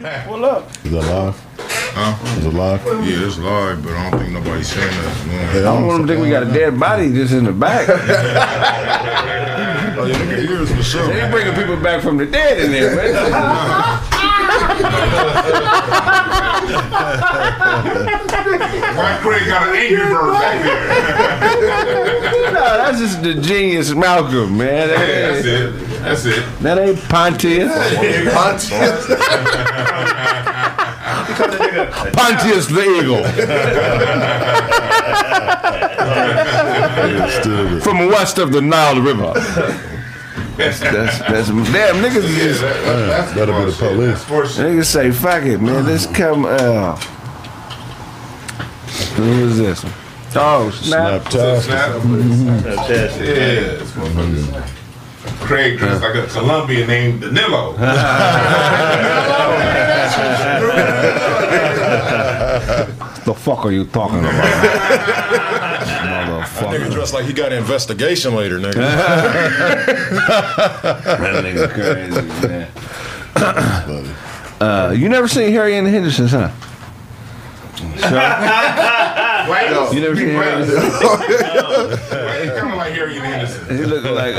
Pull up. Is that live? Huh? Is it live? Yeah, it's live, but I don't think nobody's saying that. Hey, I don't want them to think we got a dead body just in the back. Oh, yeah, nigga, ears for sure. They bringing people back from the dead in there, man. Why Craig got an angry bird back there? no, that's just the genius Malcolm, man. That Yeah, that's it. That's it. that ain't Pontius. Pontius the eagle. From west of the Nile River. That's, that's, that's damn niggas is just That's That'll be the police. That's niggas say fuck it, man. Let's come. Uh, who is this? one? Oh snap! Snapchat. Snap. Fantastic. Yeah, it's. Craig dressed like a Colombian named Danilo. The fuck are you talking about? That nigga Motherfucker. dressed like he got an investigation later, nigga. That nigga crazy, man. Uh, you never seen Harry and the Hendersons, huh? Wait, You never seen Harry and the It's kind of like Harry and Henderson. He look like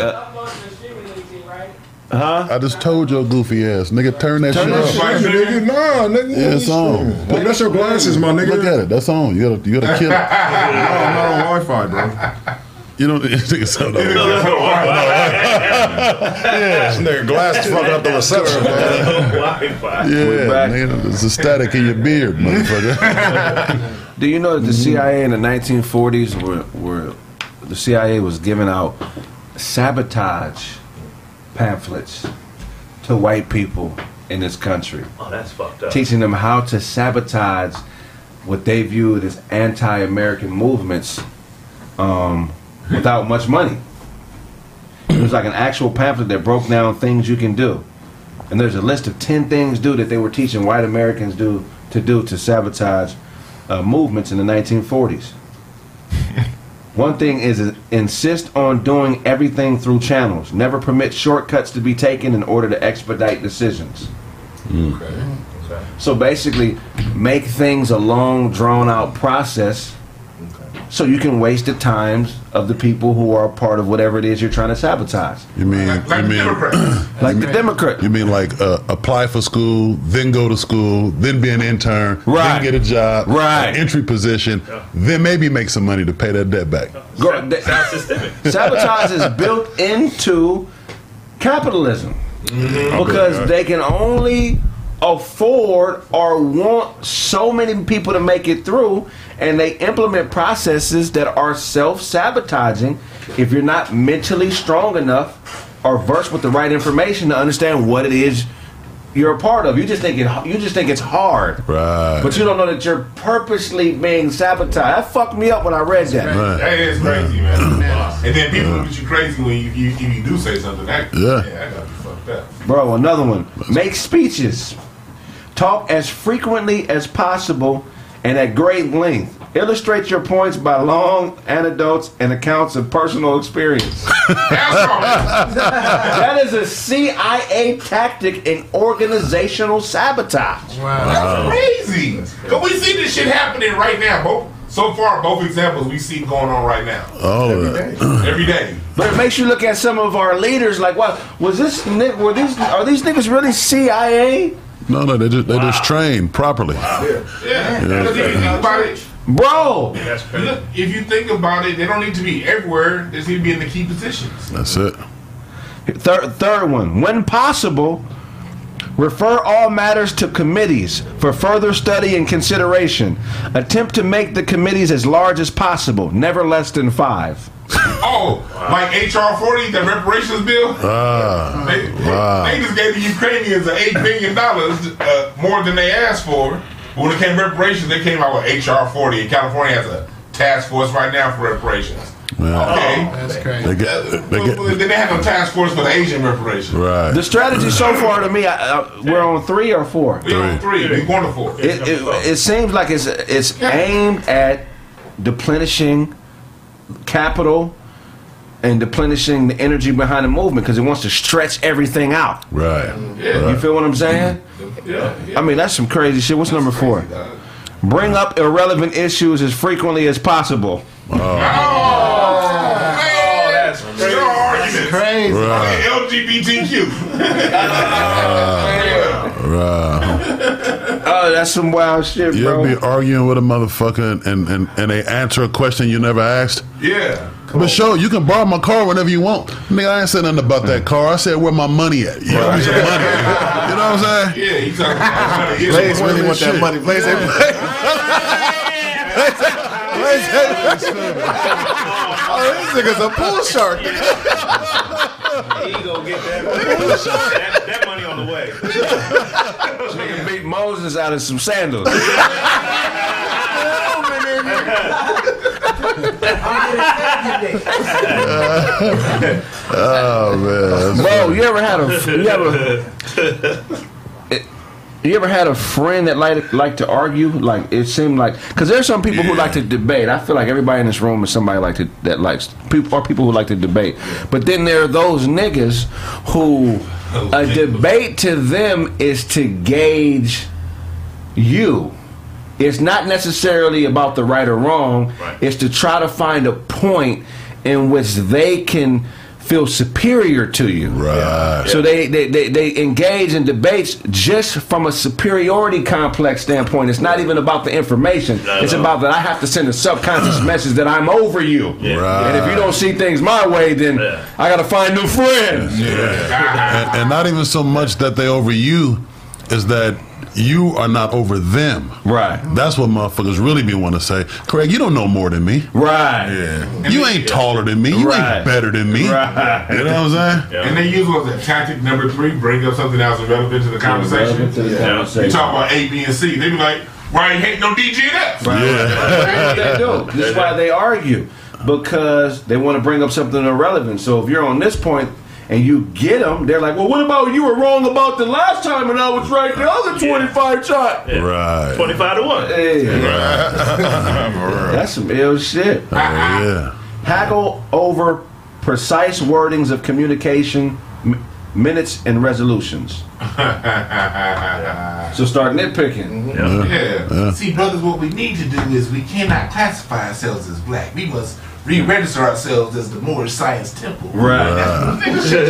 uh, I just told your goofy ass, nigga, turn that Turn shit that off. shit Like, nigga, nah, nigga. Yeah, it's on. Look, that's your glasses, my nigga. Look at it. That's on. You gotta, you gotta kill it. No, I'm not on Wi-Fi, bro. You don't. Nigga, so no. This nigga glasses fucking up the reception, man. Wi-Fi. Yeah, back. nigga, there's a static in your beard, motherfucker. Do you know that the CIA in the 1940s were, were the CIA was giving out sabotage pamphlets to white people in this country, Oh, that's fucked up. teaching them how to sabotage what they viewed as anti-American movements um, without much money. It was like an actual pamphlet that broke down things you can do. And there's a list of 10 things do that they were teaching white Americans do to do to sabotage uh, movements in the 1940s. One thing is insist on doing everything through channels. Never permit shortcuts to be taken in order to expedite decisions. Mm. So basically, make things a long, drawn out process so you can waste the times of the people who are a part of whatever it is you're trying to sabotage. You mean, Like, like you the mean, Democrats. Like the Democrat. you mean like uh, apply for school, then go to school, then be an intern, Right. then get a job, Right. an entry position, then maybe make some money to pay that debt back. Go- th- systemic. sabotage is built into capitalism because they can only afford or want so many people to make it through and they implement processes that are self-sabotaging if you're not mentally strong enough or versed with the right information to understand what it is you're a part of you just think it you just think it's hard Right. but you don't know that you're purposely being sabotaged that fucked me up when i read that Right. That is crazy, man. And then people look at you crazy when you, you, you do say something. That, Yeah. that gotta be fucked up. Bro, another one. Make speeches. Talk as frequently as possible and at great length. Illustrate your points by long anecdotes and accounts of personal experience. That's all. that is a CIA tactic in organizational sabotage. That's crazy. Cause we see this shit happening right now. Both so far, both examples we see going on right now. All of that. Every day. But it makes you look at some of our leaders like, wow, was this were these are these niggas really CIA? No, no, they just they just trained properly. Yeah. Because if you think about it, Bro, look, if you think about it, they don't need to be everywhere. They just need to be in the key positions. That's it. Third, third one. When possible, refer all matters to committees for further study and consideration. Attempt to make the committees as large as possible, never less than five. Oh, like HR 40, the reparations bill? Ah, They, Wow. they just gave the Ukrainians $8 billion uh, more than they asked for. But when it came to reparations, they came out with HR 40. And California has a task force right now for reparations. man. Okay. That's crazy. They get, they Well, well, get, then they have a task force for the Asian reparations. right. The strategy so far to me, I, I, we're on three or four. We on three. We going to four. It, it, it seems like it's it's aimed at deplenishing capital and deplenishing the energy behind the movement because it wants to stretch everything out. Right. Yeah. You feel what I'm saying? Yeah. I mean, that's some crazy shit. What's number four? Bring up irrelevant issues as frequently as possible. Oh, oh that's crazy. arguments. Crazy. Right. LGBTQ. Uh, right. Oh, that's some wild shit, bro. You ever bro. be arguing with a motherfucker and, and, and they answer a question you never asked? Yeah. But sure, you can borrow my car whenever you want. Nigga, I ain't said nothing about that car. I said where my money at. You owe me some money. You know what I'm saying? Yeah, he talking about yeah, Blaze really this want that money. Blaze ain't Blaze Oh, this nigga's a pool shark. He gonna get that, that, that money on the way. Nigga beat Moses out of some sandals. Oh man. Bro, you ever had a you ever you ever had a friend that like like to argue? Like it seemed like because there's some people who like to debate. I feel like everybody in this room is somebody like to that likes people or people who like to debate. But then there are those niggas who oh, a debate to them is to gauge you. It's not necessarily about the right or wrong. Right. It's to try to find a point in which they can feel superior to you. Right. So they, they, they, they engage in debates just from a superiority complex standpoint. It's not even about the information. It's about that I have to send a subconscious message that I'm over you. Right. And if you don't see things my way, then Yeah. I got to find new friends. and, and not even so much that they over you, is that you are not over them. Right. That's what motherfuckers really be want to say. Craig, you don't know more than me. Right. Yeah. You ain't taller than me. You Right. ain't better than me. Right. You know what I'm saying? And they use what was that tactic number three, bring up something else relevant to the conversation. You talk about A, B, and C. They be like, why ain't hate no DJ and F? That's what they do. This why they argue because they want to bring up something irrelevant. So if you're on this point and you get them, they're like, "Well, what about you were wrong about the last time and I was right the other 25 shot, Yeah. Right. 25 to 1. Hey, that's some ill shit. Oh, yeah. Haggle over precise wordings of communication, m- minutes, and resolutions. So start nitpicking. Mm-hmm. Yeah. See, brothers, what we need to do is we cannot classify ourselves as black. We must re-register ourselves as the Moorish Science Temple. Right. That's what niggas should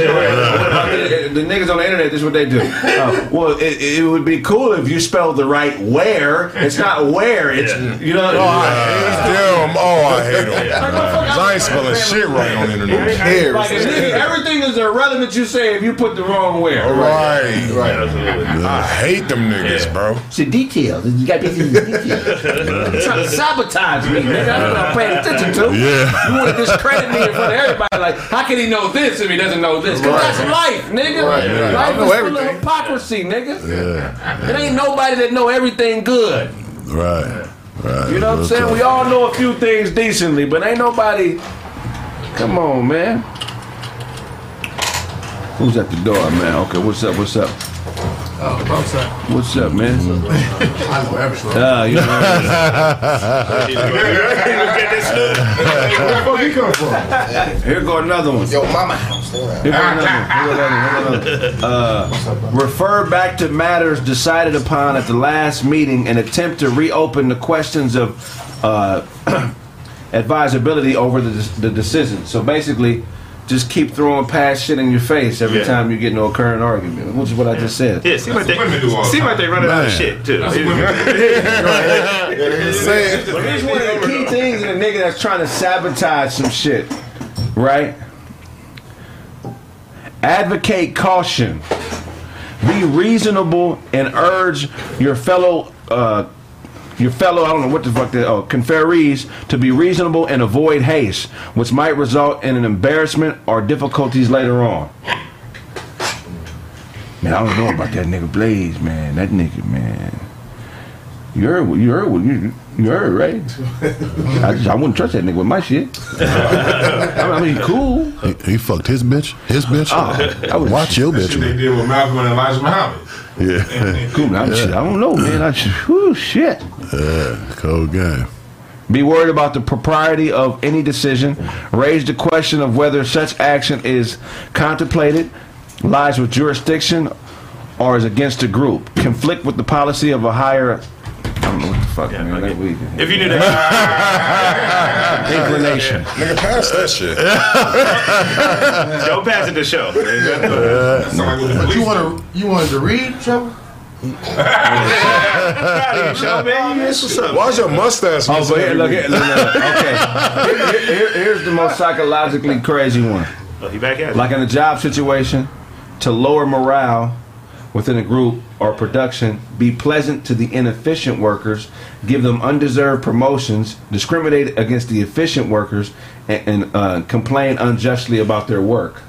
do. the niggas on the internet, this is what they do. Uh, well, it, it would be cool if you spelled the right where. It's not where. It's Yeah. you know. Damn, oh, I hate them. Cause I ain't spelling shit right on the internet. Cares. Like, everything is irrelevant. You say if you put the wrong where. Right. Right. Absolutely. I hate them niggas, bro. It's the details. You got to get the details. You're trying to sabotage me, nigga. That's what I'm paying attention to. Yeah. You want to discredit me in front of everybody. Like, how can he know this if he doesn't know this? Because that's life, nigga. Right, right. Life I know is full of hypocrisy, nigga. Yeah. It ain't nobody that know everything good. Right. Right. You know what I'm saying? We all know a few things decently, but ain't nobody. Come on, man. Who's at the door, man? Okay, what's up? What's up? What's up, man? I know everything. Uh, you know, Get. Where the fuck he come from? here go another one. Yo, mama. Here go another one. Here go another one. Here go another one. Uh, refer back to matters decided upon at the last meeting and attempt to reopen the questions of uh, advisability over the, the decision. So basically, just keep throwing past shit in your face every Yeah. time you get into a current argument, which is what I just said. Yeah, seem like That's what women do all they, the seem they running out of shit, too. But here's one of the key things in a nigga that's trying to sabotage some shit, right? Advocate caution. Be reasonable and urge your fellow, uh, your fellow, I don't know what the fuck they, oh, conferees to be reasonable and avoid haste, which might result in an embarrassment or difficulties later on. Man, I don't know about that nigga Blaze, man. That nigga, man. You heard, you heard, what- you, you heard, right? I, just, I wouldn't trust that nigga with my shit. I mean, he cool. He, he fucked his bitch. His bitch. Ah, I would Watch your Shit bitch. they did with Malcolm and Elijah Muhammad. Yeah. Cool. I, shit, I don't know, man. I just, whew, shit. yeah. Cold game. Be worried about the propriety of any decision. Raise the question of whether such action is contemplated, lies with jurisdiction, or is against the group, conflict with the policy of a higher. I don't know what the fuck, Yeah, man. okay. That we, If you knew that, inclination. Nigga, pass that shit. don't pass it to show. Sound like with the police. You want to you wanted to read, Trevor? show, man. You miss what's up. Why's your mustache? Oh, but here, look, here, look, look, okay. Here- here- here's the most psychologically crazy one. Oh, he back at it. Like in a job situation, to lower morale within a group or production, be pleasant to the inefficient workers, give them undeserved promotions, discriminate against the efficient workers, and, and uh, complain unjustly about their work.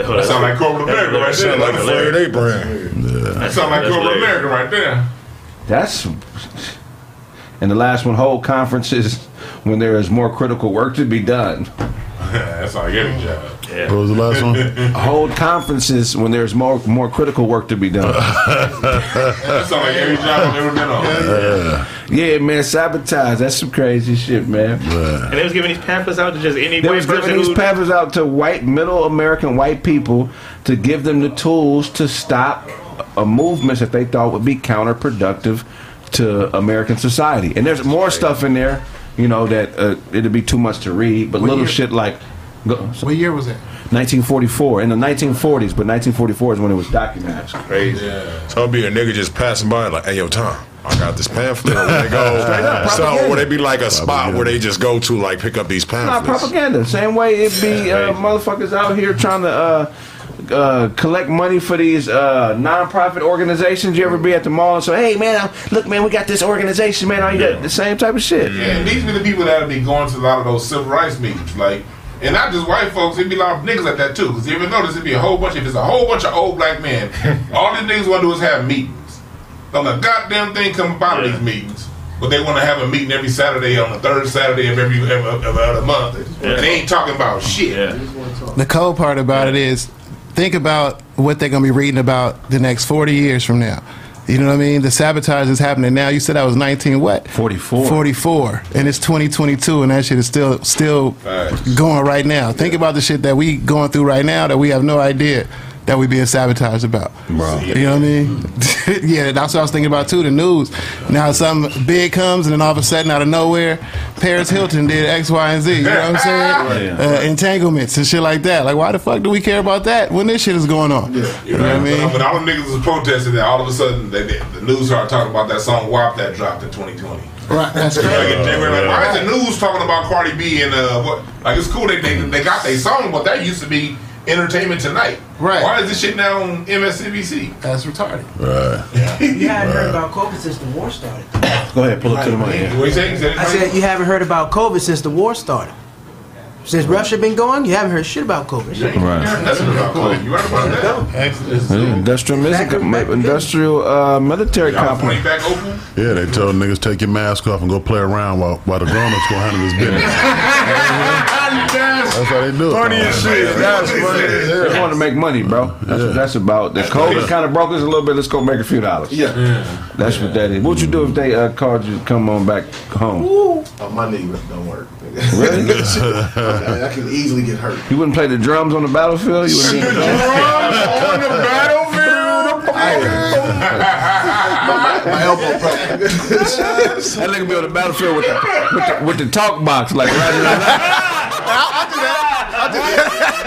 Oh, That sound like corporate America right there. Sound like a Fred Abraham. That sound like corporate America right there. That's and the last one: hold conferences when there is more critical work to be done. That's like every job. What was the last one? Hold conferences when there's more more critical work to be done. That like every job I've ever been on. yeah, man, sabotage. That's some crazy shit, man. And they was giving these pamphlets out to just any They white was person giving these who. pamphlets out to white, middle American white people to give them the tools to stop a movement that they thought would be counterproductive to American society. And there's more stuff in there, you know, that uh, it'd be too much to read. But little shit like. Go, What year was it? 1944 in the 1940s, but 1944 is when it was documented. Crazy. So it'll be a nigga just passing by like, hey, yo, Tom, I got this pamphlet. Or when they go, so propaganda. would they be like a spot where they just go to like pick up these Not pamphlets? propaganda. Same way it be uh, motherfuckers out here trying to uh, uh, collect money for these uh, non-profit organizations. You ever be at the mall and say, "Hey man, uh, look man, we got this organization, man." All you got the same type of shit. Yeah, and these be the people that be going to a lot of those civil rights meetings, like, and not just white folks. it'd be a lot of niggas at that too. Because you ever notice it'd be a whole bunch. If it's a whole bunch of old black men, all these niggas want to do is have meetings. Don't a goddamn thing come about of these meetings. But they want to have a meeting every Saturday on the third Saturday of every of, of, of other month, and they ain't talking about shit. Yeah. The cold part about it is, think about what they're gonna be reading about the next forty years from now. You know what I mean? The sabotage is happening now. You said I was nineteen. What? 44. Forty-four, and it's twenty twenty-two, and that shit is still still Facts. going right now. Think about the shit that we going through right now that we have no idea that we being sabotaged about. Bro. You know what I mean? yeah, that's what I was thinking about too. The news. Now something big comes, and then all of a sudden, out of nowhere, Paris Hilton did X, Y, and Z. You know what I'm saying? Uh, entanglements and shit like that. Like, why the fuck do we care about that when this shit is going on? You know what I mean? But all the niggas was protesting that all of a sudden they, they, the news started talking about that song WAP that dropped in 2020. Right. That's Like, crazy. they were like, why is the news talking about Cardi B and uh, what? Like it's cool they they, they got their song, but that used to be Entertainment Tonight. Right. Why is this shit now on MSNBC? That's retarded. Right. You haven't heard about COVID since the war started. Go ahead, pull it to the mic. yeah. What you saying? I said you haven't heard about COVID since the war started. Since Russia been going, you haven't heard shit about COVID. Shit. Right. That's about COVID. You right about that? Yeah, Industrial music, industrial uh, military Y'all complex. back Opal? Yeah, they told niggas take your mask off and go play around while, while the grown-ups go handle this business. That's how they do it. Funny as shit. That's funny as hell. They want to make money, bro. That's what that's about. The COVID kind of broke us a little bit. Let's go make a few dollars. Yeah. That's what that is. What would you do if they uh, called you to come on back home? Oh, my knee don't work. Really? I, I can easily get hurt. You wouldn't play the drums on the battlefield? You wouldn't the drums on the battlefield. My elbow broke. That nigga be on the battlefield with the, with the, with the talk box, like right in the I do yeah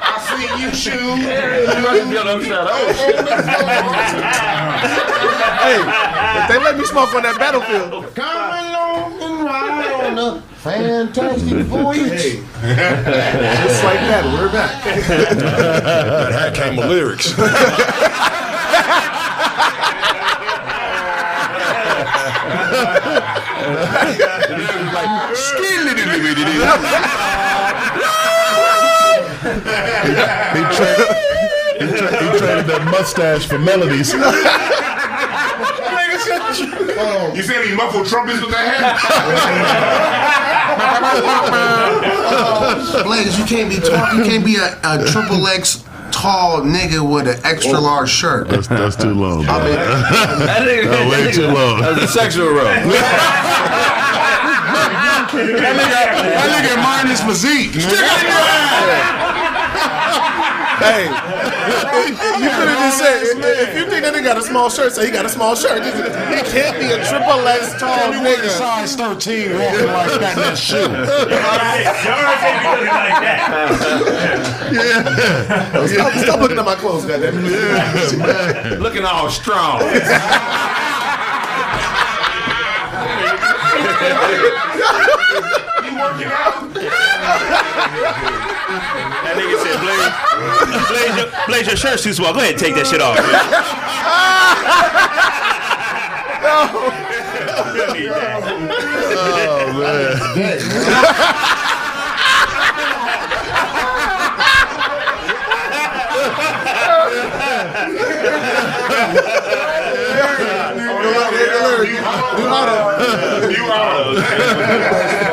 I see you shoot. Hey, if they let me smoke on that battlefield. Come along and ride on a fantastic voyage. Just like that, we're back. That hat came with lyrics. He, tra- he, he traded that mustache for melodies. You see any muffled trumpets with that hat? Blaze, you can't be tall. You can't be a, a triple X tall nigga with an extra oh. large shirt. That's, that's too long. Bro. That nigga, That's way too long. That was a sexual role. That nigga admiring his physique. Hey, you could have just said if, if you think that nigga got a small shirt, say he got a small shirt. He can't be a triple X tall Tell me wearing nigga. size 13 walking like that in that shoe. Yours ain't be looking like that. Stop, stop looking at my clothes, goddamn. Looking all strong. You working out? That nigga said, Blaze, Blaze, your, Blaze, your shirt too small. Go ahead and take that shit off. Oh, You out.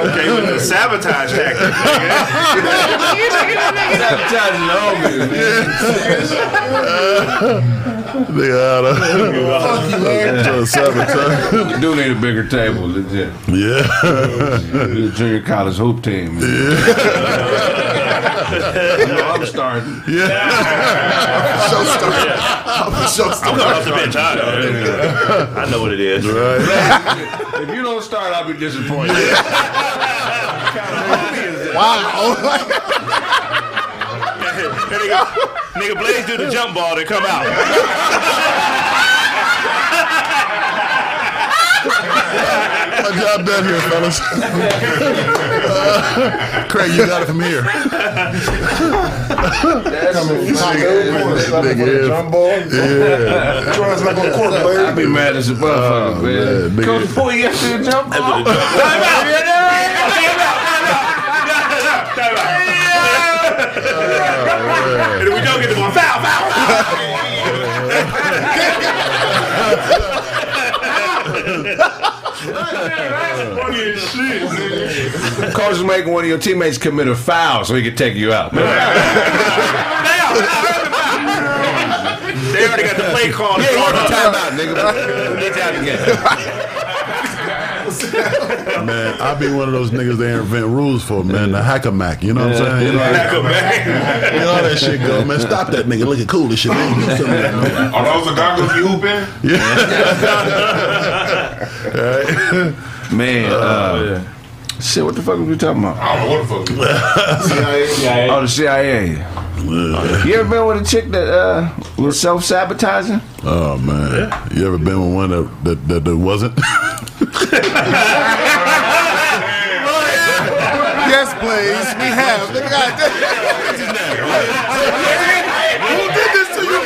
Okay, with the sabotage tactic. Sabotaging the homie. They out of sabotage. Do need a bigger table, legit. Yeah. The junior college hoop team. Yeah. you know, I'm starting. Yeah. I'm coming off the bench. I, I know what it is. If you don't start, I'll be disappointed. wow. nigga, nigga Blaze do the jump ball and come out. My job done here, fellas. Uh, Craig, you got it from here. Nigga, yeah. Jump ball. Yeah. Your ass not gonna court, player. I'll be mad as a motherfucker, man. man, nigga. Coach Boy, you have to jump ball. Time out. Time out. Time out. And if we don't get the ball, foul, foul. Coach is making one of your teammates commit a foul so he can take you out. They already got the play call. Yeah, you want the timeout, nigga. Get out again. Man, I be one of those niggas they invent rules for, man. The hacker mac, you know what I'm saying? You know, Back up, man. you know how that shit go, man. Stop that nigga looking cool as shit. Man, do something, man. Are those the goggles you hoop in? Man, uh, shit, what the fuck was we talking about? I don't know what the fuck. Oh, the CIA. You ever been with a chick that uh, was self sabotaging? Oh man, you ever been with one that that, that, that wasn't? Yes, please. We have. Nigga, goddamn. Who did this to you,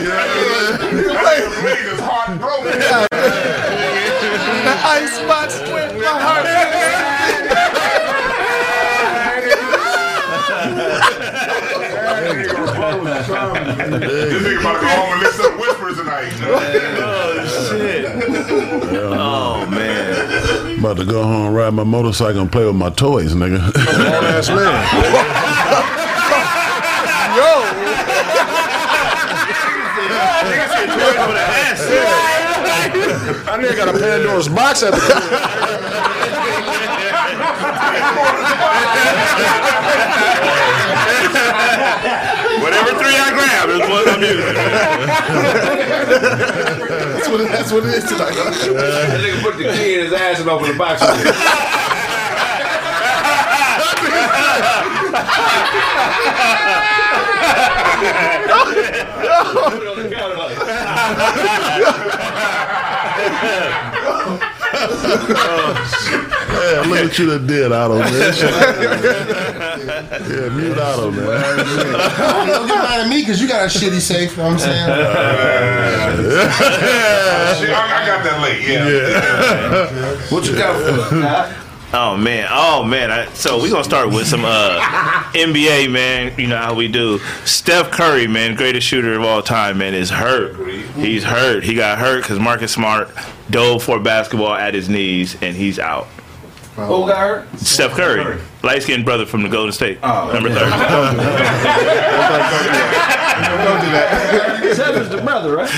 man? Goddamn. Niggas heartbroken. The ice spots went my heart. This nigga about to go home and listen to whispers tonight. Oh shit! Oh man. About to go home, and ride my motorcycle, and play with my toys, nigga. Grown ass man. I nigga got a Pandora's box at the crib. Whatever three I grab is what I'm using. That's what, that's what it is tonight. That nigga put the key in his ass and opened the box. yeah, look what you done did, Otto, man. yeah, mute Otto, man. Don't get mad at me because you got a shitty safe. You know what I'm saying? Shit, I, I got that late. Yeah. What you got for Oh man, oh man. I, so we're gonna start with some uh, NBA, man. You know how we do. Steph Curry, man, greatest shooter of all time, man, is hurt. He's hurt. He got hurt because Marcus Smart dove for basketball at his knees, and he's out. Who got hurt? Steph Curry, light skinned brother from the Golden State, Oh, number thirty. Don't do that. Seven's the brother, right?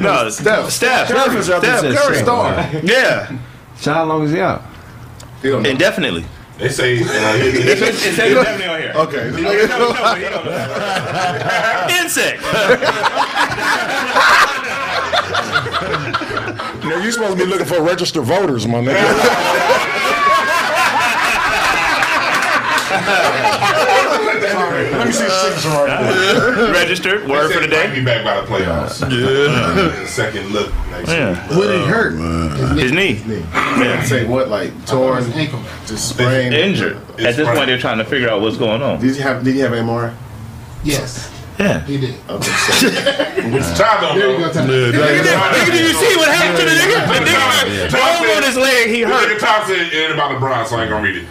No, Steph. Steph. Steph is Steph there. Curry. Star. Yeah, So how long is he out? Indefinitely. They say uh, he- It says it says definitely on here. Okay. He don't know. Insect. You know, you supposed to be looking for registered voters, my nigga. Let me see the signature right there. Registered. Word for the he might day. be back by the playoffs. Yeah. Uh, second look next Yeah. week. What did he uh, hurt? His knee. Yeah. Say what? Like torn, ankle, just sprained, Injured. At this point, they're trying to figure out what's going on. Did you have? Did he have MRI? Yes, Yeah. he did. Okay. So, Child don't There know. go, Tom. Nigga, did you see what happened to the nigga? The nigga, the hole on his leg, he Nigga hurt. Tom said it about LeBron, so I ain't gonna read it.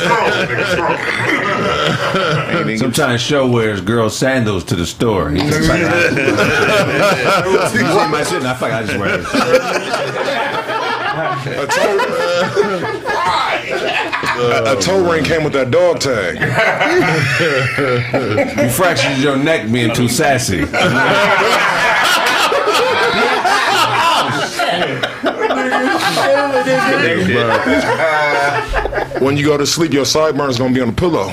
Scroll, nigga, scroll. Sometimes show wears girl sandals to the store. He's just like, I, you see my shit, and I fuck, I just wear it. A toe, a, a toe ring came with that dog tag. You fractured your neck being too sassy. When you go to sleep, your sideburns gonna be on the pillow. all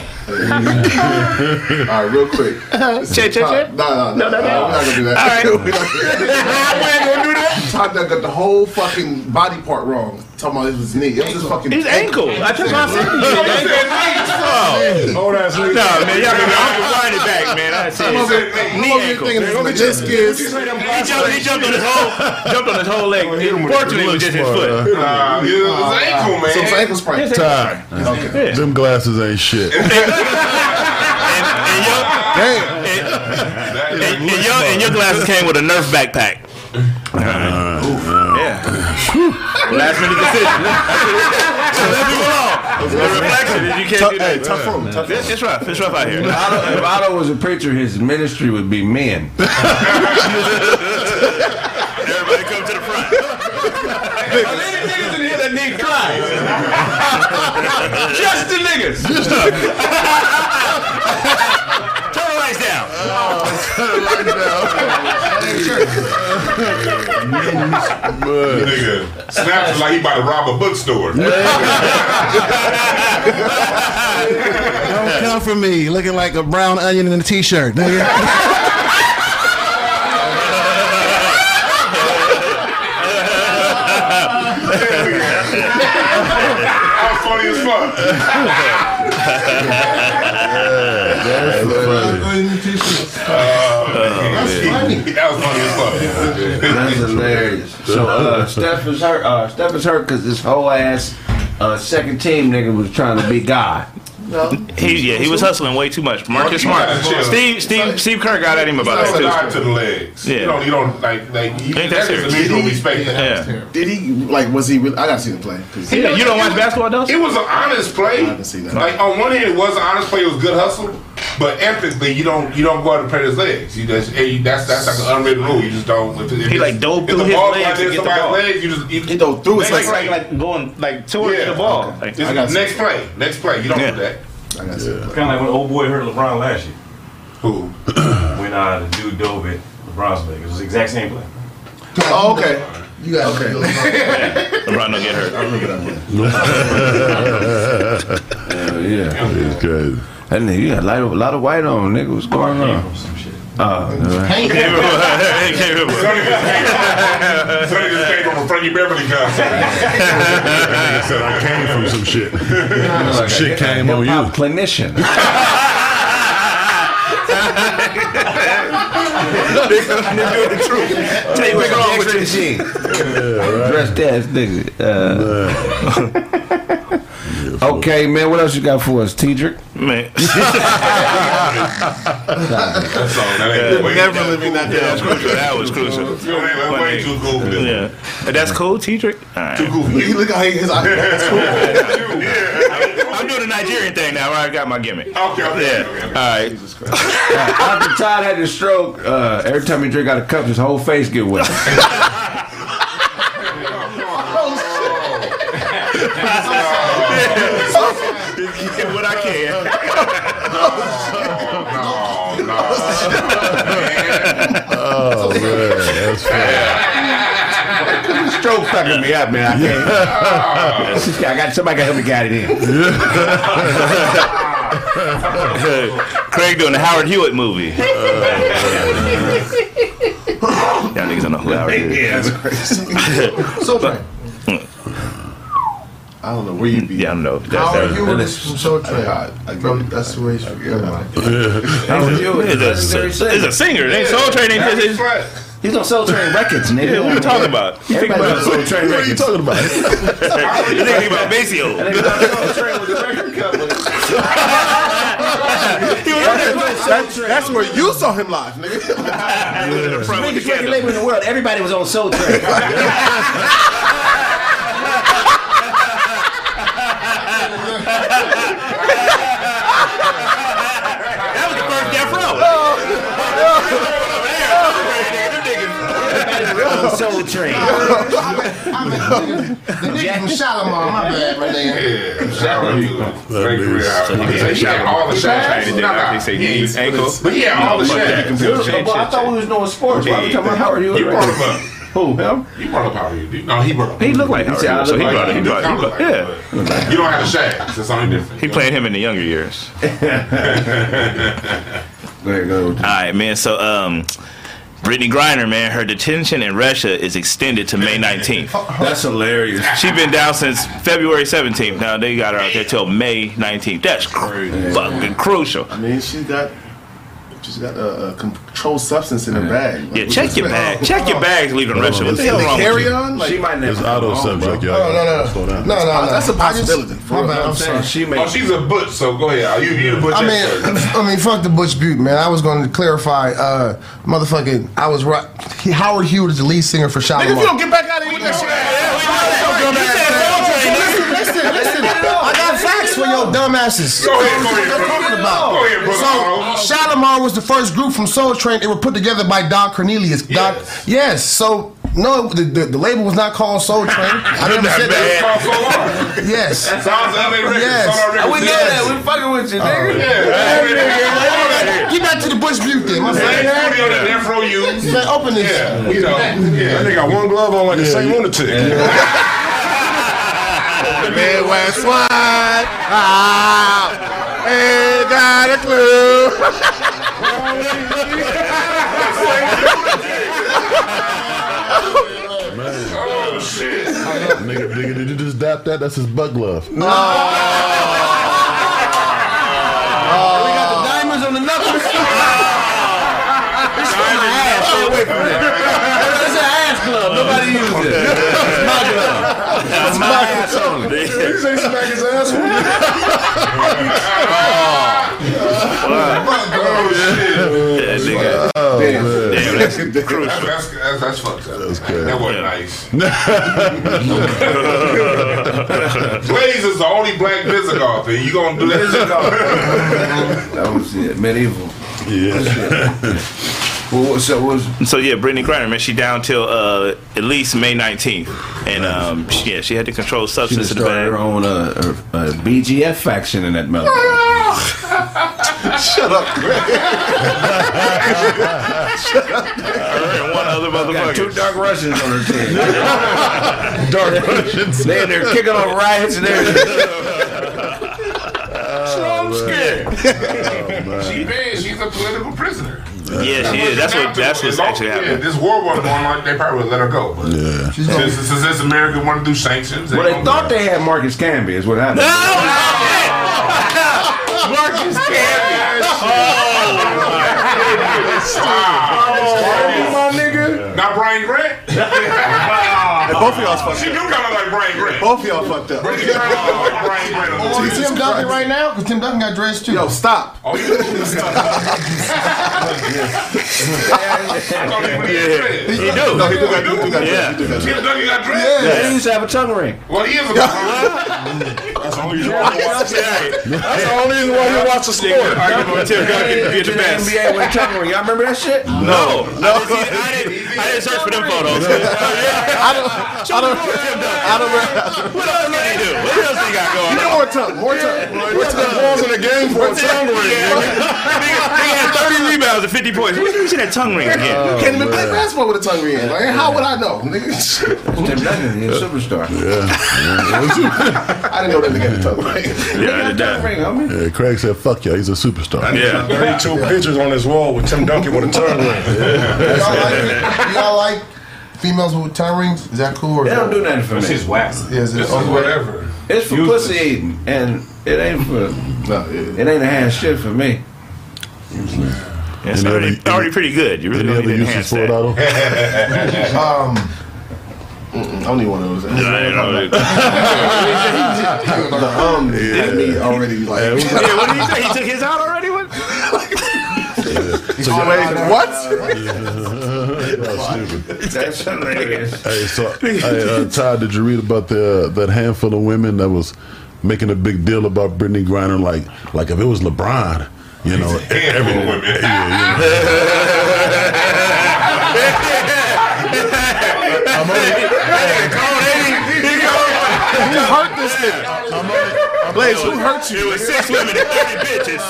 right, real quick. Check, check, check. No, no, no, no, no. We're not gonna do that. All right. We're not gonna do that. Todd got the whole fucking body part wrong. Talking about it was his knee. It was his fucking His ankle. I just want to say. Oh. Old ass nigga. No, man, y'all can rewind it back, man. I see I'm over here it. thinking, Knee I'm over here ankle. thinking it's. He jumped, he jumped on his whole, jumped on his whole leg. Fortunately, it was just his foot. Nah, it was ankle, man. So it's ankle sprain. Ty, Okay. them glasses ain't shit. And your, and, and your, and your glasses came with a Nerf backpack. Yeah. Last minute decision. so let's move along. The reflection is you can't Tough, do hey, that. tough for him. Tough. It's, it's rough. It's rough out here. Otto, if Otto was a preacher, his ministry would be men. Everybody come to the front. Any niggas in here that need Christ. Just the niggas. Turn the lights down. Nigga, snaps like he about to rob a bookstore. Don't come for me looking like a brown onion in a t-shirt, nigga. Funny as fuck. That was funny as fuck. That's hilarious. So uh, Steph is hurt. Uh, Steph is hurt because this whole ass uh, second team nigga was trying to be God. He, yeah, he was hustling way too much. Marcus Smart. gotta. Steve, Steve, Steve Kerr got at him about that too. to the legs. Yeah. You don't, you don't like, like, you, Ain't that that is a serious? mutual respect. Yeah. Did he like? Was he? Really, I gotta see the play. 'cause Yeah, You don't watch basketball, though? It was an honest play. I can see that. Like on one hand, it was an honest play. It was good hustle, but ethically, you don't you don't go out and play his legs. You just hey, that's that's like an unwritten rule. You just don't. If, if He, like, dove if through the his ball's legs right to there, get the somebody's ball. legs, you just you, He dove through his Next legs. play. like going like towards Yeah. the ball. Okay. Like, It's next you. play, next play. You don't Yeah. do that. I gotta see the play. Kind of like when old boy hurt LeBron last year. Who? When uh, the dude dove at LeBron's leg. It was the exact same play. Oh, okay. You got Okay. LeBron don't get hurt. I remember that play. yeah. It's crazy. That nigga, you got a lot of, lot of white on, nigga. What's going Came on? from some shit. Oh, all right. Can't remember. Sonny just Sonny just came from a Frankie Beverly concert. Nigga said I came from some shit. some shit came on you. Hip-hop clinician. Tell you what's wrong with you. Dressed ass nigga. Uh, okay, man. What else you got for us, Tedrick? Man. That's all. That ain't way, Never living that down. That was crucial. That was crucial. That's way too cool. Yeah. That's cool, T-Trick? All right. Too cool for He this. look how he, his eye. That's cool. I'm doing the Nigerian thing now where I got my gimmick. Okay, okay. Yeah. okay. All right. jesus After Todd had his stroke, uh, every time he drink out a cup, his whole face get wet. can. No, no. Oh man, that's funny. stroke fucking me up, man. I can't. I got somebody got to help me guide it in. Craig doing the Howard Hewitt movie. Y'all niggas don't know who Howard Hewitt is. So Train. I don't know where you be. Yeah, I don't know. That's Howard that. Hewitt is from Soul Train. From, that's where he's from. Never mind. Howard Hewitt He's is a, legendary he's a singer. They ain't Soul Train. Ain't That's his, right. He's on Soul Train Records, nigga. yeah, what you talking about? You think Everybody about on Soul Train What are you Records. talking about? you think about Maceo? Soul Train was a record company. That's, that's where you saw him live, nigga. The Biggest record label in the world. Everybody was on Soul Train. That was the first Death Row. on Soul Train. The nigga from Shalimar, my bad, my nigga. Yeah, shower you. Great career. he He had all the shots. do that. They say knees, ankle. But he had all the shots. I thought we was doing sports. Why we talking about Howard Hewitt? You brought him up. Who, him? You brought up Howard Hewitt. No, he brought up. He looked like Howard said so he look brought it. He brought it. He kinda Yeah. You don't have the shags. That's only different. He played him in the younger years. Go ahead, go. All right, man. So, um, Brittney Griner, man, her detention in Russia is extended to May 19th. That's hilarious. She's been down since February 17th. Now they got her out there till May 19th. That's crazy. fucking crucial. I mean, she's got she's got a, a controlled substance in her bag. Yeah, check your bag. Check your bags leaving Russia. What the hell They wrong with carry you? on? Like, She might It's never. auto come home, subject, bro. y'all. Oh, no, no, Slow no. down. No, no, no. That's a I just- possibility. My bad, I'm sorry. She may. Oh, she's a butch, so go ahead. You, you the butch I mean, I mean, fuck the Butch Butte, man. I was going to clarify, uh, motherfucking, I was right. Howard Hewitt is the lead singer for nigga, if you don't get back out of here with that shit. Listen, listen, listen. I got facts for your dumbasses. Go ahead, go ahead, What brother. talking about? Go ahead, brother. So, Shalimar was the first group from Soul Train. They were put together by Doc Cornelius. Doc, Yes. yes. So, no, the, the, the label was not called Soul Train. I never said It's that. called Soul long. Yes. Sounds LA Records. Yes. Sound Records. We know Yes. that. We fucking with you, nigga. Yeah. Get back to the Butch Butte then. My Same son. studio that Death Row used. Man, open this. Yeah, you know. That Yeah. nigga got one glove on like the same lunatic. Midwest one. Ah, ain't got a clue. Oh, shit. Nigga, nigga, did you just dap that? That's his butt glove. No. We got the diamonds on the knuckles. It's from my ass. Stay away from that. It's an ass glove. Nobody uses it. It's my glove. It's my ass only. He say smack his ass with it. Oh, shit. Yeah, nigga. Damn, that's. That's, that's, that's fucked up. That's good. That wasn't nice. Blaze is the only black Visigoth, and you gonna do that? That was it. Medieval. Yeah. Well, what- so was So yeah, Brittney Griner, man, she down till uh, at least May 19th, and um, she, yeah, she had to control she substance just in the started her own uh, uh, uh, BGF faction in that melody. Shut up, Greg. Her and one other Got two dark Russians on her team. Dark Russians. they in there kicking off riots and everything. I'm scared. she bad. She's a political prisoner. Yeah, she is. That's what. That's what's actually Yeah, happening. this war was going on. They probably would let her go. But Yeah. since, since this America wanted to do sanctions, Well, they thought they had Marcus Camby, is what happened. No, Marcus Camby. Wow. my nigga. Not Brian Grant. Hey, both of y'all's fucked She up. do kind of like Brian Grant. Both of y'all fucked up. She kind of like Brian Grant. a little See. Tim Duncan right now? Because Tim Duncan got dressed too. Yo, stop. Oh, you I thought he was dread. He do. No, he do got, he do got, Yeah. he. Tim Duncan got dread. They used to have a tongue ring. Well, he is a That's the only reason why you watch That's the only reason why you watch the sport. Arguing with Tim Duncan to be In the the best. NBA with a tongue ring. Y'all remember that shit? No, no. I didn't, I didn't, search for them photos. I don't, I don't, I don't. What else did he do? What else he got going on? More time, more time. What's the balls in the game for a tongue ring, nigga? Nigga, nigga had 30 rebounds. rebounds and 50 points. Where did you see that tongue ring again? You can't even play oh, basketball with a tongue ring. Like, how would I know? nigga? Tim Duncan, he's a superstar. Yeah. I didn't know that nigga had a tongue ring. Yeah, I did that. Ring, homie. Yeah, Craig said, "Fuck yeah, he's a superstar." Yeah. 32 pictures on his wall with Tim Duncan with a tongue ring. Y'all like, y'all like females with tongue rings? Is that cool? Or They don't do nothing for It's me. his wax. Yeah, is it This is whatever. It's for Useless. pussy eating, and it ain't for No, yeah. it ain't a hand shit for me. It's already, already pretty good. You really Any don't other need to uses enhance for it, that. Otto? Um, mm-mm, I don't one of those. Yeah, you know, the um had me already like. yeah, what did he say? He took his out already? What? So what? That's hilarious. Hey, so hey, uh, Todd, did you read about the that handful of women that was making a big deal about Brittney Griner? Like, like if it was LeBron, you know, Handful of women. Who hurt? Blaze, who hurt you? It was six women and 30 bitches.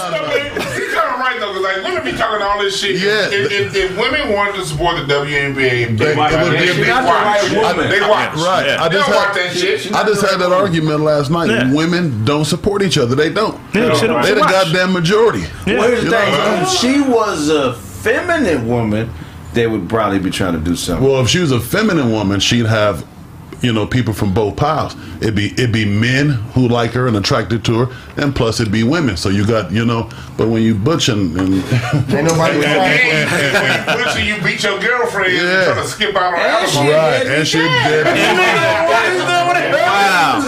He's kind of right though, because like women be talking all this shit. Yeah. If, if, if women wanted to support the WNBA, they, watch they, it. they, She's they watch. right woman. They watch. Right. Yeah. I just had, watch that shit. I just had that argument last night. Yeah. Women don't support each other. They don't. Yeah, shit, they the watch. goddamn majority. Well, here's the thing: what if she was a feminine woman, they would probably be trying to do something. Well, if she was a feminine woman, she'd have, you know, people from both piles. It'd be it'd be men who like her and attracted to her, and plus it'd be women. So you got, you know, but when you butching and Ain't nobody And crying. then when you push and you beat your girlfriend Yeah. and trying to skip out on And she- alcohol. right, and she did. Wow.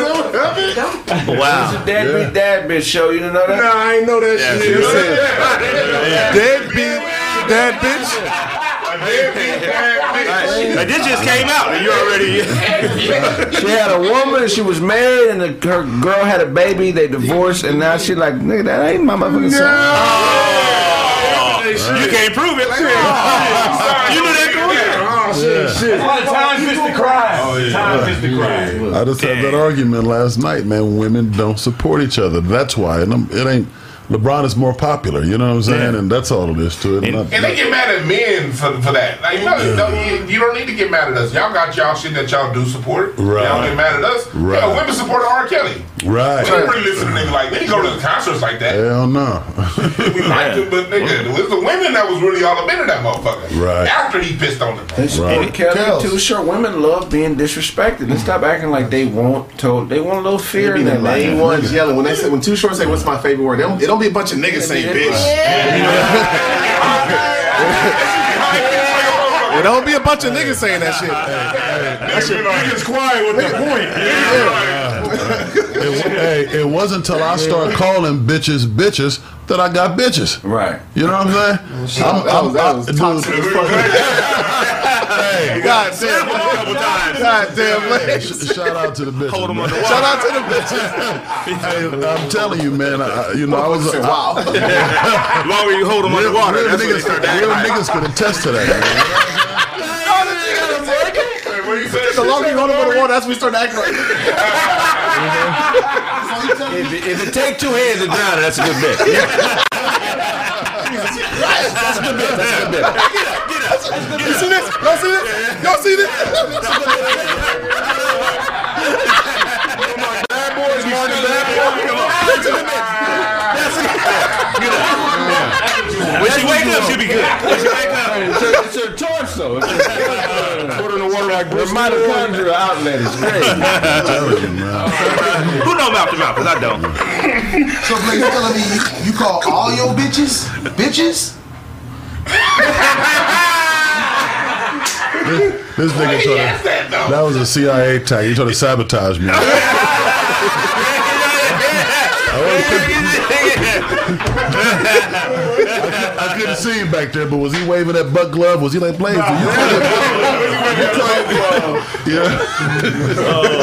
Wow. Deadbeat dad bitch show. You didn't know that? Nah, I ain't know that Yeah, shit. she It said, Deadbeat, bitch. Like, this just came out and you already. She had a woman. She was married, and the, her girl had a baby. They divorced, and now she like, nigga, that ain't my motherfucking son. You can't prove it. you knew that going Time fist to cry. Time fist to cry. I just had that argument last night, man. Women don't support each other. That's why, and I'm, it ain't. LeBron is more popular. You know what I'm saying? And that's all it is to it. Not- And they get mad at men for, for that. Like, you, know, you, you don't need to get mad at us. Y'all got y'all shit that y'all do support. Right. Y'all get mad at us. Right. Yo, women support R. Kelly. Right. We don't really listen to niggas like they go to the concerts like that. Hell no. We liked it, but nigga, it was the women that was really all up into that motherfucker. Right. After he pissed on them. They support Right. Kelly Kells. too. Sure, women love being disrespected. They stop acting like they want to. They want a little fear in the their main life. ones yelling when they say when Too Short say what's my favorite word. They don't, it don't be a bunch of niggas saying bitch. It don't be a bunch of niggas saying that shit. Niggas quiet with the point. It, hey, it wasn't until I started calling bitches bitches that I got bitches. Right. You know what I'm saying? I'm, That was, that was dude, toxic as fuck. God damn. God damn, man. shout out to the bitches. Hold 'em man. on the Shout out to the bitches. Hey, I'm telling you, man. I, you know, I was. Said, I, wow. The longer you hold them real, underwater, real that's when they niggas, start to act real like. niggas could attest to that. Man. The longer you hold them on the water, that's when we start acting like. If it, if it take two hands to drown it, that's a good bit. That's a good bit. That's a good bit. You see this? Y'all see this? Y'all see this? Bad boys, Marty. Bad When she wake up, she'll be good. When she wake up. It's a, it's a torso. It's a, uh, Put in the water like the mitochondrial outlet is crazy. Who know mouth to mouth? Because I don't. So, Blaze, you telling me you, you call all your bitches bitches? This nigga tried to, that was a CIA attack. He tried to sabotage me. I couldn't see him back there, but was he waving that buck glove? Was he like Blaze? did You yeah. Oh,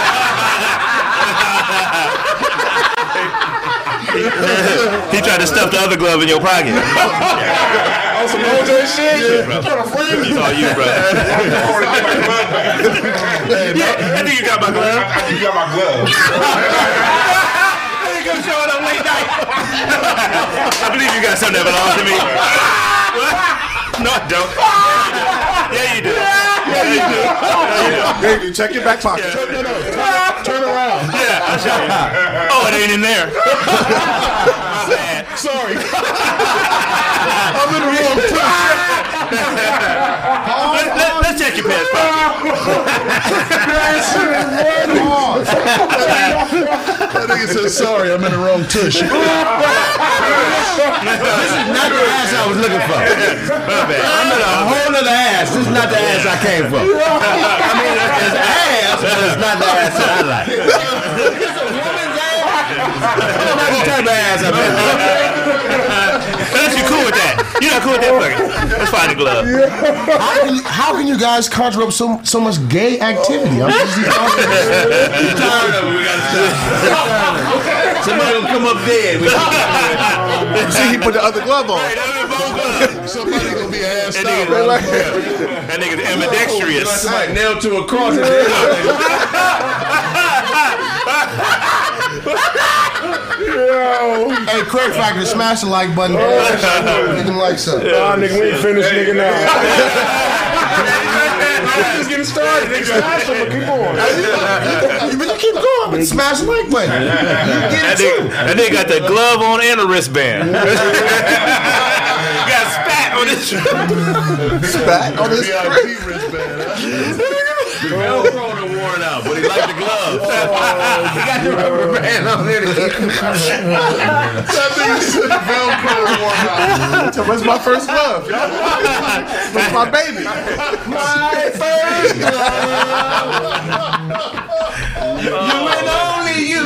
He tried to stuff the other glove in your pocket. On oh, some OJ shit. Trying to frame you. It's all you, bro. yeah, I think you got my glove. I think you got my glove. you showing up late night. I believe you got something that belongs to me. no, I don't. Yeah, you do. Yeah, you do. Yeah, Hey, you check your back pocket. you do. Turn around. Yeah, I'll show you. Oh, it ain't in there. Sorry. I'm in the wrong Let, let, let's check your pants pocket. That nigga said, sorry, I'm in the wrong tush. This is not the ass I was looking for. I'm in a whole other ass. This is not the ass I came for. I mean, it's ass, but it's not the ass that I like. It's a woman's ass. It's not the type of ass I've been Unless you're cool with that. You're not cool with that fucking. Let's find the glove. How can, you, how can you guys conjure up so so much gay activity? I'm just Somebody will come up dead. See, he put the other glove on. Somebody gonna be assed That out. nigga, right? that nigga's ambidextrous. Somebody nailed to a cross. hey, Craig Factor, smash the like button. Oh, get them likes up. Nah, nigga, we ain't finished, nigga, now. Just getting started. Nigga, smash them, but keep on. But you keep going, but smash the like button. You That get it nigga, too. that nigga got the glove on and a wristband. got spat on his. Spat on this VIP Craig. wristband. huh? The Velcro done worn out, but he liked the glove. he got the rubber band on there to keep him. That nigga said Velcro worn out. That's my first glove. That's my baby. My first glove. You and only you.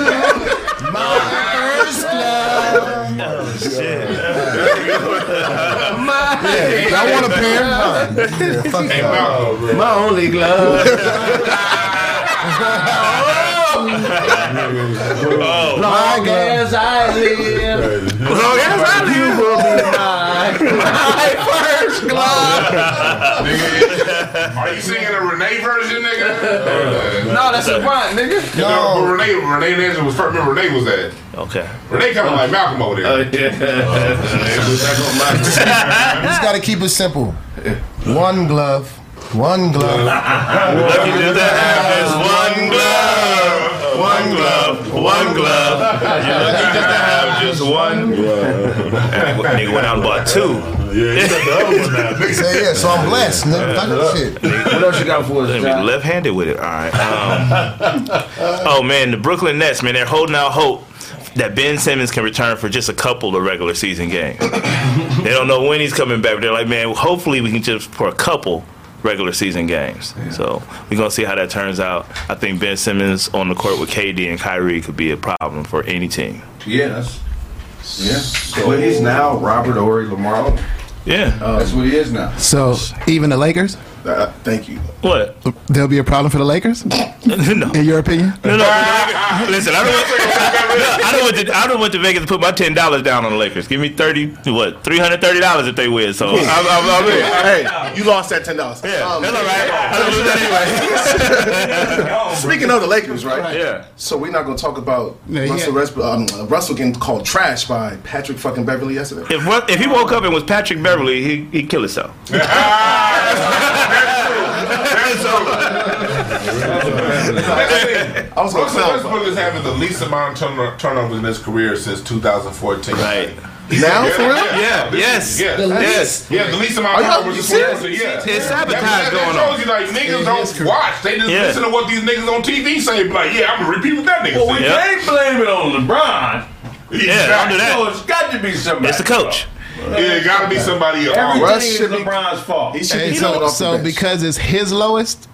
My first glove. Oh, shit. My, Y'all want a pair? Fine. Yeah, fuck Hey, y'all. My only glove. Oh, Long as I live. Long as I live. You will be mine. My first glove. Are you singing a Renee version, nigga? No, that's a front, nigga. No, but Renee, Renee Nancy was first. Remember, Renee was that. okay. Renee kind of like Malcolm over there. Oh, yeah. Oh, just gotta keep it simple. One glove, one glove. Lucky just to one glove. One glove. You're lucky just to have just one glove. And Nigga went out and bought two. Yeah, he got the other one now. nigga. Say yeah, so I'm blessed. Nigga. Fuck shit. What else you got for us, Let John? left-handed with it. All right. Um, oh man, the Brooklyn Nets, man, they're holding out hope that Ben Simmons can return for just a couple of regular season games. they don't know when he's coming back. But they're like, man, hopefully we can just for a couple regular season games. So we're gonna see how that turns out. I think Ben Simmons on the court with KD and Kyrie could be a problem for any team. Yeah, that's yeah. But he's now Robert Ory Lamar. Yeah. Uh, that's what he is now. So even the Lakers, Uh, thank you. What? there'll be a problem for the Lakers, no. in your opinion. No, no, listen. I don't. Want, I don't want to. I don't want to Vegas to put my ten dollars down on the Lakers. Give me thirty. What? Three hundred thirty dollars if they win. So I'm, I'm, I'm in. Hey, you lost that ten dollars. Yeah, that's all right. I don't lose that anyway. Speaking of the Lakers, right? Yeah. So we're not gonna talk about Yeah, yeah. Russell, Westbrook, um, Russell getting called trash by Patrick fucking Beverly yesterday. If if he woke up and was Patrick Beverly, he he'd kill himself. I was gonna Russell tell Westbrook is having the least amount of turnovers in his career since 2014. Right. now for real. Yeah. Yes. Yeah. Yes. Yeah, the least amount of y'all turnovers in serious? Yeah. It's sabotage That, that, going that on. shows you like niggas don't watch. They just Yeah. listen to what these niggas on TV say. Like, yeah, I'm gonna repeat what that nigga Well, we. Yep. can't blame it on LeBron. Yeah. Don't do So that. it's got to be somebody. It's the coach. Yeah, it gotta be somebody else. Everything Russ is should be- LeBron's fault. He should Hey, be so so because it's his lowest,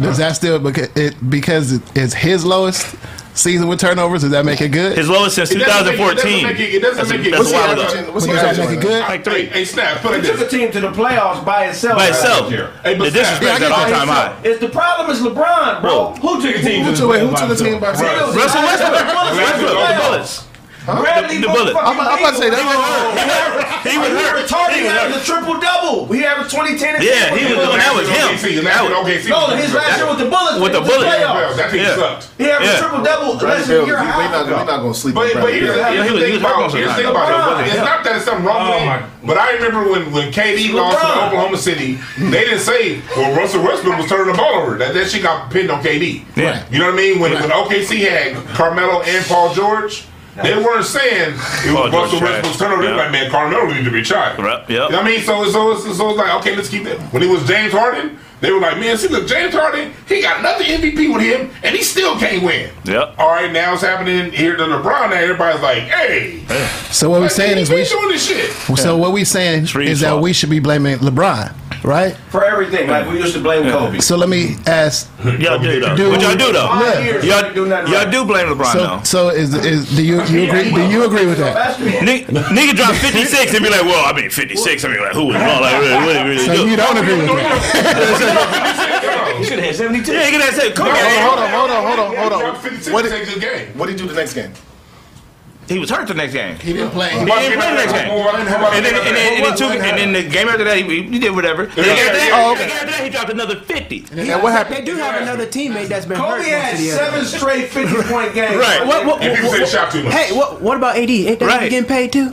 does that still because it because it's his lowest season with turnovers? Does that make it good? His lowest since It doesn't make- 2014. It doesn't make it. It doesn't That's a- make it. that's What's a he while ago. What's he Does that make it good? Like three. hey, snap. Put it He took a team to the playoffs by itself. By last itself. year. Hey, but The snap. disrespect Yeah, at all time high. It's the problem is LeBron, bro. Who took a team Who took- the wait, who playoffs took by the team by himself? himself? Russell Westbrook. Westbrook. The Westbrook. Bullets. The, the bullet. I'm, I'm about to say that. He was hurt. retarded. He He was averaged a hurt. triple double. He averaged 20, 10, and Yeah, he was doing that was him. That was- OKC. No, his last year with the Bullets. With the in Bullets. playoffs. That thing sucked. He averaged Yeah. triple double less Bradley than a Beal, year we and a half not, ago. we not gonna sleep But, but here's, the- he here's was- the he thing was hurt about most of the here's the thing about it. It's not that it's something wrong oh with Oh, my- it, but I remember when, when KD lost to Oklahoma City, they didn't say, well, Russell Westbrook was turning the ball over. That, that shit got pinned on KD. Yeah. You know what I mean? When, when OKC had Carmelo and Paul George, they weren't saying it was George Russell. Westbrook's turnover. They were like, man, Carmelo needs to retire. Right, yep. You know what I mean? So, so, so, so it's like, okay, let's keep it. When it was James Harden, they were like, man, see, look, James Harden, he got another MVP with him, and he still can't win. Yep. All right, now it's happening here to LeBron. Now everybody's like, hey, So what we're saying is we. we doing this shit. So what we're saying Reed's is that we should be blaming LeBron, right? For everything. Like we used to blame Kobe. So let me ask. Y'all do though. Do- What y'all do though? Yeah. years, Y'all, do nothing y'all right. do blame LeBron So though. so is is do you you agree do you agree with that? Basketball. Nigga, nigga drop 56 and be like, well, I mean 56. I mean, like, who was wrong? Like, really, what did really So do? you don't agree with that? He should have had 72. Yeah, nigga, that said, Kobe. Hold on, hold on, hold on, hold on, hold on. What did, take this game. what did he do the next game? He was hurt the next game. He didn't play. He didn't play the next game. And then, and then, and then, two, and then the game after that, he, he did whatever. The game after that, Oh, okay. game after that, he dropped another 50. And what happened? They do have another teammate that's been Kobe hurt. had most of the other- seven straight 50 point games. Right. What, what, And people what, say what, shot too much. hey, what, what about AD? Ain't that Right. getting paid too?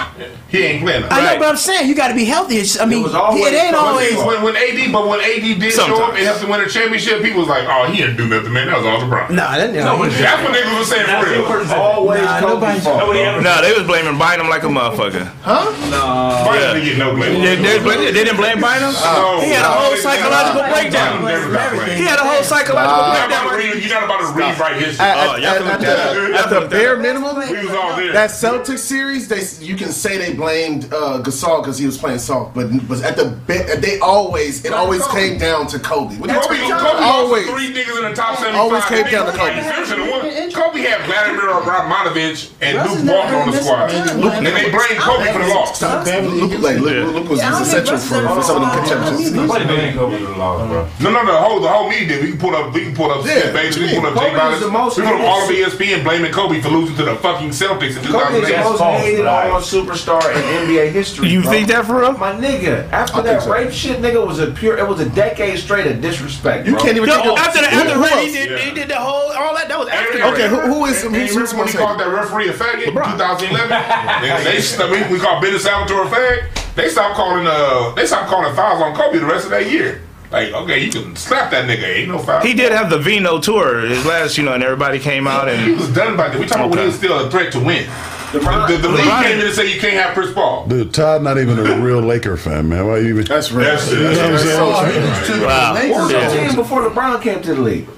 He ain't playing. I know, but I'm saying you got to be healthy. It's, I mean, was always- it ain't always. When, when AD, but when AD did show up and helped to win a championship, people was like, "Oh, he didn't do nothing, man. That was all LeBron." Nah, that, no, he- That's what niggas was saying for real. Always Nah, Kobe's nobody's- fault. Nobody. No, they was blaming Bynum like a motherfucker. huh? No, Biden didn't get no blame. They, they, they didn't blame Bynum? No, He had a whole psychological breakdown. they got blamed. He had a whole psychological You're breakdown. read- you're not about to rewrite history. At, Oh, at, y'all at, can at the, at the bare minimum, We was all there. that Celtics series, they you can say they blamed uh, Gasol because he was playing soft, but but at the be- they always it always came down to Kobe. Kobe, Kobe always. three niggas in the top 75. Always came down to Kobe. you should've won. Kobe had Vladimir Abramovich and Luke is on the squad. time. And they blamed Kobe for the loss. Stop. Luke, like, Luke, Luke was, was essential for, for some of them championships. Nobody blamed Kobe for the loss, bro. No, no, no. The whole, the whole media did. We can pull up. We can pull up. Yeah, Skip We can pull up Jay Kobe was Bilas. the We put up all of ESPN blaming Kobe for losing to the fucking Celtics in Kobe is the most hated right. on superstar in NBA history. You think that for real? My nigga, after that rape shit, nigga was a pure. It was a decade straight of disrespect. You can't even think No, of after the who- after he did, the whole all that. That was after. Okay, who, who is And who's you when he more called that referee a faggot in 2011? and they st- we, we called Ben Salvatore fag. They stopped calling uh they stopped calling fouls on Kobe the rest of that year. Like, okay, you can slap that nigga. Ain't no foul. He did have the Vino tour, his last, you know, and everybody came out and He was done by that. We talking about when he was still a threat to win. The, the, the league came in and said you can't have Chris Paul. Dude, Todd not even a real Laker fan, man. Why you even? That's real. That's, You know what I'm that's, saying? So true. wow. What was Yeah. the team before LeBron came to the league?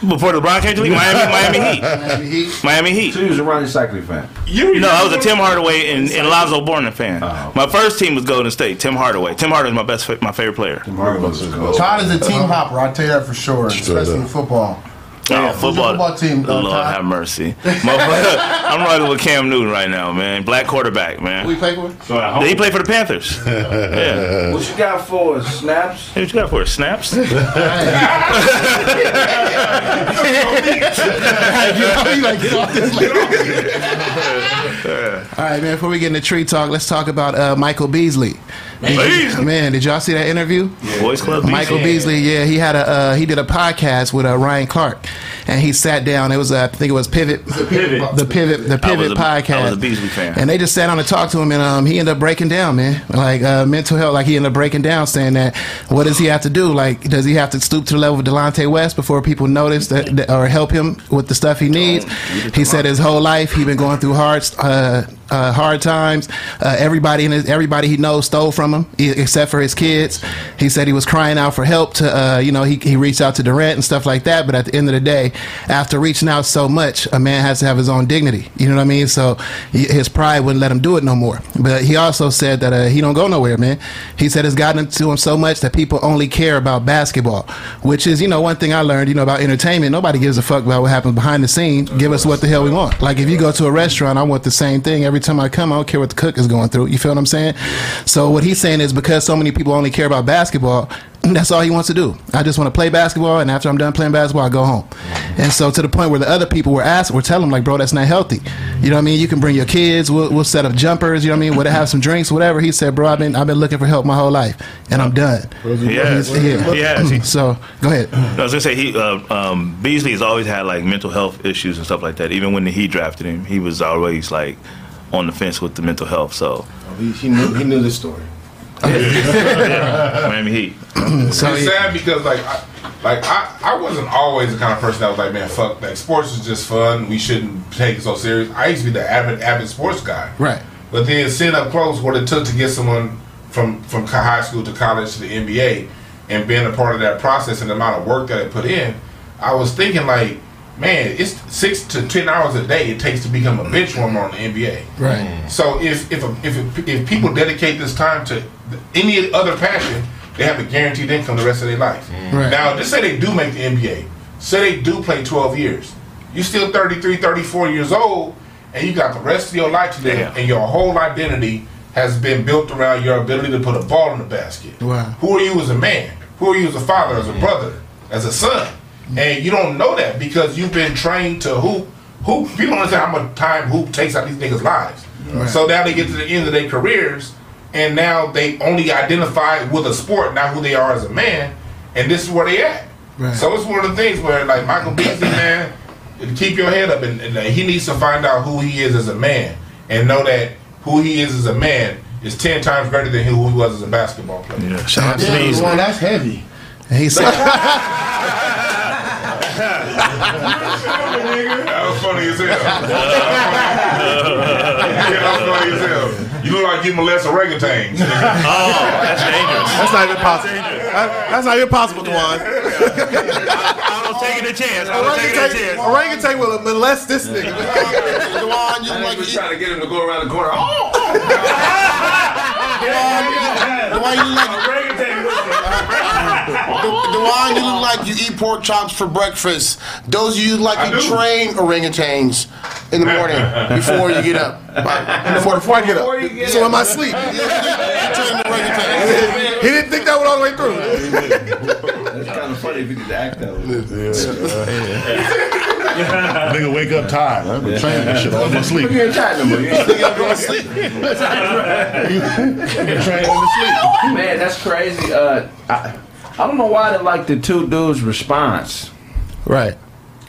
Before LeBron came to the league, Miami, Miami Heat, Miami Heat. Miami Heat. So he was a Rony Seikaly fan. you No, I was a Tim Hardaway and, and Lonzo Mourning fan. Oh, my first team was Golden State. Tim Hardaway. Tim Hardaway is my best, my favorite player. Todd is a team hopper. I'll tell you that for sure, especially in football. Oh, football. football team, uh, Lord Todd? have mercy. I'm riding with Cam Newton right now, man. Black quarterback, man. We play for? So He played for the Panthers. yeah. What you got for us? Snaps? Hey, what you got for it? Snaps? All right, man. Before we get into tree talk, let's talk about uh, Michael Beasley. Beasley. Man, did y'all see that interview? Boys Club. Michael Beasley, yeah, he had a uh, he did a podcast with uh, Ryan Clark, and he sat down. It was uh, I think it was Pivot, the Pivot. the Pivot, the Pivot a- podcast. I was a Beasley fan. and they just sat down and talked to him, and um, he ended up breaking down, man, like uh, mental health. Like he ended up breaking down, saying that what does he have to do? Like, does he have to stoop to the level of Delonte West before people notice that, that or help him with the stuff he needs? He said his whole life he been going through hard. Uh, hard times. Uh, everybody in his, everybody he knows stole from him, except for his kids. He said he was crying out for help. To uh, you know, he he reached out to Durant and stuff like that. But at the end of the day, after reaching out so much, a man has to have his own dignity. You know what I mean? So his pride wouldn't let him do it no more. But he also said that uh, he don't go nowhere, man. He said it's gotten to him so much that people only care about basketball, which is you know one thing I learned. You know about entertainment. Nobody gives a fuck about what happens behind the scenes. Give us what the hell we want. Like if you go to a restaurant, I want the same thing every time I come. I don't care what the cook is going through. You feel what I'm saying? So what he's saying is because so many people only care about basketball, that's all he wants to do. I just want to play basketball, and after I'm done playing basketball, I go home. And so to the point where the other people were asked, were telling him like, bro, that's not healthy. You know what I mean? You can bring your kids. We'll, we'll set up jumpers. You know what I mean? We'll have some drinks, whatever. He said, bro, I've been I've been looking for help my whole life, and I'm done. Has. Yeah. So go ahead. I was gonna say he uh, um, Beasley has always had like mental health issues and stuff like that. Even when he drafted him, he was always like on the fence with the mental health. So He, he knew he knew the story. yeah, Miami Heat. So it's yeah. sad because like I, like I, I wasn't always the kind of person that was like man fuck like sports is just fun we shouldn't take it so serious I used to be the avid avid sports guy Right. but then seeing up close what it took to get someone from from high school to college to the NBA and being a part of that process and the amount of work that it put in I was thinking like man it's six to ten hours a day it takes to become a bench warmer on the NBA Right. so if if if if people dedicate this time to any other passion, they have a guaranteed income the rest of their life. Mm. Right. Now, just say they do make the NBA. Say they do play 12 years. You're still 33, 34 years old, and you got the rest of your life to live, Yeah. and your whole identity has been built around your ability to put a ball in the basket. Wow. Who are you as a man? Who are you as a father, as a brother, as a son? And you don't know that because you've been trained to hoop. Hoop. People don't understand how much time hoop takes out these niggas' lives. So now they get to the end of their careers, and now they only identify with a sport, not who they are as a man. And this is where they at. Right. So it's one of the things where, like Michael Beasley, man, keep your head up, and, and uh, he needs to find out who he is as a man, and know that who he is as a man is ten times greater than who he was as a basketball player. Yeah, shout out to Yeah, Beasley. well, that's heavy. And he said, That was funny as hell. yeah, that was funny as hell. You look like you molest orangutans. Oh, that's dangerous. That's not even possible. That- that's not even possible, Dewan. I was taking a chance. I was taking a Orangutan, chance. orangutan will molest this nigga. Dewan, you like trying to get him to go around the corner. Oh, Dewan, you look like De- Dewan, you look like you eat pork chops for breakfast. Those of you like I you do. train orangutans in the morning before you get up. Before, before I get up. So in my sleep. You train orangutans. He didn't think that one all the way through. That's kind of funny if you did act that way. Nigga wake up tired. I've been training this shit all my sleep. You ain't tired no more. You ain't Nigga, go to sleep. Been training in the sleep. Man, that's crazy. Uh, I, I don't know why they like the two dudes' response. right.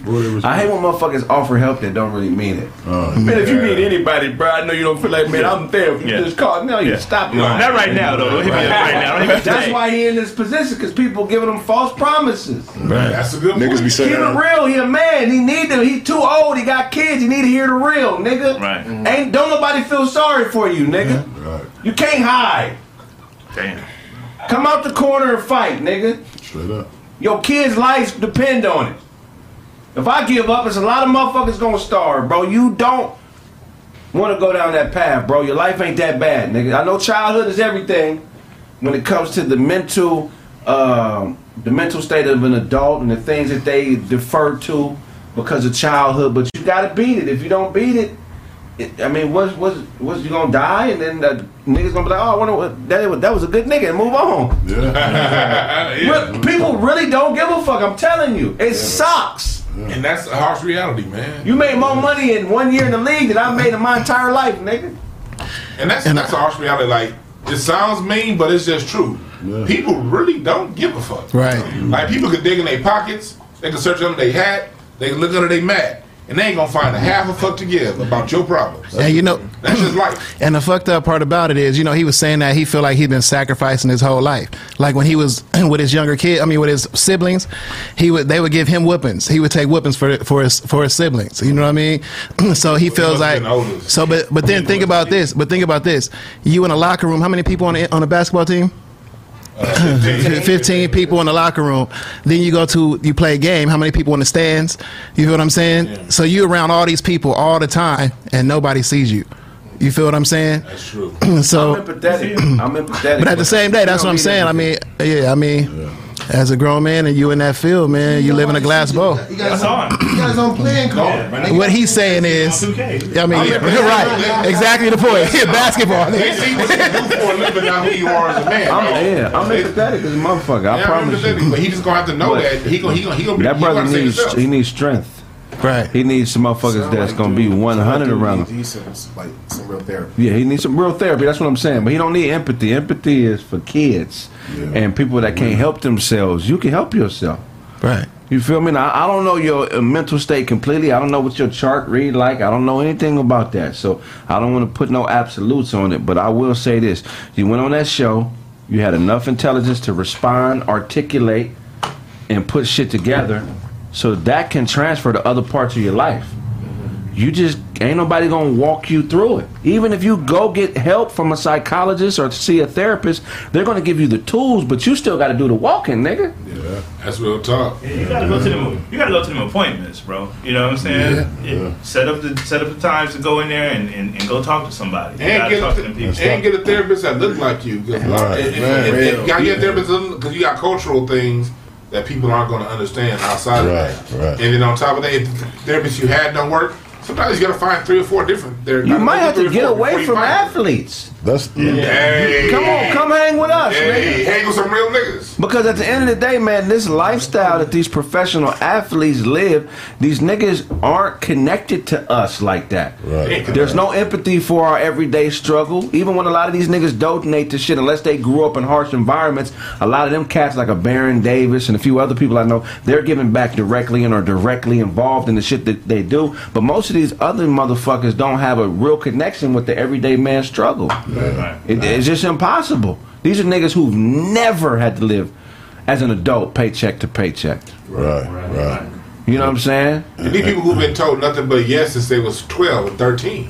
I hate when motherfuckers offer help that don't really mean it. Uh, man, if you need anybody, bro, I know you don't feel like, man, I'm there. If you Yeah. just call, no, you Yeah. stop No, lying. not right now, though. Don't hit me up right now. Don't hit That's today. why he in this position because people giving him false promises. That's a good Niggas point. be Keep saying it real. He a man. He need to. He too old. He got kids. He need to hear the real, nigga. Right. Ain't don't nobody feel sorry for you, nigga. Right. You can't hide. Damn. Come out the corner and fight, nigga. Straight up. Your kids' lives depend on it. If I give up, it's a lot of motherfuckers gonna starve, bro. You don't want to go down that path, bro. Your life ain't that bad, nigga. I know childhood is everything when it comes to the mental, um, the mental state of an adult and the things that they defer to because of childhood. But you gotta beat it. If you don't beat it, it I mean, what's what's what's you gonna die and then the niggas gonna be like, oh, I wonder what that was, that was a good nigga and move on. Yeah. Re- People really don't give a fuck. I'm telling you, it sucks. And that's a harsh reality, man. You made more money in one year in the league than I made in my entire life, nigga. And that's And that's I- a harsh reality. Like it sounds mean, but it's just true. People really don't give a fuck. Right. Like people could dig in their pockets, they can search under their hat, they can look under their mat, and they ain't gonna find a half a fuck to give about your problems. And you know, That's just life. And the fucked up part about it is, you know, he was saying that he felt like he'd been sacrificing his whole life. Like when he was with his younger kid, I mean, with his siblings, he would they would give him whoopings. He would take whoopings for for his for his siblings. You know what I mean? so he feels like so. But but then think about this. But think about this. You in a locker room. How many people on the, on a basketball team? Uh, 15 people in the locker room. Then you go to, you play a game. How many people in the stands? You feel what I'm saying? So you around all these people all the time and nobody sees you. You feel what I'm saying? That's true. so, I'm empathetic. I'm empathetic. but at the same day, that's what I'm don't saying. I mean, yeah, I mean, as a grown man and you in that field, man, you live in a glass bowl. You guys, on, you guys on playing card. man. What he's saying is, I mean, you're right, exactly the point. Basketball. They see what you do for a living, not who you are as a man. I'm, bro. yeah, I'm empathetic as a motherfucker. I Yeah, promise you. But he just gonna have to know that he gonna he gonna he gonna be That brother needs he needs strength. Right. He needs some motherfuckers that's gonna be 100 around him. He's some, like some real therapy. Yeah, he needs some real therapy. That's what I'm saying. But he don't need empathy. Empathy is for kids and people that can't help themselves. You can help yourself. Right. You feel me? Now, I don't know your uh, mental state completely. I don't know what your chart read like. I don't know anything about that. So I don't want to put no absolutes on it. But I will say this: you went on that show. You had enough intelligence to respond, articulate, and put shit together, so that can transfer to other parts of your life. You just ain't nobody gonna walk you through it. Even if you go get help from a psychologist or see a therapist, they're gonna give you the tools, but you still got to do the walking, nigga. Yeah, that's real talk. Yeah, you gotta go to them. You gotta go to them appointments, bro. You know what I'm saying? Yeah. yeah. Set up the set up the times to go in there and, and, and go talk to somebody. You And get, talk a, them and get a therapist that look like you. Cause Right. and- and- Right. and- and you gotta get a therapist because you got cultural things that people aren't going to understand outside of Right, that. right. And then on top of that, if the therapist you had don't work, sometimes you got to find three or four different. There, You might have to get away from athletes. That's Hey, Come on, come hang with us, Hey, nigga. hang with some real niggas. Because at the end of the day, man, this lifestyle that these professional athletes live, these niggas aren't connected to us like that. Right. There's no empathy for our everyday struggle. Even when a lot of these niggas donate to shit, unless they grew up in harsh environments, a lot of them cats like a Baron Davis and a few other people I know, they're giving back directly and are directly involved in the shit that they do. But most of these other motherfuckers don't have a real connection with the everyday man's struggle. It, it's just impossible. These are niggas who've never had to live as an adult paycheck to paycheck. right, right. You know what I'm saying? And these people who've been told nothing but yes since they was 12 and 13.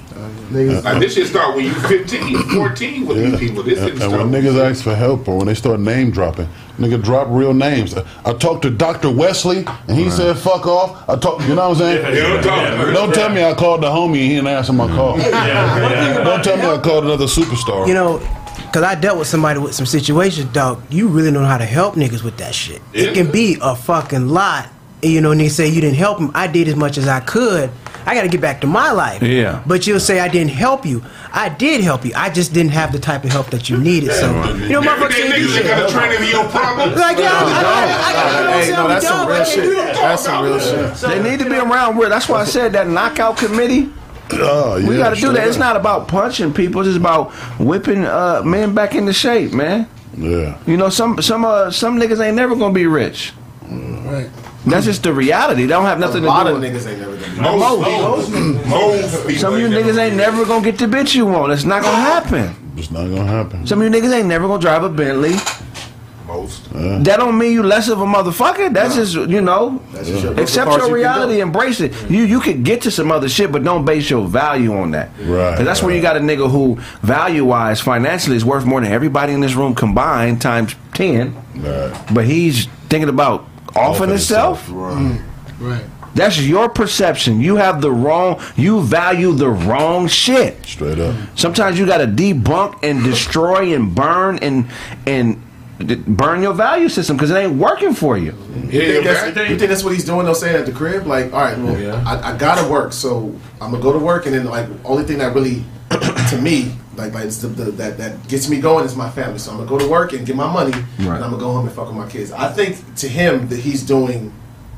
Like this shit start when you 15, 14 with these people. This And, didn't and when niggas ask for help or when they start name dropping, nigga drop real names. I talked to Dr. Wesley and he said fuck off. I talk, you know what I'm saying? Yeah, don't talk. Don't tell me I called the homie and he didn't answer my call. Don't tell me I called another superstar. You know, because I dealt with somebody with some situations, dog. You really know how to help niggas with that shit. It can be a fucking lot. And, you know, and they say you didn't help them. I did as much as I could. I got to get back to my life. Yeah. But you'll say I didn't help you. I did help you. I just didn't have the type of help that you needed. So, you know, motherfuckers Everyday can't do niggas that shit. got to train into your problems. Like, yeah, I, I, I, I, I, Hey, no, that's some real shit. That's some real shit. They need to be around where that's why I said that knockout committee. Oh, yeah, We got to do straight that. It's not about punching people. It's about whipping uh, men back into shape, man. Yeah. You know, some some uh, some niggas ain't never gonna be rich. Right. That's just the reality. They don't have nothing lot to of do. with niggas ain't never gonna. Most, most, most people Some of you ain't never niggas ain't never gonna get the bitch you want. It's not gonna happen. It's not gonna happen. Some of you niggas ain't never gonna drive a Bentley. Most. That don't mean you less of a motherfucker. That's just you know. That's just your- Accept parts your can reality, do. embrace it. You you could get to some other shit, but don't base your value on that. Right, 'Cause that's where you got a nigga who value wise, financially is worth more than everybody in this room combined times ten. Right. But he's thinking about offing Offing himself. himself. Mm. Mm. Right. That's your perception. You have the wrong. You value the wrong shit. Straight up. Mm. Sometimes you got to debunk and destroy and burn and and burn your value system because it ain't working for you. You Yeah, think, that's, you think that's what he's doing? They'll say at the crib, like, all right, well, I, I gotta work, so I'm gonna go to work, and then like, only thing that really, to me, like, like the, the, that that gets me going is my family. So I'm gonna go to work and get my money, and I'm gonna go home and fuck with my kids. I think to him that he's doing,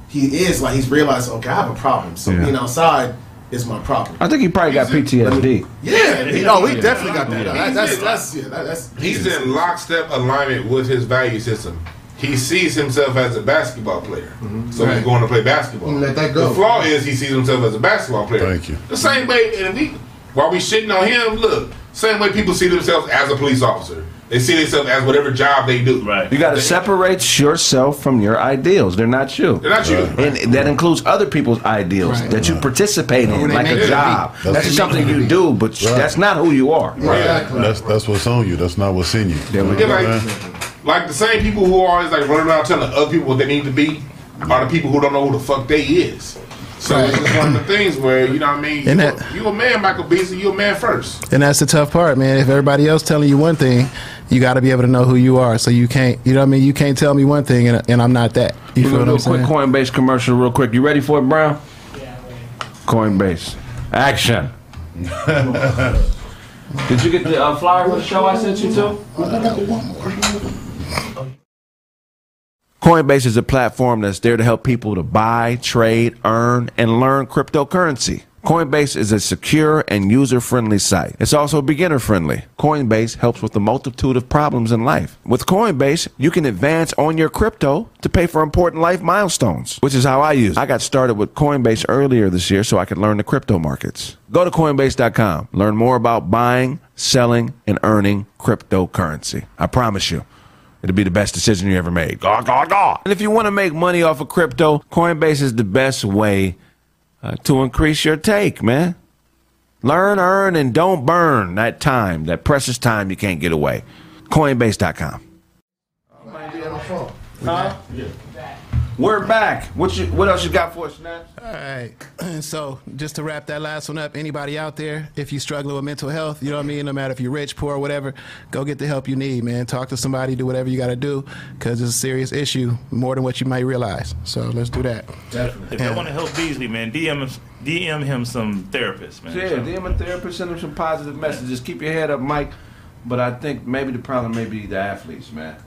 he is like he's realized, okay, I have a problem. So Yeah. being outside is my problem. I think he probably got PTSD. Yeah, he, oh, he definitely got that. That- that's that's yeah, that, that's He's in lockstep alignment with his value system. He sees himself as a basketball player, mm-hmm. so he's going to play basketball. Let that go. The flaw is he sees himself as a basketball player. Thank you. The same way, and we, while we shitting on him, look, same way people see themselves as a police officer. They see themselves as whatever job they do. Right. You got to separate yourself from your ideals. They're not you. They're not you. And that includes other people's ideals that you participate in, like a job. be. That's something you do, but Right. that's not who you are. Right. Exactly. That's that's what's on you. That's not what's in you. There we Yeah, go. like, like the same people who are always like running around telling other people what they need to be are the people who don't know who the fuck they is. So it's just one of the things where you know what I mean. And you, that- you a man, Michael Beasley. You a man first. And that's the tough part, man. If everybody else telling you one thing, you got to be able to know who you are. So you can't, you know what I mean? You can't tell me one thing and, and I'm not that. You We're feel what do I'm a quick? Coinbase commercial real quick. You ready for it, Brown? Yeah. Coinbase. Action. Did you get the uh, flyer for the show I sent you to? Coinbase is a platform that's there to help people to buy, trade, earn, and learn cryptocurrency. Coinbase is a secure and user friendly site. It's also beginner friendly. Coinbase helps with a multitude of problems in life. With Coinbase, you can advance on your crypto to pay for important life milestones, which is how I use it. I got started with Coinbase earlier this year so I could learn the crypto markets. Go to Coinbase.com. Learn more about buying, selling, and earning cryptocurrency. I promise you. It'll be the best decision you ever made. Gaw, gaw, gaw. And if you want to make money off of crypto, Coinbase is the best way uh, to increase your take, man. Learn, earn, and don't burn that time, that precious time you can't get away. Coinbase.com. Huh? We're back. What you? What else you got for us, Snap? All right. And so just to wrap that last one up, anybody out there, if you struggling with mental health, you know what I mean, no matter if you're rich, poor, whatever, go get the help you need, man. Talk to somebody, do whatever you got to do, because it's a serious issue, more than what you might realize. So let's do that. Definitely. If you want to help Beasley, man, DM him, DM him some therapists, man. Yeah, DM a therapist, send him some positive messages. Keep your head up, Mike. But I think maybe the problem may be the athletes, man.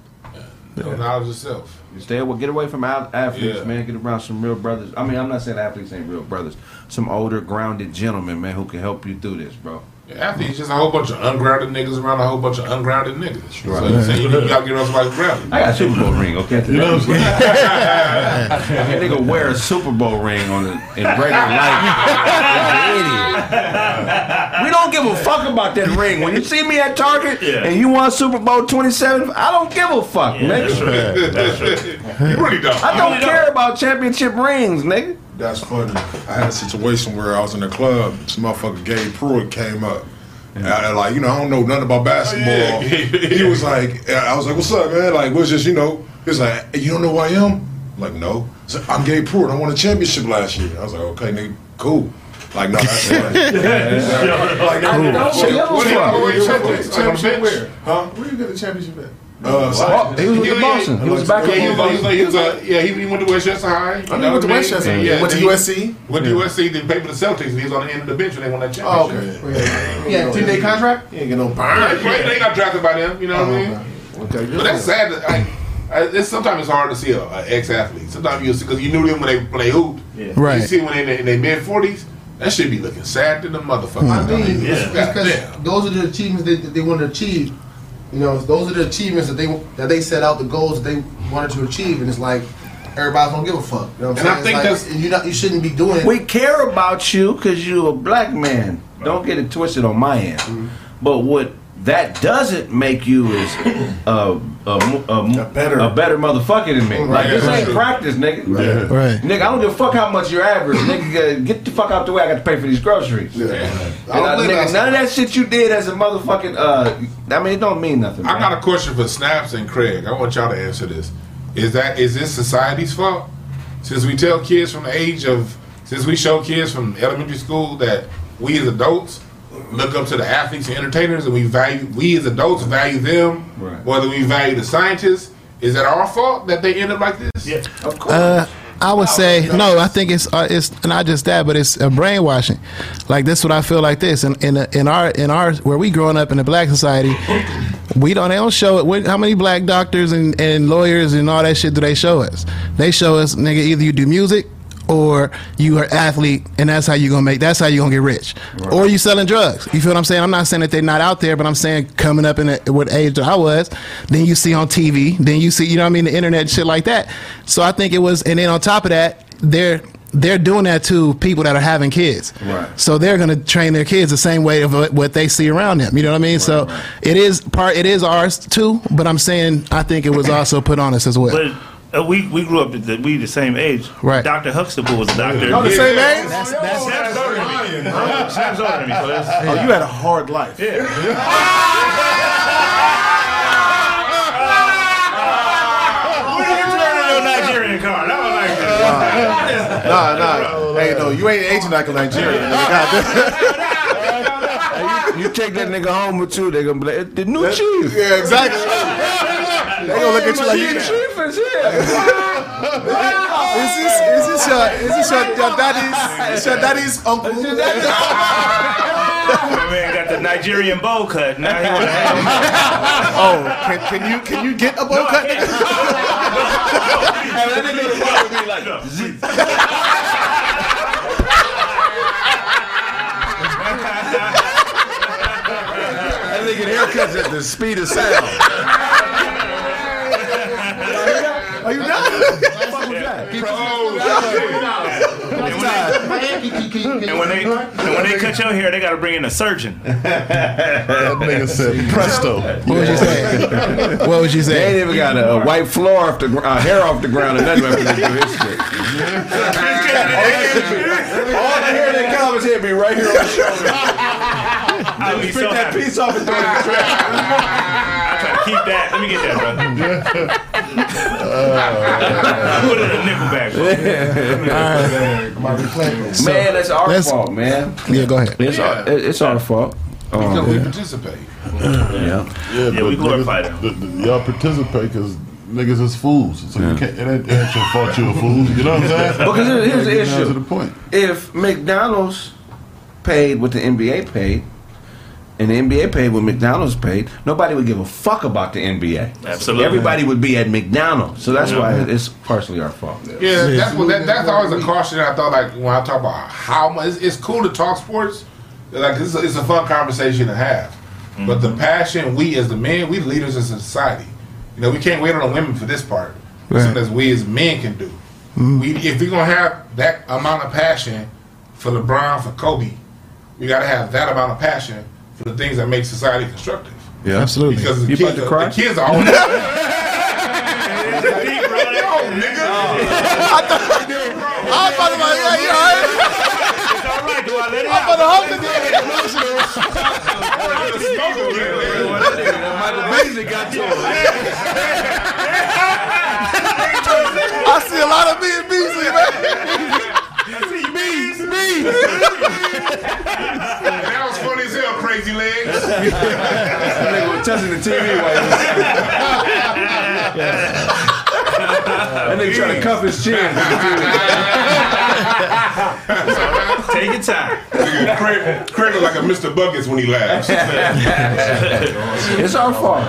Know knowledge yourself. You stay away, get away from athletes, Yeah. man. Get around some real brothers. I mean, I'm not saying athletes ain't real brothers. Some older, grounded gentlemen, man, who can help you through this, bro. Yeah, athletes just a whole bunch of ungrounded niggas around a whole bunch of ungrounded niggas. Right. So you, say you, you gotta get around somebody's grounded. I got a Super Bowl ring, okay? You know what I'm That nigga wear a Super Bowl ring on the, in regular life. He's an idiot. We don't give a fuck about that ring. When you see me at Target and you want Super Bowl 27, I don't give a fuck, nigga. That's true. You really don't. I don't care about championship rings, nigga. That's funny. I had a situation where I was in the club. This motherfucker Gabe Pruitt came up. And I, like, you know, I don't know nothing about basketball. Oh, he was like, I was like, what's up, man? Like, what's just, you know, he was like, hey, you don't know who I am? I'm like, no. So, I'm Gabe Pruitt. I won a championship last year. I was like, okay, nigga, cool. Like, no, that's funny. like, Cool. no, What do you- what do you- championship- championship where? Huh? Where you get the championship at? Uh, Oh, he was with the Boston. He was back Yeah, he in was, he was, he was, uh, yeah, he, he went to Westchester High. I know know he went to what I mean? Westchester. Yeah, Went to USC. Went to USC. Then played for the Celtics. And he was on the end of the bench when they won that Oh, championship. okay. Yeah, ten day contract. You ain't get no burn. Yeah, they- they got drafted by them. You know what I mean? Okay. But that's sad. That, I, I, it's, sometimes it's hard to see a, a ex athlete. Sometimes you because you knew them when they when they hooped. Right. You see when they in their mid forties, that should be looking sad to the motherfucker. I mean, Yeah. it's because those are the achievements that, that they want to achieve. You know, those are the achievements that they that they set out the goals that they wanted to achieve, and it's like everybody's gonna give a fuck. You know what I'm And I saying? think It's like, you not you shouldn't be doing it. We care about you because you're a black man. Don't get it twisted on my end. Mm-hmm. But what that doesn't make you is a, a, a, a better a better motherfucker than me. Like this ain't practice, nigga. Right. Right. Nigga, I don't give a fuck how much you're average. nigga, uh, get the fuck out the way. I got to pay for these groceries. And, uh, believe nigga, none of that shit you did as a motherfucking. Uh, I mean, it don't mean nothing. I man. got a question for Snaps and Craig. I want y'all to answer this. Is that is this society's fault? Since we tell kids from the age of since we show kids from elementary school that we as adults look up to the athletes and entertainers and we value we as adults value them Right. whether we value the scientists, is that our fault that they end up like this? Yeah. Of course. Uh, I would say no. I think it's uh, it's not just that, but it's a brainwashing. Like this, what I feel like this, and in, in our in our where we growing up in the black society, we don't they don't show it. What- How many black doctors and, and lawyers and all that shit do they show us? They show us, nigga, either you do music or you are athlete, and that's how you're gonna make. That's how you're gonna get rich, or you selling drugs. You feel what I'm saying? I'm not saying that they're not out there, but I'm saying coming up in the, what age that I was, then you see on TV, then you see, you know what I mean, the internet, and shit like that. So I think it was, and then on top of that, they're they're doing that to people that are having kids. Right. So they're gonna train their kids the same way of what- what they see around them. You know what I mean? so it is part, it is ours too. But I'm saying I think it was also put on us as well. But uh, we we grew up the, we the same age. Right. Dr. Huxtable was a doctor. Oh, the same age? That's, that's, Snap's older than me. Snap's older than me. So that's, Oh, you had a hard life. When did you turn on your Nigerian card? I was like, Nah, nah. Hey, no, you ain't Asian like a Nigerian. nigga. Goddamn. You take that nigga home with you, they gonna be like, the new chief. Yeah, exactly. They gonna look at you like you. chief is here. Is this is this your is this your, your daddy's is your daddy's uncle? My man got the Nigerian bowl cut. Now he want to have Oh, can, can you can you get a bowl cut? nigga? That nigga haircuts at the speed of sound. Are you done? And when they and when they cut your hair, they got to bring in a surgeon. That nigga said presto. What would you say? What would you They say? ain't even got a, a white floor off the uh, hair off the ground and nothing left do his shit. All the hair that comes here be right here on the shoulder. I'll be so that happy. piece off and throw it in the trash. I try to keep that. Let me get that, brother. Put it in a nickel bag. bro. Man, that's our let's- fault, man. Yeah, go ahead. It's our, it- it's our fault. Because Um, we participate. yeah. Yeah, Yeah, but we glorify them. the- the- Y'all participate because niggas is fools. So you can't, it ain't, it ain't your fault you're a fool. You know what I'm saying? Because here's the issue. To the point. If McDonald's paid what the NBA paid, and the NBA paid what McDonald's paid, nobody would give a fuck about the NBA. Absolutely. Everybody would be at McDonald's. So that's why it's partially our fault. Yeah, that's what that, that's always a caution. I thought like when I talk about how much it's, it's cool to talk sports, like it's a, it's a fun conversation to have. Mm-hmm. But the passion, we as the men, we leaders in society. You know, we can't wait on the women for this part. Right. Something as we as men can do. Mm-hmm. We if we're gonna have that amount of passion for LeBron, for Kobe, we gotta have that amount of passion for the things that make society constructive. Yeah, Absolutely. Because the You about kids, to cry? the kids are always. I'm about yeah, you alright? It's all right. Do I let it I'm about to hug the. Michael Beasley got to him. I see a lot of me and Beasley, man. That was funny as hell, crazy legs. That nigga was touching the TV while he was. That nigga trying to cuff his chin. Take your time. Craig, Craig like a Mr. Buckets when he laughs. It's our fault.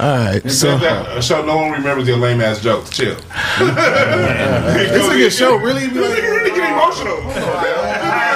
All right. so So that, uh, so no one remembers your lame ass jokes. Chill. This is a good show, really. Be like, Really get emotional.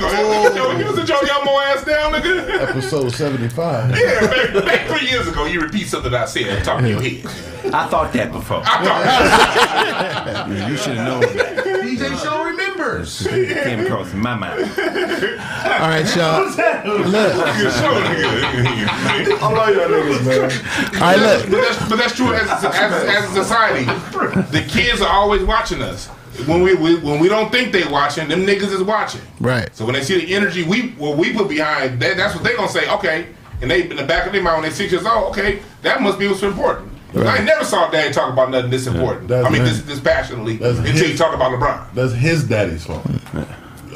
You was a joke, y'all more ass down, nigga. Episode 75. Yeah, back, back three years ago, you repeat something I said, talk to your head. I thought that before. I thought, You should have known that. DJ Show remembers. It came across my mind. all right, y'all. Look. good show, nigga. I love y'all niggas, man. All right, look. But that's, but that's true as, as, as a society. The kids are always watching us. When we, we when we don't think they watching, them niggas is watching. Right. So when they see the energy we what we put behind, that, that's what they gonna say. Okay, and they in the back of their mind when they six years old. Okay, that must be what's important. I never saw Daddy talk about nothing this important. that's I mean, right. this this passionately That's until his- you talk about LeBron. That's his daddy's fault.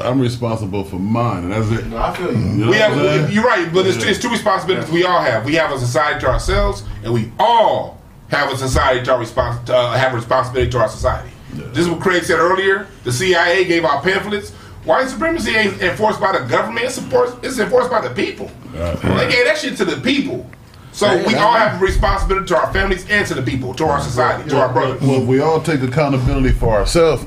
I'm responsible for mine, and that's it. I feel you. you know we have, you're right, but it's, it's two responsibilities we all have. We have a society to ourselves, and we all have a society to our respons- to, uh, have a responsibility to our society. This is what Craig said earlier. The CIA gave out pamphlets. White supremacy ain't enforced by the government. It's enforced, it's enforced by the people. They gave that shit to the people. So we all have a responsibility to our families and to the people, to our society, to our brothers. Well, if we all take accountability for ourselves,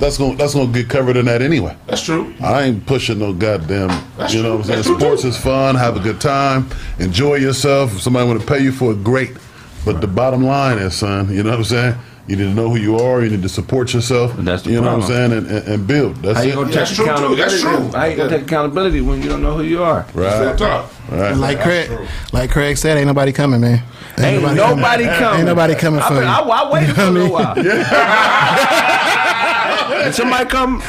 that's gonna that's gonna get covered in that anyway. That's true. I ain't pushing no goddamn. That's you know true. what I'm saying? That's Sports too. is fun. Have a good time. Enjoy yourself. If somebody want to pay you for it, great. But the bottom line is, son, you know what I'm saying? You need to know who you are. You need to support yourself. And that's the you know what I'm saying, and, and, and build. That's How you it. gonna That's take true, too. accountability? That's true. How you gonna take accountability when you don't know who you are? Right. Right. And like Craig, like Craig said, ain't nobody coming, man. Ain't nobody coming. Ain't nobody coming I, for mean, you. I, I waited for a little while. Yeah. and somebody come,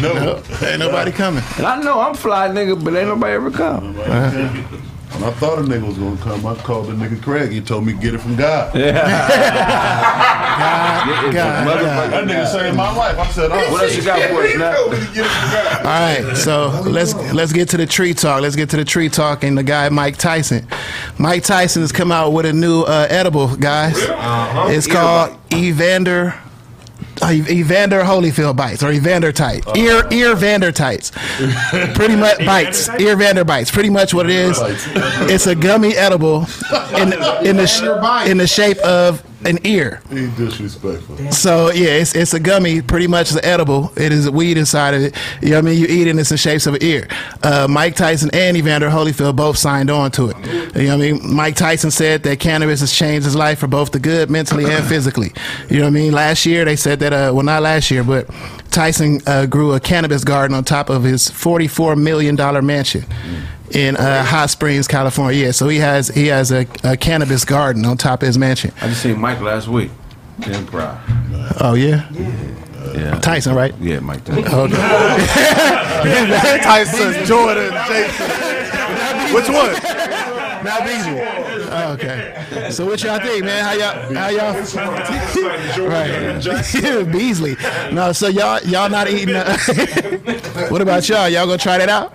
No. Ain't nobody coming. and I know I'm fly nigga, but ain't nobody ever come. When I thought a nigga was gonna come, I called the nigga Craig. He told me get it from God. God, God. That nigga saved my life. I said, oh, What else you got for us now? All right, so let's let's get to the tree talk. Let's get to the tree talk and the guy Mike Tyson. Mike Tyson has come out with a new uh, edible, guys. It's called Evander. Uh, Evander Holyfield bites or Evander tight ear ear Vander tights, pretty much bites. Ear Vander bites. Pretty much what it is. It's a gummy edible in in the in the shape of an ear. he disrespectful. So yeah, it's it's a gummy, pretty much the edible. It is a weed inside of it. You know what I mean? You eat it, and it's in shapes of an ear. Uh, Mike Tyson and Evander Holyfield both signed on to it. You know what I mean? Mike Tyson said that cannabis has changed his life for both the good, mentally and physically. You know what I mean? Last year they said that. Uh, well, not last year, but Tyson uh, grew a cannabis garden on top of his forty-four million dollar mansion. In uh, Hot Springs, California, yeah. So he has he has a, a cannabis garden on top of his mansion. I just seen Mike last week. Damn proud. Oh yeah, Yeah. Tyson, right? Yeah, Mike. Tyson. Okay. Tyson, Jordan, Jason. Which one? Now Oh, okay. So what y'all think, man? How y'all? How y'all? right. Beasley. No. So y'all y'all not eating. Uh, what about y'all? Y'all gonna try that out?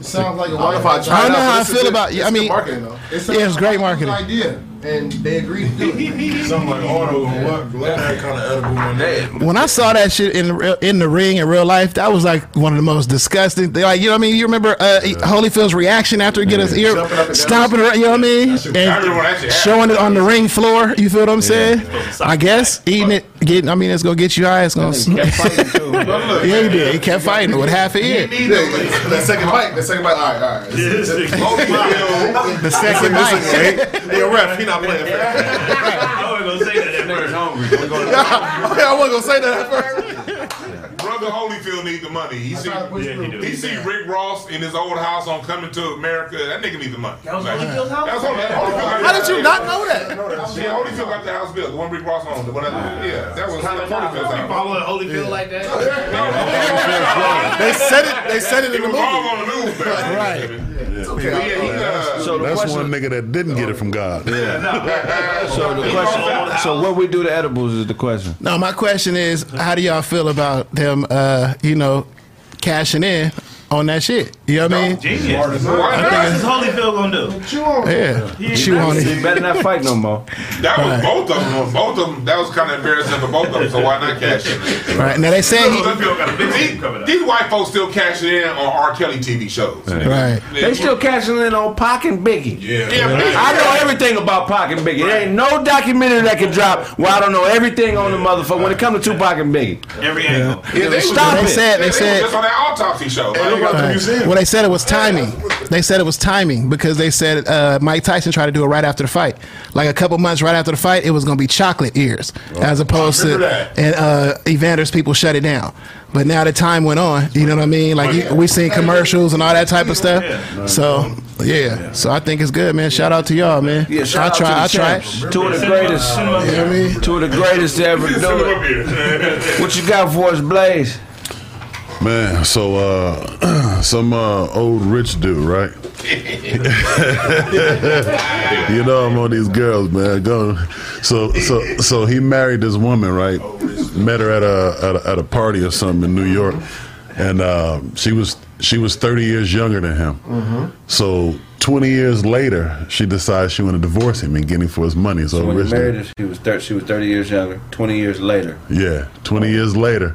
It sounds like a I don't know I white I don't know how I feel about- it's I mean- marketing, though. Yeah, it's great marketing. idea, and they agreed to do it. Something like auto and what? Let that kind of edible one day. When I saw that shit in the real, in the ring in real life, that was like one of the most disgusting. They like you know what I mean. You remember uh, Holyfield's reaction after he get his ear Jumping up and down. stomping around. You know what I mean? I remember when that shit And showing it on the ring floor. You feel what I'm saying? I guess eating it, getting. I mean, it's gonna get you high. It's gonna. Kept fighting too. Yeah, he did. He kept fighting with half a ear. Yeah, that second bite. That second bite. All right, all right. The second bite. Hey, yo, ref, he not playing fair. I wasn't gonna say that. That nigga's hungry. We're gonna- I wasn't gonna say that at first. Brother Holyfield need the money. He see, Yeah, he do. he see Rick Ross in his old house on Coming to America. That nigga need the money. That was Holyfield's house? That was Holyfield How did you not know that? Yeah, Holyfield got the house built. The one Rick Ross owned. The one that, yeah, that was Holyfield's house. Following Holyfield like that? They said it. They said it It in the was all movie. on the news back then. Right. But yeah, he, uh, So the That's question, one nigga that didn't get it from God. Yeah. so the question, so what we do to edibles is the question. No, my question is, how do y'all feel about them? Uh, you know, cashing in on that shit. You know what I mean? Genius. why What not? is Holyfield gonna do? Yeah. Chew on He it. better not fight no more. That was both of them. Both of them. That was kind of embarrassing for both of them. So why not cash in? Right. Now they saying he. Holyfield got a big These, team coming up. these white folks still cashing in on R. Kelly TV shows. Right. They still cashing in on Pac and Biggie. Yeah, big. I know everything about Pac and Biggie. There ain't no documentary that can drop where I don't know everything on the motherfucker when it comes to Tupac and Biggie. Every angle. Yeah, they Stop They it. said. They was said. just on that autopsy show. Like, Right. Well, they said it was timing. They said it was timing because they said uh, Mike Tyson tried to do it right after the fight. Like a couple months right after the fight, it was going to be chocolate ears as opposed to. that. And uh, Evander's people shut it down. But now the time went on. You know what I mean? Like you, we seen commercials and all that type of stuff. So yeah. So I think it's good, man. Shout out to y'all, man. Yeah, shout I out try. I to the try. champs. Two of the greatest. You know what I mean? Two of the greatest to ever do it. What you got for us, Blaze? Man, so uh some uh old rich dude, right? you know I'm on these girls, man. Go. So so so he married this woman, right? Met her at a at a, at a party or something in New York, and uh, she was she was 30 years younger than him. So 20 years later, she decides she want to divorce him and get him for his money. So, When he rich married dude. her, she was thir- she was thirty years younger. Twenty years later, Yeah, 20 years later,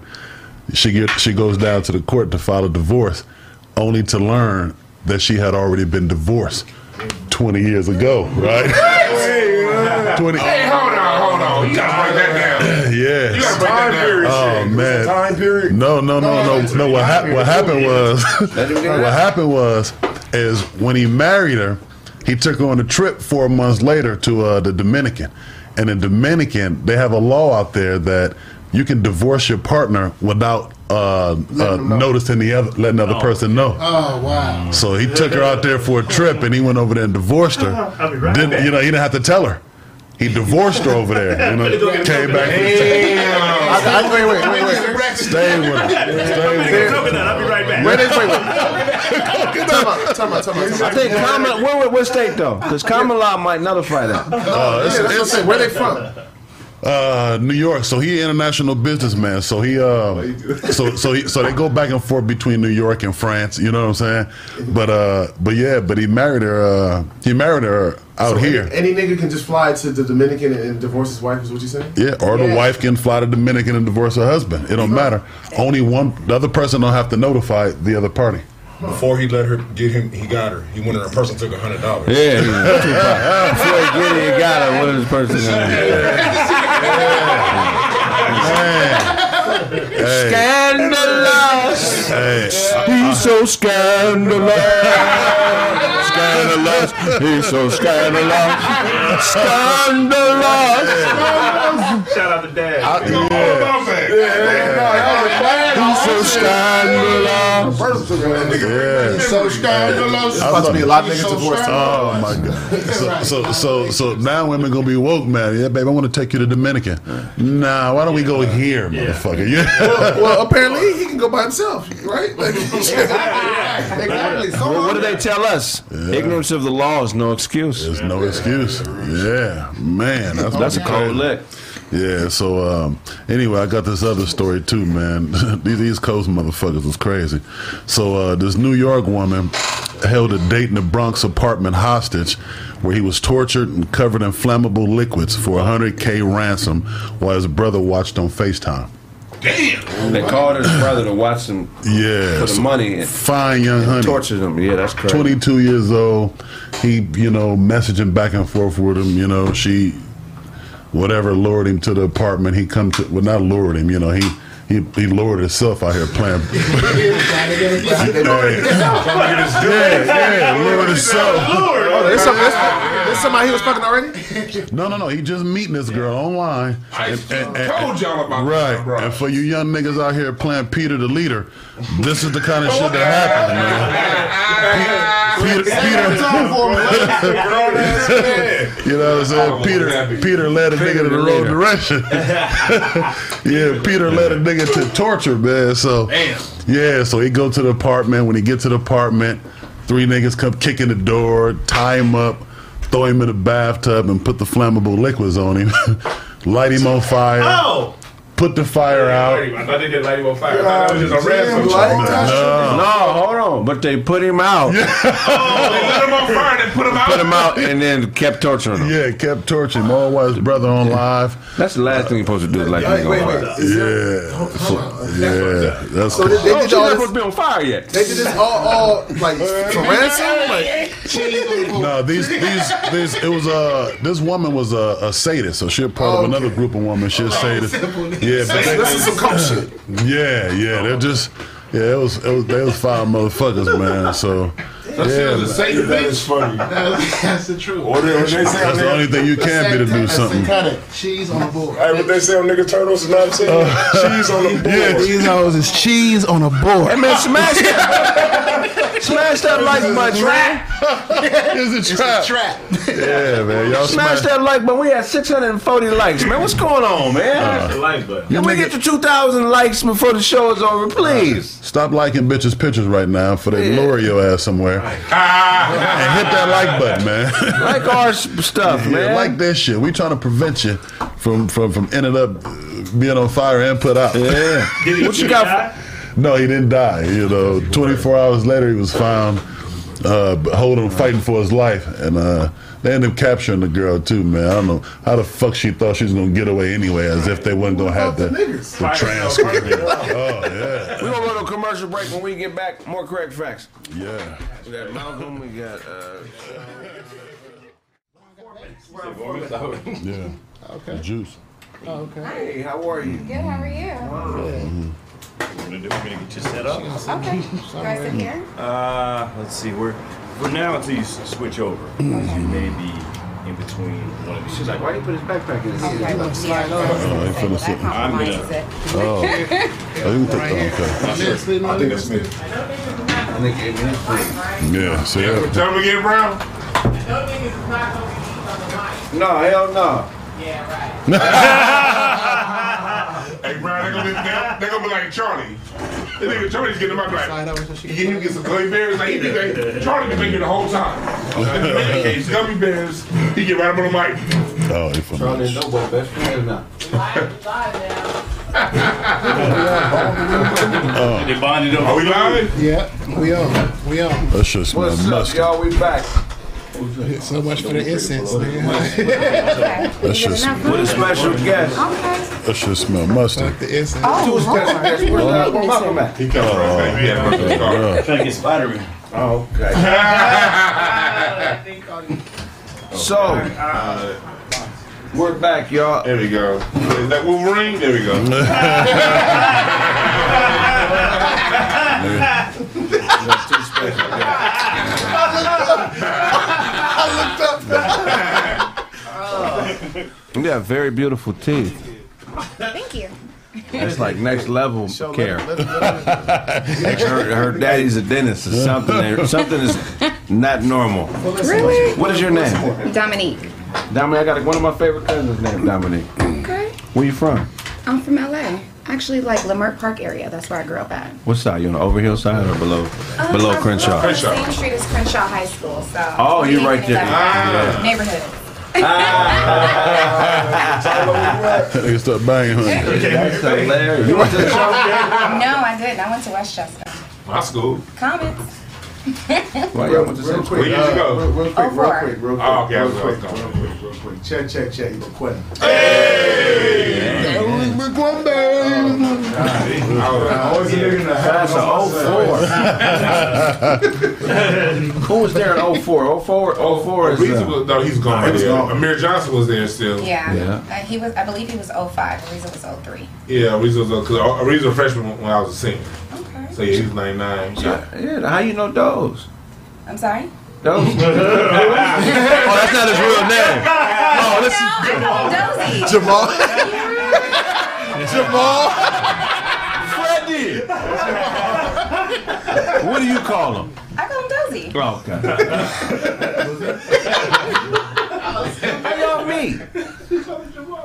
she get she goes down to the court to file a divorce, only to learn that she had already been divorced 20 years ago, right? 20 Hey, hold on, hold on. You gotta break that down. You Yeah. gotta break that down. Oh man. Time period. No, no, no, no, no. What, hap- what happened was, what happened was, is when he married her, he took her on a trip four months later to uh, the Dominican, and in Dominican they have a law out there that you can divorce your partner without uh, uh, noticing the other, letting the other person know. Oh wow. So he took her out there for a trip, and he went over there and divorced her. Right Didn't back. you know? He didn't have to tell her. He divorced her over there. You know, came back. I, I, wait, wait, wait, wait. Stay with her. Stay with her. Coconut, I'll be right back. Wait, wait, wait. wait. about, time out, time out, I think Kamala. Where, where, what state though? Because Kamala might nullify that. Uh, Yeah, it's- that's what I'm it's- Where they from? Uh, New York. So he an international businessman. So he uh, so so he, so they go back and forth between New York and France. You know what I'm saying? But uh, but yeah, but he married her. Uh, he married her out So here. Any, any nigga can just fly to the Dominican and, and divorce his wife. Is what you saying? Yeah, or the wife can fly to Dominican and divorce her husband. It don't matter. Only one. The other person don't have to notify the other party. Before he let her get him, he got her. He went in her purse and took a hundred dollars. Yeah, Tupac. Before you get it, you got it. What is this person? Hey, Scandalous. hey, He's so scandalous. Scandalous. He's so scandalous. Scandalous. Shout out to Dad. Yeah, yeah, that was He's so scandalous. yeah. So scandalous. About to be a lot of niggas divorced. Oh my god! So, so so so now women gonna be woke, man. Yeah, babe, I want to take you to Dominican. Nah, why don't we go here, motherfucker? Yeah. well, well, apparently he can go by himself, right? Like, Exactly. So Well, what do they tell us? Ignorance of the law is no excuse. There's no excuse. Yeah, man, that's That's a cold lick. Yeah. So um, anyway, I got this other story too, man. these East Coast motherfuckers was crazy. So uh, this New York woman held a date in the Bronx apartment hostage, where he was tortured and covered in flammable liquids for a hundred k ransom, while his brother watched on Facetime. Damn. They called his brother to watch him Yeah. for the money and Fine young honey. tortured him. Yeah, that's crazy. 22 years old. He, you know, messaging back and forth with him. You know, she, whatever, lured him to the apartment. He come to, well, not lured him. You know, he he he lured himself out here playing. yeah, yeah, lured himself. oh, there's, some, there's, there's somebody he was fucking already. No, no, no. He just meeting this girl online. I And- and- and- told y'all about Right. this, bro. And for you young niggas out here playing Peter the leader, this is the kind of shit that happens, man. Peter, Peter, you know what I'm saying? Peter, Peter led a nigga to the wrong direction. yeah, Peter led a nigga to torture, man. So, yeah, so he go to the apartment. When he get to the apartment, three niggas come kicking the door, tie him up, throw him in the bathtub, and put the flammable liquids on him, light him on fire, Oh! Put the fire out. I thought they did light him on fire. I thought that was just a ransom. No. No, hold on. But they put him out. Oh, they lit him on fire and put him out. Put him out and then kept torturing him. Yeah, kept torturing him. All while his brother on live. That's the last thing you're supposed to do is like Wait, nigga wait, on wait. fire. Is there, Yeah, so, yeah, that's so they, they Oh, did she's all not supposed to be on fire yet. They did this all, all like for ransom. Like, no. These, these, these. It was uh, this woman was a, a sadist, so she's part of Oh, another group of women. She's sadist. Yeah, but this is some they, coke shit. yeah, yeah. They're just, yeah. It was, it was, they was five motherfuckers, man. So, That shit was a yeah, Satan That is bitch. funny. That's the truth. Or they, or they say that's the only thing you can be to do something. Cheese on the board. hey, what they say on nigga turtles is not saying uh, cheese on the board. Yeah, these hoes is cheese on a board. Hey man, smash that, smash that like button, man. It's a trap. Trap. Yeah, man. Y'all Smash smash. that like button. We had 640 likes, man. What's going on, man? The like button. Can we get to 2,000 likes before the show is over, please? Stop liking bitches' pictures right now for they Yeah. lure your ass somewhere. And hit that like button, man. Like our stuff, Yeah, man. like this shit. We trying to prevent you from from from ending up uh, being on fire and put out. yeah. What you got? For, No, he didn't die. You know, 24 hours later, he was found uh, holding, fighting for his life, and uh, they ended up capturing the girl too. Man, I don't know how the fuck she thought she was gonna get away anyway, as if they wasn't gonna have the, the transcript. oh yeah, we gonna go to a commercial break. When we get back, more correct facts. yeah. We got Malcolm. We got. Uh, Yeah. Okay. Juice. Oh, okay. Hey, how are you? Good, how are you? What gonna do? We're gonna get you set up. Okay. You guys in here? Uh, let's see. We're for now until you switch over. You may be in between one of these. She's like, why do you put his backpack in Okay, here? well, yeah, Oh, he finna that sit. I'm gonna- compromises it. Oh, I didn't think. Okay. I think that's me. I think it is free. Yeah. See that? Tell him again, Brown. No, hell no. Hey, Brian, they gonna be, they, they gonna be like Charlie. The nigga Charlie's getting my black. You get him get some gummy bears. Like, he be like, Charlie been here the whole time. Like, he gets gummy bears. He get right up on the mic. Oh, he from Charlie and Noble best friends now. Oh. They bonded up. Are we live? Yeah, we on. We on. That shit smell What's up, musty. y'all? We back. So much for the incense, man. That shit, sm- With a special guest. that shit smell musty. the incense. Two special guests. Where's uh, where Malcolm at? He comes right back. He had to go to the Trying to get Spider-Man. Oh, okay. So, we're back, y'all. There we go. Is that Wolverine? There we go. You got very beautiful teeth. Thank you. It's like next level care. Her, her daddy's a dentist or something. there- Something is not normal. Really? What is your name? Dominique. Dominique. I got one of my favorite cousins named Dominique. Okay. Where you from? I'm from LA. Actually, like Leimert Park area. That's where I grew up at. What side? You on the Overhill side or below? Um, below I'm Crenshaw. below- Same street as Crenshaw High School. So. Oh, you're right there. 28 and Ah. 11. Neighborhood. They start banging. huh? That's hilarious. You went to the show? no, I didn't. I went to Westchester. My school. Comments. Why y'all went to Real Central? quick, Where you go? real, real quick, Oh, real quick, real quick, Oh, okay, real quick, like, real quick, real quick. Check, check, check. You quitting. Always a nigga in the That's house. a 04. Who was there in 04? 04, 04 is. Ariza Uh, was, no, he's gone. He was gone. Amir Johnson was there still. Yeah. Yeah. Uh, he was. I believe he was 05. Ariza was 03. Yeah, Ariza was because Ariza was a freshman when I was a senior. Okay. So yeah, he was 99. Yeah. yeah, how you know those? I'm sorry. Those? oh, that's not his real name. Oh, this I know oh, Dozy. Jamal. Jamal. Freddie! what do you call him? I call him Dozy. Oh, okay. how y'all meet?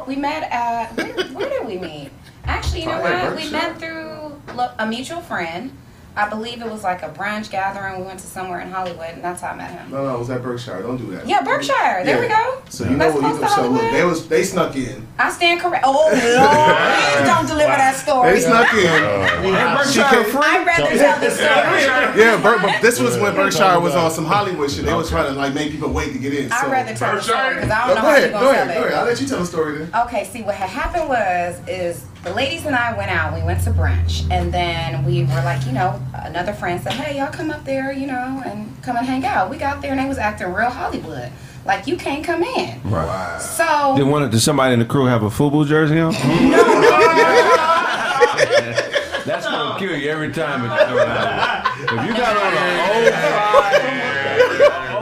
We met at where, where did we meet? Actually, you know what? We met through a mutual friend. I believe it was like a brunch gathering. We went to somewhere in Hollywood, and that's how I met him. No, no, it was at Berkshire. Don't do that. Yeah, Berkshire. There we go. So you know That's what? You, close to so look, they was they snuck in. I stand correct. Oh Lord, please don't deliver that story. They snuck in. She came- I'd rather tell the story. Yeah, Ber- but this was when Berkshire was on some Hollywood shit. They was trying to like make people wait to get in. I'd rather tell the story because I don't know go how ahead, you go gonna ahead, tell go it. ahead. I'll let you tell the story then. Okay, see what had happened was is the ladies and I went out. We went to brunch, and then we were like, you know, another friend said, "Hey, y'all come up there, you know, and come and hang out." We got there, and they was acting real Hollywood, like you can't come in. Right. So Did one? Did somebody in the crew have a football jersey on? No That's gonna kill you every time. It's thrown out. If you got on a 05,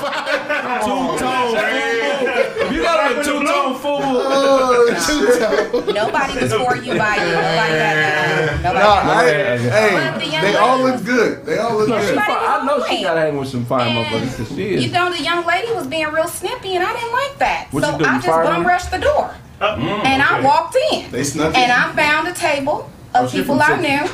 05, two-tone FUBU, if you got on a two-tone FUBU, nobody was for you by you. Nobody had that. Nobody. No, I, that. The hey, they all lady- look good. They all look No, good. I know she gotta hang with some fine motherfuckers 'cause she is. You know, the young lady was being real snippy, and I didn't like that. What so you do, I just fired bum rushed the door, oh. mm, and I walked in. They snuck And in. I found a table of Oh, people I knew,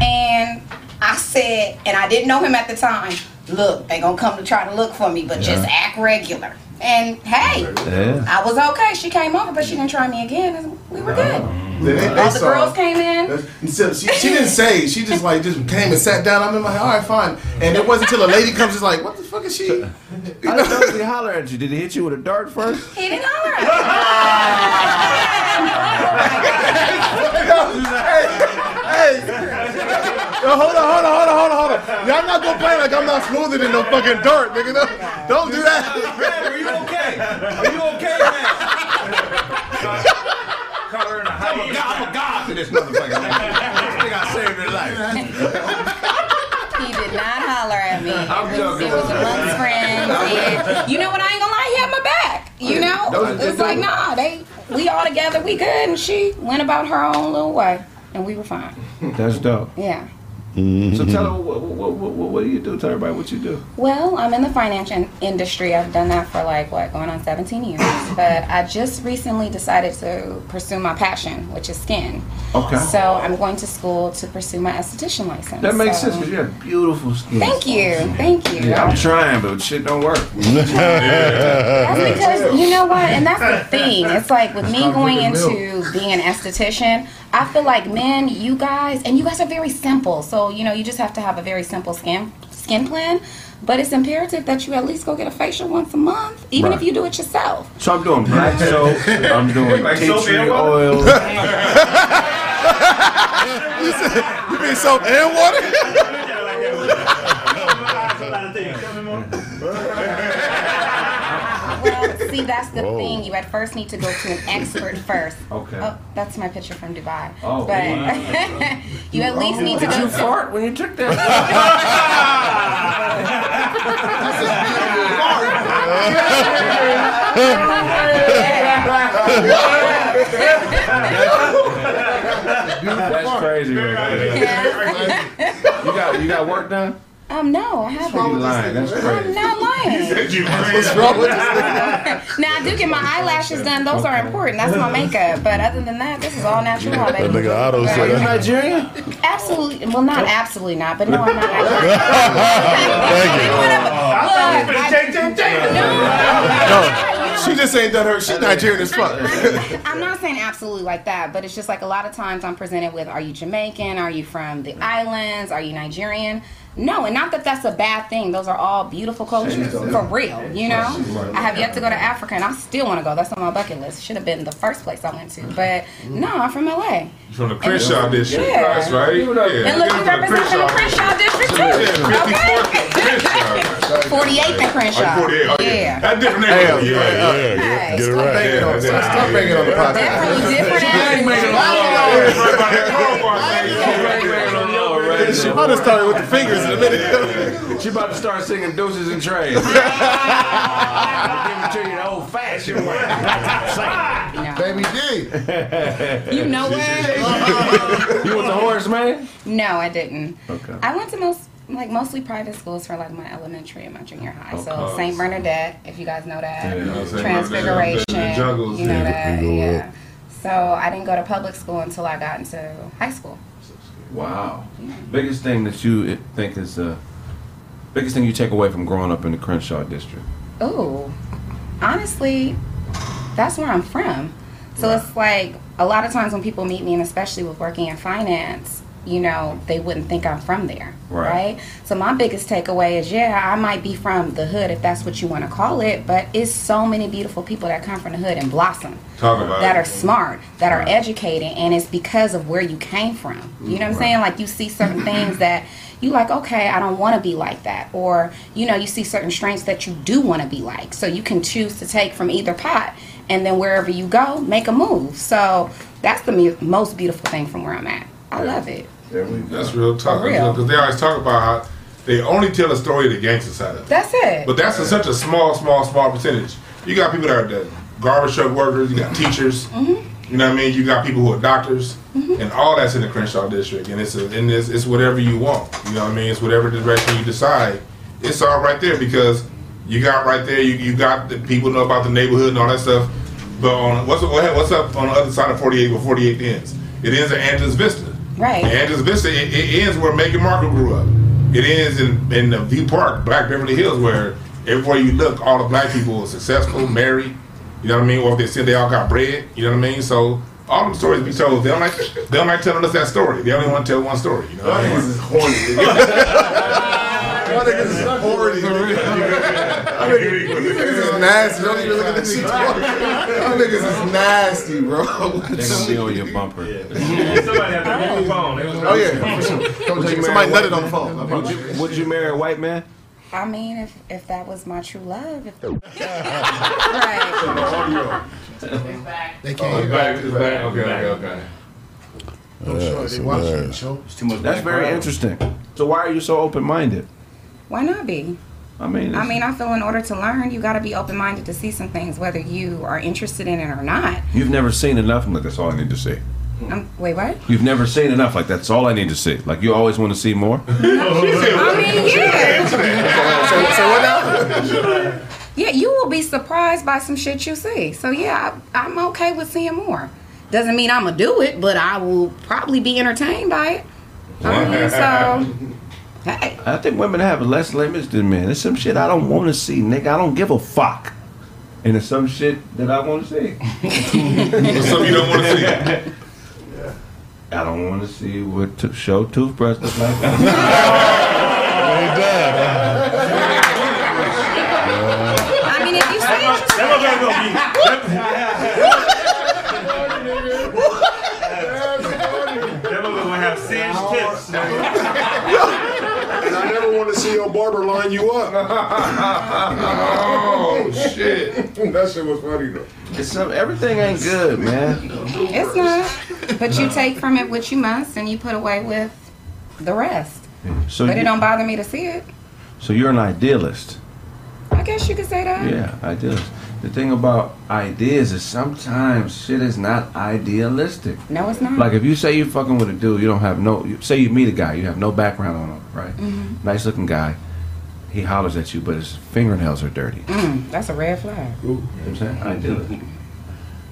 and I said, and I didn't know him at the time. Look, they gonna come to try to look for me, but just act regular. And hey, Yeah. I was okay. She came over, but she didn't try me again, and we were good. They, they, they All the saw- girls came in. So she, she didn't say. She just like just came and sat down. I'm in my head. All right, fine. And it wasn't until a lady comes, just like, what the fuck is she? You How did Dozy holler at you? Did he hit you with a dart first? He didn't holler at hey, yo, hold on, hold on, hold on, hold on, hold on. Y'all not gonna play like I'm not smoother than no fucking dirt, nigga. No, don't do that. Man, are you okay? Are you okay, man? I'm a god, I'm a god to this motherfucker. I think I saved his life. He did not holler at me. I'm it was, joking. it was amongst friends. And you know what? I ain't gonna lie. He had my back. You know, Those are it's like nah. They we all together. We good. And she went about her own little way, and we were fine. That's dope. Yeah. So tell her what, what, what, what, what do you do? Tell everybody what you do. Well, I'm in the finance in- industry. I've done that for like what, going on 17 years. But I just recently decided to pursue my passion, which is skin. Okay. So I'm going to school to pursue my esthetician license. That makes So- sense because you have beautiful skin. Thank you, thank you. Yeah, I'm trying, but shit don't work. That's because you know what, and that's the thing. It's like with me going drinking into being an esthetician, I feel like men, you guys, and you guys are very simple. So you know, you just have to have a very simple skin skin plan. But it's imperative that you at least go get a facial once a month, even if you do it yourself. So I'm doing black soap. I'm doing Like tea tree oil. you, said, you mean soap and water? See, that's the thing. You at first need to go to an expert first. Okay. Oh, that's my picture from Dubai. Oh, but wow. you at least need to Did go. you fart when you took that? That's crazy. man. You got you got work done? Um, no, I haven't. You lying? That's I'm not lying. What's wrong with this now I do get my eyelashes done; those are important. That's my makeup. But other than that, this is all natural, That baby. nigga Otto said Are you Nigerian? Absolutely. Well, not absolutely not, but no, I'm not. Thank you. No, she just ain't done her. She Nigerian as fuck. I'm not saying absolutely like that, but it's just like a lot of times I'm presented with, are you Jamaican? Are you from the islands? Are you Nigerian? No, and not that that's a bad thing. Those are all beautiful cultures for real. You know, I have yet to go to Africa, and I still want to go. That's on my bucket list. Should have been the first place I went to, but no, I'm from LA. From the Crenshaw district. Yeah. That's right. Yeah. And look, you represent the Crenshaw district too. Okay. 48th and Crenshaw. Oh, 48. Oh, yeah. Yeah. That's different Hey, neighborhood. yeah, Yeah. Get it right. on- Yeah, yeah. stop banging on the podcast. Definitely different I'll just start with the fingers in a minute. She about to start singing deuces and trays. Give it to you the old fashioned way. Baby D. You know what? Uh-huh. You was a horse man? No, I didn't. Okay. I went to most like mostly private schools for like my elementary and my junior high. So Okay. Saint Bernadette, if you guys know that, Yeah, Saint Bernadette, Transfiguration, the you know yeah. that, Yeah. yeah. So I didn't go to public school until I got into high school. Wow. Biggest thing that you think is the biggest thing you take away from growing up in the Crenshaw district? Oh, honestly, that's where I'm from. So it's like a lot of times when people meet me, and especially with working in finance, you know, they wouldn't think I'm from there, Right. right? So my biggest takeaway is, yeah, I might be from the hood if that's what you want to call it, but it's so many beautiful people that come from the hood and blossom. Talk about that it. are smart, that are educated, and it's because of where you came from. You know what I'm saying? Like you see certain things that you like, okay, I don't want to be like that, or you know, you see certain strengths that you do want to be like. So you can choose to take from either pot, and then wherever you go, make a move. So that's the mu- most beautiful thing from where I'm at. I love it. That's real talk. For real. Because they always talk about how they only tell a story of the gangster side of it. That's it. But that's a, such a small, small, small percentage. You got people that are the garbage truck workers. You got teachers. Mm-hmm. You know what I mean? You got people who are doctors, and all that's in the Crenshaw district. And it's a, and it's, it's whatever you want. You know what I mean? It's whatever direction you decide. It's all right there because you got right there. You, you got the people know about the neighborhood and all that stuff. But on what's what's up on the other side of 48 where 48 ends? It ends at Angeles Vista. Right. And Angeles Vista, it, it ends where Meghan Markle grew up. It ends in, in the View Park, Black Beverly Hills, where everywhere you look, all the black people are successful, married. You know what I mean? Or if they said they all got bread. You know what I mean? So all them stories be told. They don't like they don't like telling us that story. They only want to tell one story. You know what I mean? is Y'all niggas is horny. Y'all niggas is nasty. Don't even look at this shit. Y'all niggas is nasty, bro. They're gonna be on your bumper. Somebody had to on phone. Oh yeah, for sure. Would you Somebody marry a nutted on the phone. Oh, would you, would you marry a white man? I mean, if if that was my true love, if right. They Oh, can't. it's back. It's back. Okay, okay, okay. Yeah, They watch the show. It's too much That's very background. interesting. So why are you so open minded? Why not be? I mean, I mean, I feel in order to learn, you got to be open minded to see some things, whether you are interested in it or not. you've never seen enough. Look, that's all I need to see. Um, wait, what? You've never seen enough. Like that's all I need to see. Like you always want to see more. I mean, yeah. So, so what now? Yeah, you will be surprised by some shit you see. So yeah, I, I'm okay with seeing more. Doesn't mean I'm gonna do it, but I will probably be entertained by it. I mean, so hey, I think women have less limits than men. There's some shit I don't want to see, nigga. I don't give a fuck. And there's some shit that I want to see. What's something you don't want to see? Yeah. I don't want to see what to show toothbrush look like. I mean, if you say it, you say it. That motherfucker gonna have singed tips. And I never want to see your barber line you up. Oh shit! that shit was funny though. It's some, everything ain't good, man. It's not. But you take from it what you must, and you put away with the rest. So, But it don't bother me to see it. so you're an idealist. I guess you could say that. Yeah, idealist. The thing about ideas is sometimes shit is not idealistic. No, it's not. Like if you say you're fucking with a dude, you don't have no. You, say you meet a guy, you have no background on him, right? Mhm. Nice looking guy. He hollers at you, but his fingernails are dirty. Mm, that's a red flag. You know what I'm saying? Idealistic.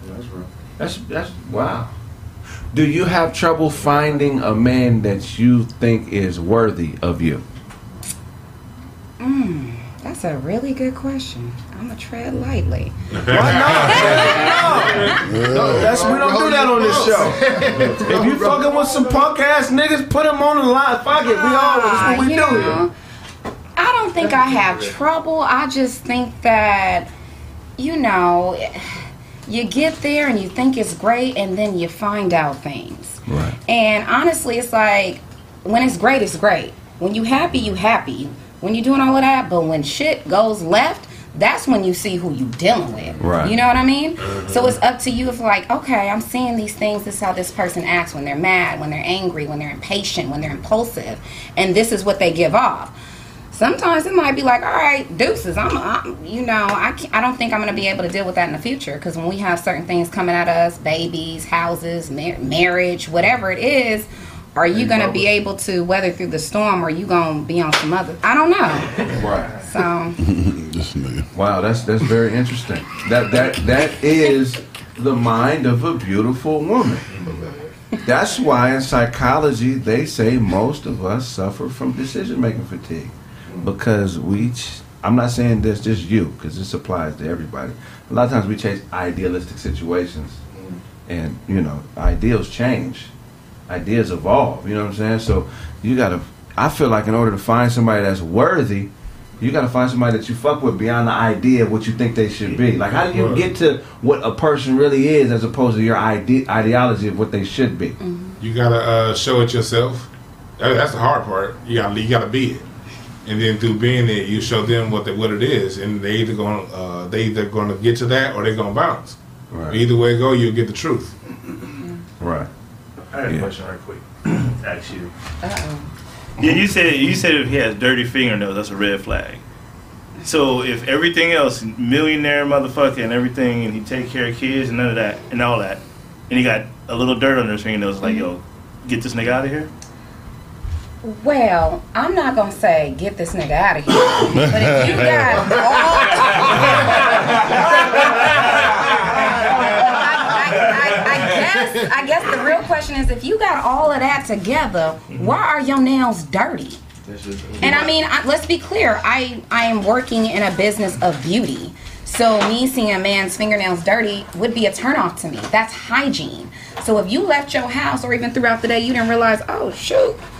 That's real. That's that's wow. Do you have trouble finding a man that you think is worthy of you? Mm, that's a really good question. I'm gonna tread lightly. Why not? No, that's we don't do that on this show. if you fucking with some punk ass niggas, put them on the line. Fuck it, we all. That's what we you do know, I don't think I have trouble. I just think that, you know, you get there and you think it's great, and then you find out things. Right. And honestly, it's like when it's great, it's great. When you happy, you happy. When you doing all of that, but when shit goes left, that's when you see who you dealing with. Right. You know what I mean? Mm-hmm. So it's up to you if like, okay, I'm seeing these things. This is how this person acts when they're mad, when they're angry, when they're impatient, when they're impulsive, and this is what they give off. Sometimes it might be like, all right, deuces. I'm, I'm you know, I can't, I don't think I'm gonna be able to deal with that in the future because when we have certain things coming at us, babies, houses, mar- marriage, whatever it is, are you gonna be able to weather through the storm, or you gonna be on some other? I don't know. Right. So This nigga. Wow, that's that's very interesting. That that that is the mind of a beautiful woman. That's why in psychology they say most of us suffer from decision making fatigue because we. ch- I'm not saying this just you because this applies to everybody. A lot of times we chase idealistic situations, and you know ideals change, ideas evolve. You know what I'm saying? So you gotta. I feel like in order to find somebody that's worthy, you got to find somebody that you fuck with beyond the idea of what you think they should be. Like, how do you get to what a person really is as opposed to your ide- ideology of what they should be? You gotta uh, show it yourself. That's the hard part. You gotta you gotta be it, and then through being it, you show them what the, what it is, and they either gonna uh, they either gonna get to that or they're gonna bounce. Right. Either way it go, you'll get the truth. Right. I had Yeah. a question right quick. Ask you. Uh-oh. Yeah, you said you said if he has dirty fingernails, that's a red flag. So if everything else, millionaire motherfucker and everything, and he take care of kids and none of that and all that, and he got a little dirt under his fingernails, like yo, get this nigga out of here. Well, I'm not gonna say get this nigga out of here, but if you got I, I, I guess I guess the real question is if you got all of that together, why are your nails dirty? And I mean, I, let's be clear. I I am working in a business of beauty, so me seeing a man's fingernails dirty would be a turnoff to me. That's hygiene. So if you left your house or even throughout the day, you didn't realize, oh shoot, that,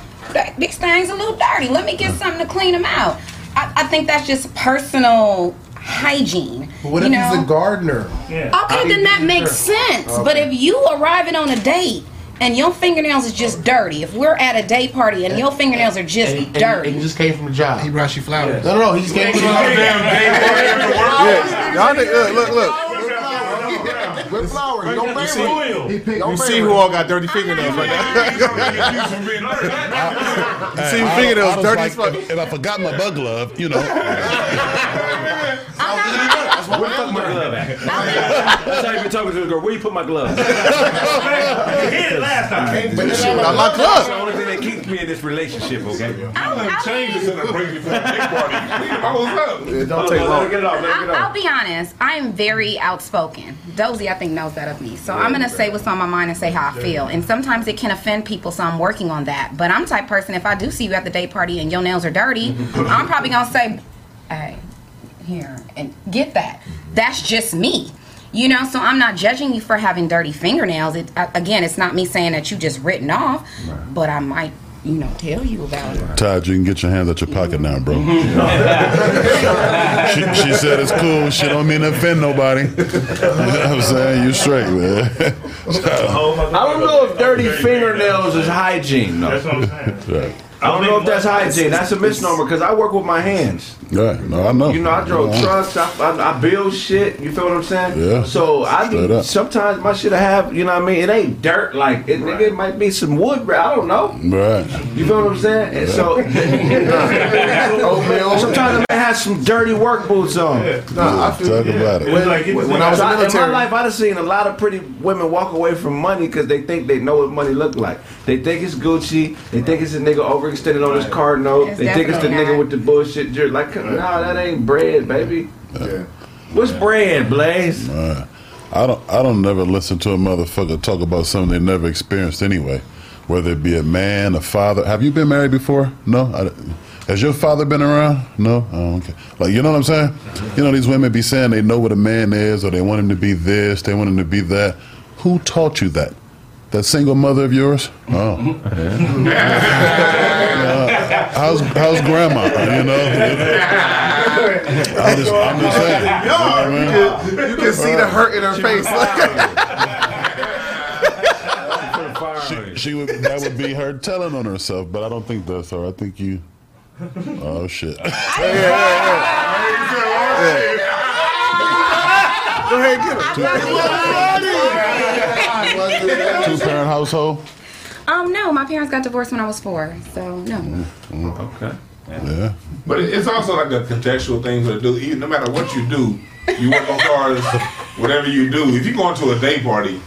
these things a little dirty. Let me get something to clean them out. I, I think that's just personal hygiene. But what you if know? he's a gardener? Okay, then that makes sense. But if you arriving on a date and your fingernails is just dirty, if we're at a day party and your fingernails are just And, and, dirty, and he just came from a job. He brought you flowers. No, no, no. He just came from a Yeah, y'all think, look, look, look. With flowers, don't pay see- for it. He picked- don't You see who all got dirty fingernails right now? You see I- fingernails I was dirty like, as fuck. If, if I forgot my bug glove, you know. I'm Where the fuck my glove at? That's how you been talking to the girl. Where you put my glove? You hit it last time. But this shit not my That's the only thing that keeps me in this relationship, okay? I'll, Change this and bring me to the big party. Oh, what's up? It don't take on, let her long. get it off. Let her get I'll, I'll be honest. I'm very outspoken. Dozy, I think, knows that of me. So I'm gonna say what's on my mind and say how I feel. And sometimes it can offend people, so I'm working on that. But I'm type person. If I do see you at the day party and your nails are dirty, I'm probably gonna say, "Hey, here," and get that. That's just me. You know, so I'm not judging you for having dirty fingernails. It, uh, again, it's not me saying that you just written off, but I might, you know, tell you about it. Todd, you can get your hands out your pocket now, bro. she, she said it's cool. She don't mean to offend nobody. you know what I'm saying? You straight, man. I don't know if dirty fingernails is hygiene, That's what I'm saying. right. I don't know if that's hygiene. That's a misnomer because I work with my hands. Yeah, No, I know. You know, I drove know. trucks. I, I, I build shit. You feel what I'm saying? Yeah. So I Straight be, sometimes my shit I have. You know what I mean? It ain't dirt like it. nigga, It might be some wood. but I don't know. Right. You feel what I'm saying? And so Oatmeal. sometimes I may have some dirty work boots on. Nah, I feel Talk about it. It's like it- when I was So in I- the in my life, I've seen a lot of pretty women walk away from money because they think they know what money look like. They think it's Gucci. They think it's a nigga overextended on his card note. It's they think it's the definitely nigga with the bullshit. jer- Like, no, that ain't bread, baby. Yeah. What's bread, Blaze? Right. I don't. I don't never listen to a motherfucker talk about something they never experienced anyway. Whether it be a man, a father. Have you been married before? No. I, has your father been around? No. Oh, okay. Like you know what I'm saying? You know these women be saying they know what a man is, or they want him to be this, they want him to be that. Who taught you that? That single mother of yours? Oh. Uh, how's how's grandma? You know. I'm just, I'm just saying. You know I mean? You can see the hurt in her face. She, she would that would be her telling on herself, but I don't think that's her. I think you. Oh shit! Go ahead, get her. Two parent household. Um, no, my parents got divorced when I was four, so no. Okay. Yeah. But it's also like a contextual thing to do. Even, no matter what you do, you work on cars, whatever you do. If you go into a day party,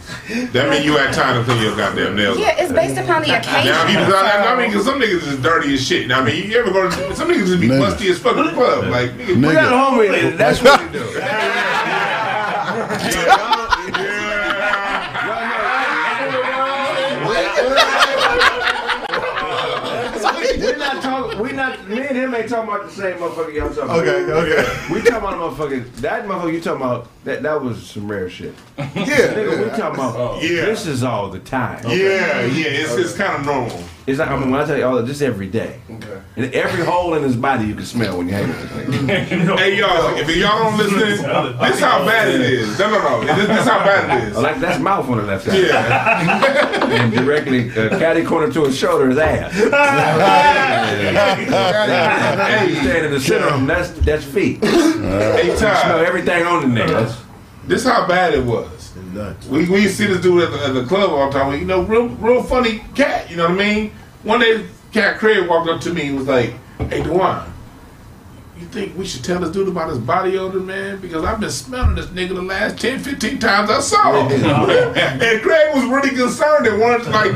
that means you had time to clean your goddamn nails. Yeah, it's based upon the occasion. Now, if you, I, I mean, because some niggas is dirty as shit. Now, I mean, you ever go to some niggas just be Nigga. musty as fuck in the club? Like, nigga, We got a homie. That's what he do. We're not talking. We not. Me and him ain't talking about the same motherfucker y'all talking about. Okay, okay. We talking about a motherfucker. That motherfucker you talking about. That that was some rare shit. Yeah. Nigga, we talking about. Oh. Yeah. This is all the time. yeah, yeah, it's, it's kind of normal. It's like I mean when I tell you all that, just every day. Okay. And every hole in his body you can smell when you hang with this nigga. Hey, y'all, if y'all don't listen, this how bad it is. No, no, no. This, this how bad it is. Like that's mouth on the left side. Yeah. And directly uh, catty corner to his shoulder is ass. hey, you stand in the center of him, that's that's feet. Hey, You smell Ty, everything on the nigga. this how bad it was. We, we see this dude at the, at the club all the time. You know, real real funny cat. You know what I mean? One day, Cat Craig walked up to me and was like, "Hey, Dewan, you think we should tell this dude about his body odor, man? Because I've been smelling this nigga the last 10, 15 times I saw him." and Craig was really concerned and wanted to like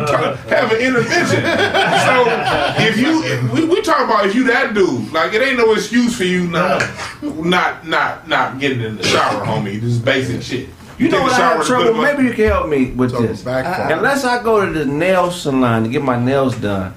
have an intervention. so if you, if we we talk about if you that dude, like it ain't no excuse for you not not not not getting in the shower, homie. This is basic shit. You know take what a I shower have trouble? put them up. Maybe you can help me with this. back Unless I go to the nail salon to get my nails done,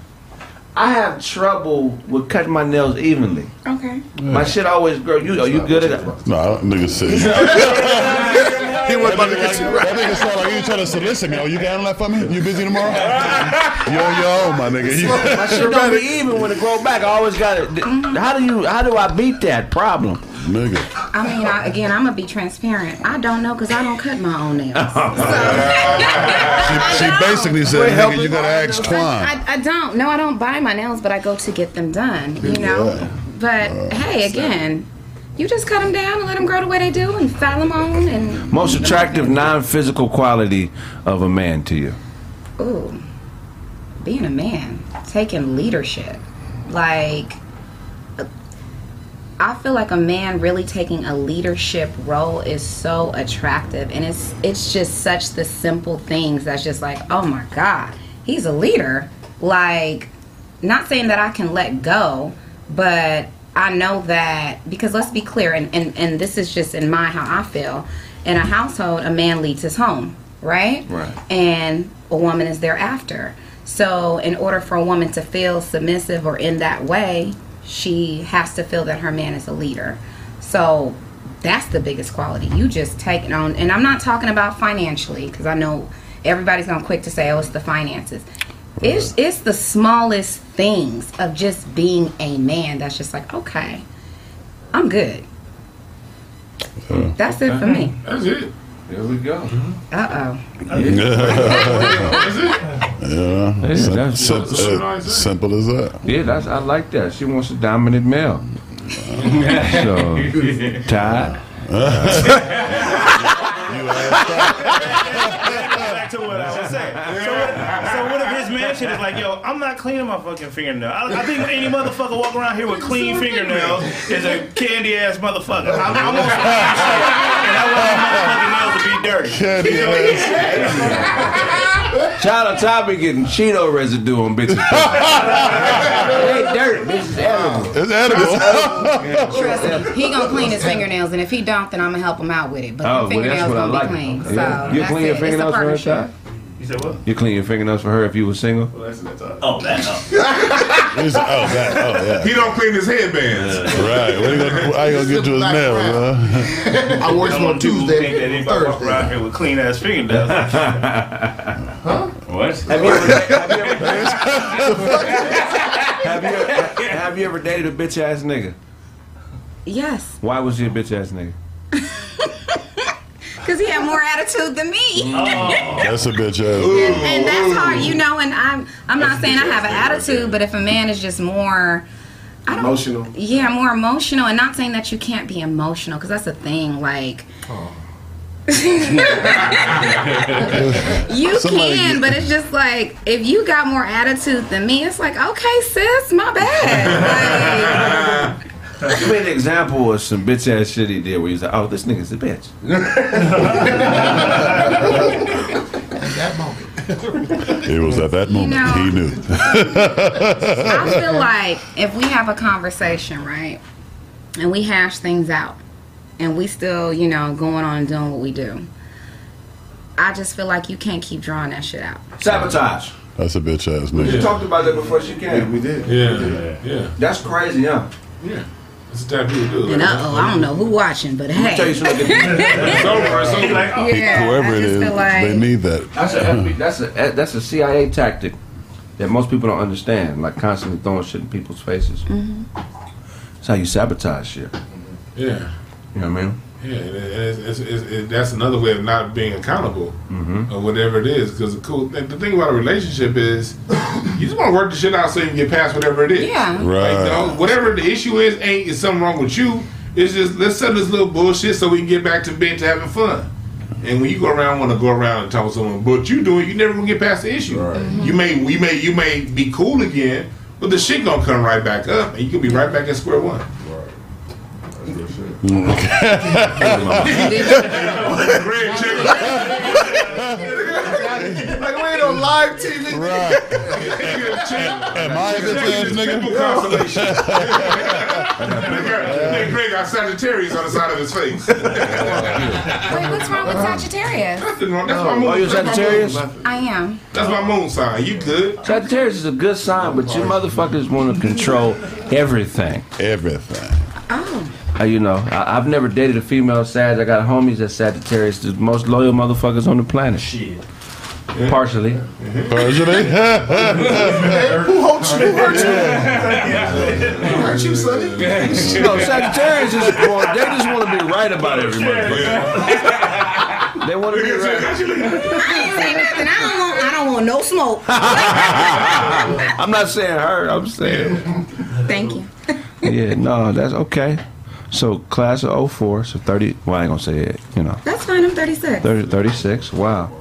I have trouble with cutting my nails evenly. Okay. My shit always grow. You are you good at that? No, I don't nigga said. He was about to get you That nigga sound like you trying to solicit me. Oh, you got that for me? You busy tomorrow? you on your own, my nigga. You, My shit don't be even when it grow back. I always got it. How do you? How do I beat that problem? nigga. I mean, I, again, I'm gonna be transparent. I don't know because I don't cut my own nails. She, she basically said, nigga, you gotta ask Twan. I, I don't. No, I don't buy my nails, but I go to get them done. You know. But uh, hey, again, you just cut them down and let them grow the way they do, and file them on, and Most attractive non-physical quality of a man to you? ooh, being a man, taking leadership, like. I feel like a man really taking a leadership role is so attractive, and it's it's just such the simple things that's just like, oh my god, he's a leader. Like, not saying that I can let go, but I know that because let's be clear, and and, and this is just in my how I feel. In a household, a man leads his home, right? Right. and a woman is thereafter. So, in order for a woman to feel submissive or in that way, she has to feel that her man is a leader. So, that's the biggest quality. You just take it on, and I'm not talking about financially because I know everybody's gonna quick to say, "Oh, it's the finances." It's it's the smallest things of just being a man that's just like, okay, I'm good. That's it for me. That's it. There we go. Uh oh. Yeah, Yeah, Sim- that's- sim- that's uh, simple as that. Yeah, that's I like that. She wants a dominant male. so, Todd. Back to what I was saying. So what, so what if his man shit is like, yo, I'm not cleaning my fucking fingernail. I, I think any motherfucker walk around here with clean fingernails is a candy ass motherfucker. I, I want some clean shit, and I want my motherfucking nails to be dirty. Child on top be getting Cheeto residue on bitches. it ain't dirt, bitch. It's edible. It's edible. Trust me, he gonna clean his fingernails, and if he don't, then I'm gonna help him out with it. But Oh, the well, that's fingernails what I gonna like. be clean. So Yeah. You that's clean it. your It's a fingernails for her, partnership. Todd? You said what? You clean your fingernails for her if you was single? Oh, that. Oh. He's- oh, that, oh, yeah. He don't clean his headbands. Right. What you gonna, how you gonna get to his nails, huh? I work I on want people think that Tuesday, anybody walk Thursday. around here with clean ass fingernails. What? Have you ever, have you ever, have you ever, have you ever dated a bitch ass nigga? Yes, Why was he a bitch ass nigga? Because he had more attitude than me. That's a bitch ass. and, and that's hard, you know. And I'm I'm not saying I have an attitude, but if a man is just more. I don't, Emotional. Yeah, more emotional, and not saying that you can't be emotional, because that's a thing. Like, oh. you Somebody can, get- but it's just like if you got more attitude than me, it's like, okay, sis, my bad. Give me an example of some bitch ass shit he did where he's like, oh, this nigga's a bitch. At that moment. It was at that moment know- he knew. I feel like if we have a conversation, right, and we hash things out, and we still, you know, going on and doing what we do, I just feel like you can't keep drawing that shit out. Sabotage. That's a bitch ass nigga. We nigga. talked about that before she came. We did. Yeah, yeah, That's crazy, huh? yeah. That's the type people do. And uh oh, I don't know who watching, but Let tell you hey, something. It's over. It's over. Like, oh, yeah, Whoever I just feel like they need that. That's a FBI that's a that's a CIA tactic that most people don't understand. Like constantly throwing shit in people's faces. That's how you sabotage shit. Yeah. You know what I mean? Yeah, and it's, it's, it's, it, that's another way of not being accountable Mm-hmm. or whatever it is. Because the cool, the thing about a relationship is, you just want to work the shit out so you can get past whatever it is. Yeah. Like, you know, Right. whatever the issue is, ain't is something wrong with you. It's just let's settle this little bullshit so we can get back to being to having fun. And when you go around, want to go around and talk to someone, but you doing, you never gonna get past the issue. You may, you may, you may be cool again, but the shit gonna come right back up, and you can be right back at square one. Greg, Like we ain't on live TV. Right. Am I a bitch ass Triple nigga? constellation. Hey, Greg got Sagittarius on the side of his face. Wait, what's wrong with Sagittarius? Nothing wrong. That's my moon. Oh, you're Sagittarius? I am. That's my moon sign. You good? Sagittarius is a good sign, but you motherfuckers want to control everything. Everything. Oh, Uh, you know, I, I've never dated a female Sag. I got homies that Sagittarius, the most loyal motherfuckers on the planet. Shit. Partially. Personally? Who hurt you? Who hurts you? Who hurt you, Sonny? No, Sagittarius just want, they just want to be right about every motherfucker. They want to be right. I ain't say nothing. I don't want. I don't want no smoke. I'm not saying her. I'm saying. Thank you. Yeah, no, that's okay. So class of 04, so 30. Well, I ain't gonna say it. You know, That's fine. I'm 36. 30, 36. Wow.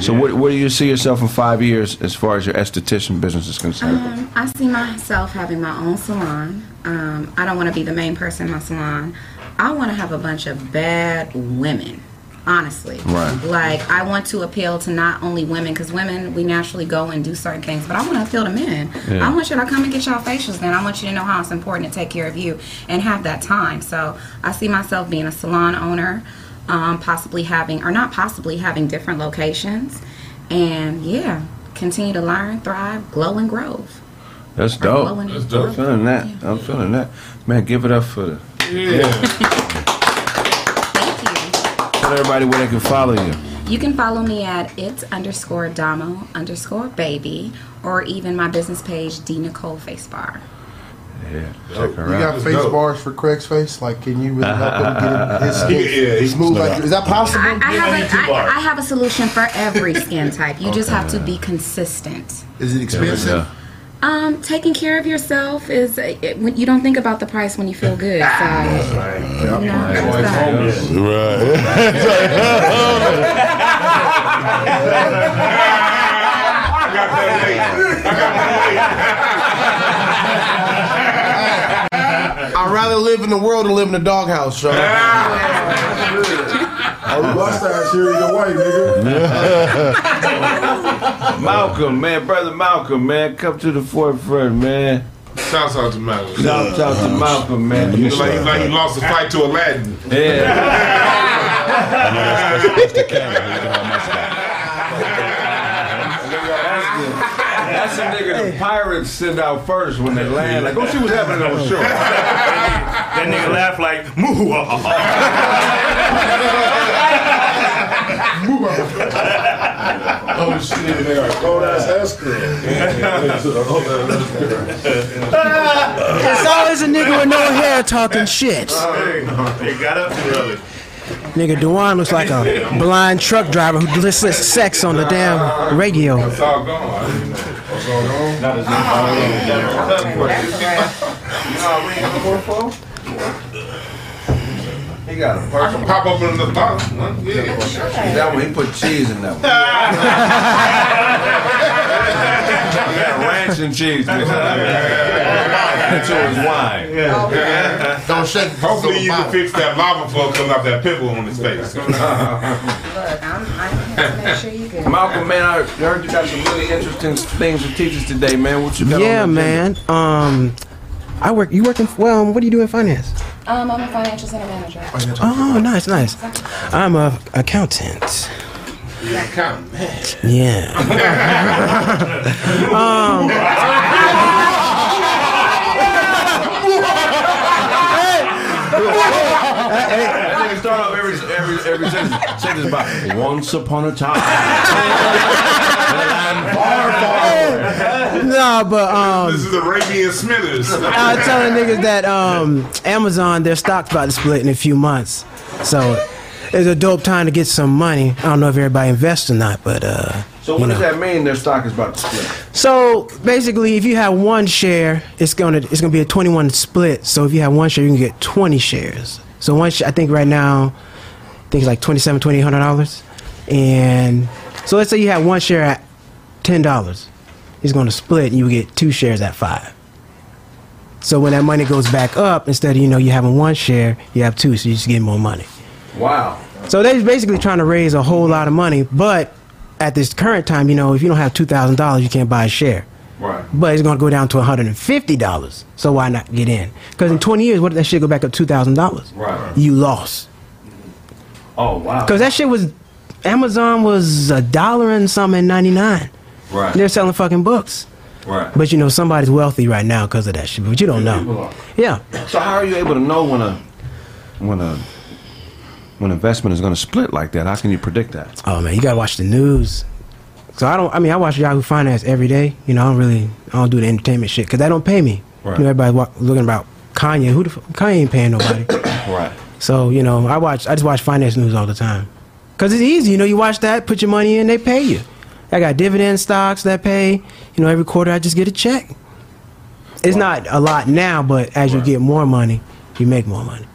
So what, where do you see yourself in five years as far as your esthetician business is concerned? Um, I see myself having my own salon. Um, I don't want to be the main person in my salon. I want to have a bunch of bad women. Honestly, Right. Like I want to appeal to not only women, because women we naturally go and do certain things, but I want to appeal to men. Yeah. I want you to come and get y'all facials. Then I want you to know how it's important to take care of you and have that time. So I see myself being a salon owner, um, possibly having, or not possibly having different locations, and yeah, continue to learn, thrive, glow and grow. That's dope. glowing is I'm feeling that. I'm feeling that. Man, give it up for the. Tell everybody where they can follow you. You can follow me at it's underscore Damo underscore baby, or even my business page, D Nicole Face Bar. Yeah, You got face bars for Craig's face? Like, can you really help him get his skin Yeah, he- smooth? Like, is that possible? I, I, have a, I, I have a solution for every skin type. You just have to be consistent. Is it expensive? Um, taking care of yourself is uh, it, when you don't think about the price when you feel good. So, you know, it's that. I'd rather live in the world than live in a doghouse, Sean. Oh, you bust ass here, you white nigga. Malcolm, man, brother Malcolm, man, come to the forefront, man. Shouts out to Malcolm. Shout out to Malcolm, man. You look like, you like he lost the fight to Aladdin. Yeah. That's the nigga the pirates send out first when they land. Like, oh, go see what's happening on the shore. That nigga laugh like, moo. Oh shit, they are cold ass escrow. It's always a nigga with no hair talking shit. They got up too early. Nigga, Dewan looks like a blind truck driver who listens sex on the damn radio. It's all gone. It's all gone. Not as He got a I can pop up in the bottom. huh? Yeah. That one, he put cheese in that one. He got ranch and cheese. mixed Into his wine. Don't shake. Hopefully you can fix that lava flow coming off that pimple on his face. Look, I'm, I'm here to make sure you good. Malcolm, man, I heard you got some really interesting things to teach us today, man. What you got Yeah, on the man. Um, I work. You working? Well, what do you do in finance? Um, I'm a financial center manager. Oh, nice, nice. I'm a accountant. Accountant. Yeah. um, Nigga start off every every every sentence, sentence by once upon a time. far, far no, but um, This is Arabian Smithers. I was telling niggas that um, Amazon, their stock's about to split in a few months. So it's a dope time to get some money. I don't know if everybody invests or not, but uh, So you what does that mean? Their stock is about to split. So basically, if you have one share, it's gonna it's gonna be a 21 split. So if you have one share, you can get 20 shares. So one, sh- I think right now, I think it's like 27, 2800 dollars. And so let's say you have one share at ten dollars, it's gonna split, and you get two shares at five. So when that money goes back up, instead of you know you having one share, you have two, so you just get more money. Wow. So they're basically trying to raise a whole lot of money, but at this current time, you know, if you don't have two thousand dollars, you can't buy a share. Right. But it's going to go down to one hundred and fifty dollars. So why not get in? Because in twenty years, what if that shit go back up two thousand dollars? Right. You lost. Oh wow. Because that shit was Amazon was a dollar and something in ninety nine. Right. They're selling fucking books. Right. But you know somebody's wealthy right now because of that shit. But you don't know. Yeah. So how are you able to know when a when a when investment is going to split like that? How can you predict that? Oh man, you gotta watch the news. So I don't. I mean, I watch Yahoo Finance every day. You know, I don't really. I don't do the entertainment shit because that don't pay me. Right. You know, everybody's wa- looking about Kanye. Who the f- Kanye ain't paying nobody. Right. So you know, I watch. I just watch finance news all the time because it's easy. You know, you watch that, put your money in, they pay you. I got dividend stocks that pay. You know, every quarter I just get a check. It's not a lot now, but as you get more money, you make more money.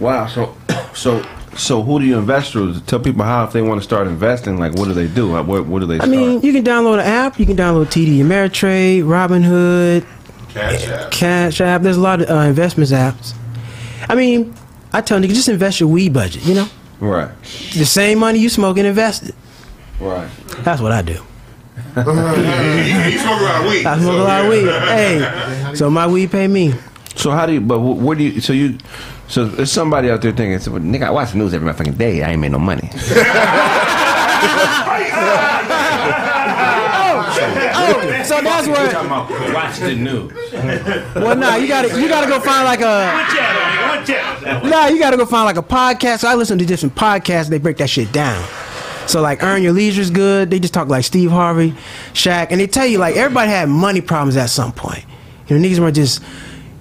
Wow. So so So who do you invest through? Tell people how if they want to start investing. Like, what do they do? What what do they I mean, you can download an app. You can download TD Ameritrade, Robinhood, Cash App. Cash App. There's a lot of uh, investments apps. I mean, I tell niggas just invest your weed budget. You know, right, the same money you smoke and invest it. Right. That's what I do. you, you smoke a lot of weed. I smoke so, a lot of weed. Hey, so my weed pay me. So how do you? But what do you? So you? So there's somebody out there thinking, so, "Nigga, I watch the news every fucking day. I ain't made no money." Oh, oh, so that's where. talking about watch the news. Well, nah, you gotta you gotta go find like a. Nah, you gotta go find like a podcast. So I listen to different podcasts. They break that shit down. So like, Earn Your Leisure is good. They just talk like Steve Harvey, Shaq, and they tell you like everybody had money problems at some point. You know, niggas weren't just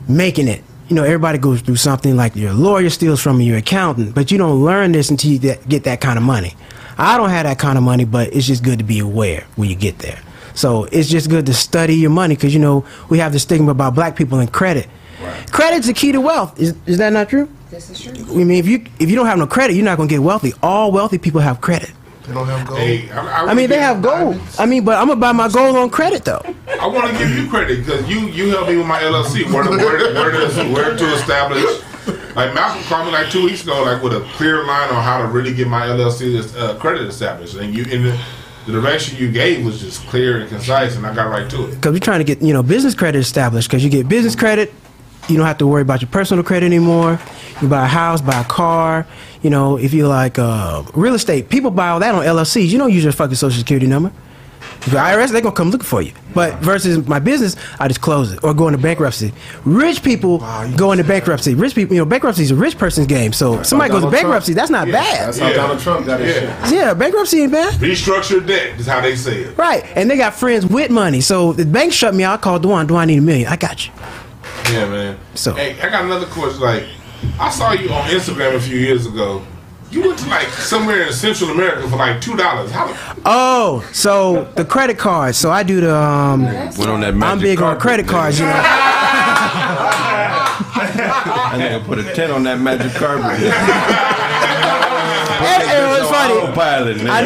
making it. You know, everybody goes through something like your lawyer steals from you, your accountant, but you don't learn this until you get, get that kind of money. I don't have that kind of money, but it's just good to be aware when you get there. So it's just good to study your money because you know we have the stigma about black people and credit. Credit's the key to wealth. Is is that not true? This is true. I mean, if you if you don't have no credit, you're not gonna get wealthy. All wealthy people have credit. They don't have gold. Hey, I, I mean, they have gold. I mean, but I'm gonna buy my gold on credit though. I want to give you credit because you you helped me with my LLC. Where to, where, to, where, to, where to establish? Like Malcolm called me like two weeks ago, like with a clear line on how to really get my LLC uh, credit established, and you in the, the direction you gave was just clear and concise, and I got right to it. Because we're trying to get you know business credit established. Because you get business credit, you don't have to worry about your personal credit anymore. You buy a house, buy a car. You know, if you like uh, real estate, people buy all that on LLCs. You don't use your fucking social security number. The IRS, they're gonna come looking for you. But versus my business, I just close it or go into bankruptcy. Rich people go into bankruptcy. Rich people, you know, bankruptcy is a rich person's game. So somebody goes to Donald Trump- bankruptcy, that's not bad. That's how Donald Trump got his Yeah. shit. Yeah, bankruptcy ain't bad. Restructure debt is how they say it. Right. And they got friends with money. So the bank shut me out, I called Dewan, do I need a million? I got you. Yeah, man. So- hey, I got another question. Like, I saw you on Instagram a few years ago. You went to like somewhere in Central America for like two dollars. How? Oh, so the credit cards. So I do the um Went on that Magic I'm big on credit nigga. cards, you know. I nigga put a ten on that magic carpet. And, and it's funny. Autopilot, nigga. I,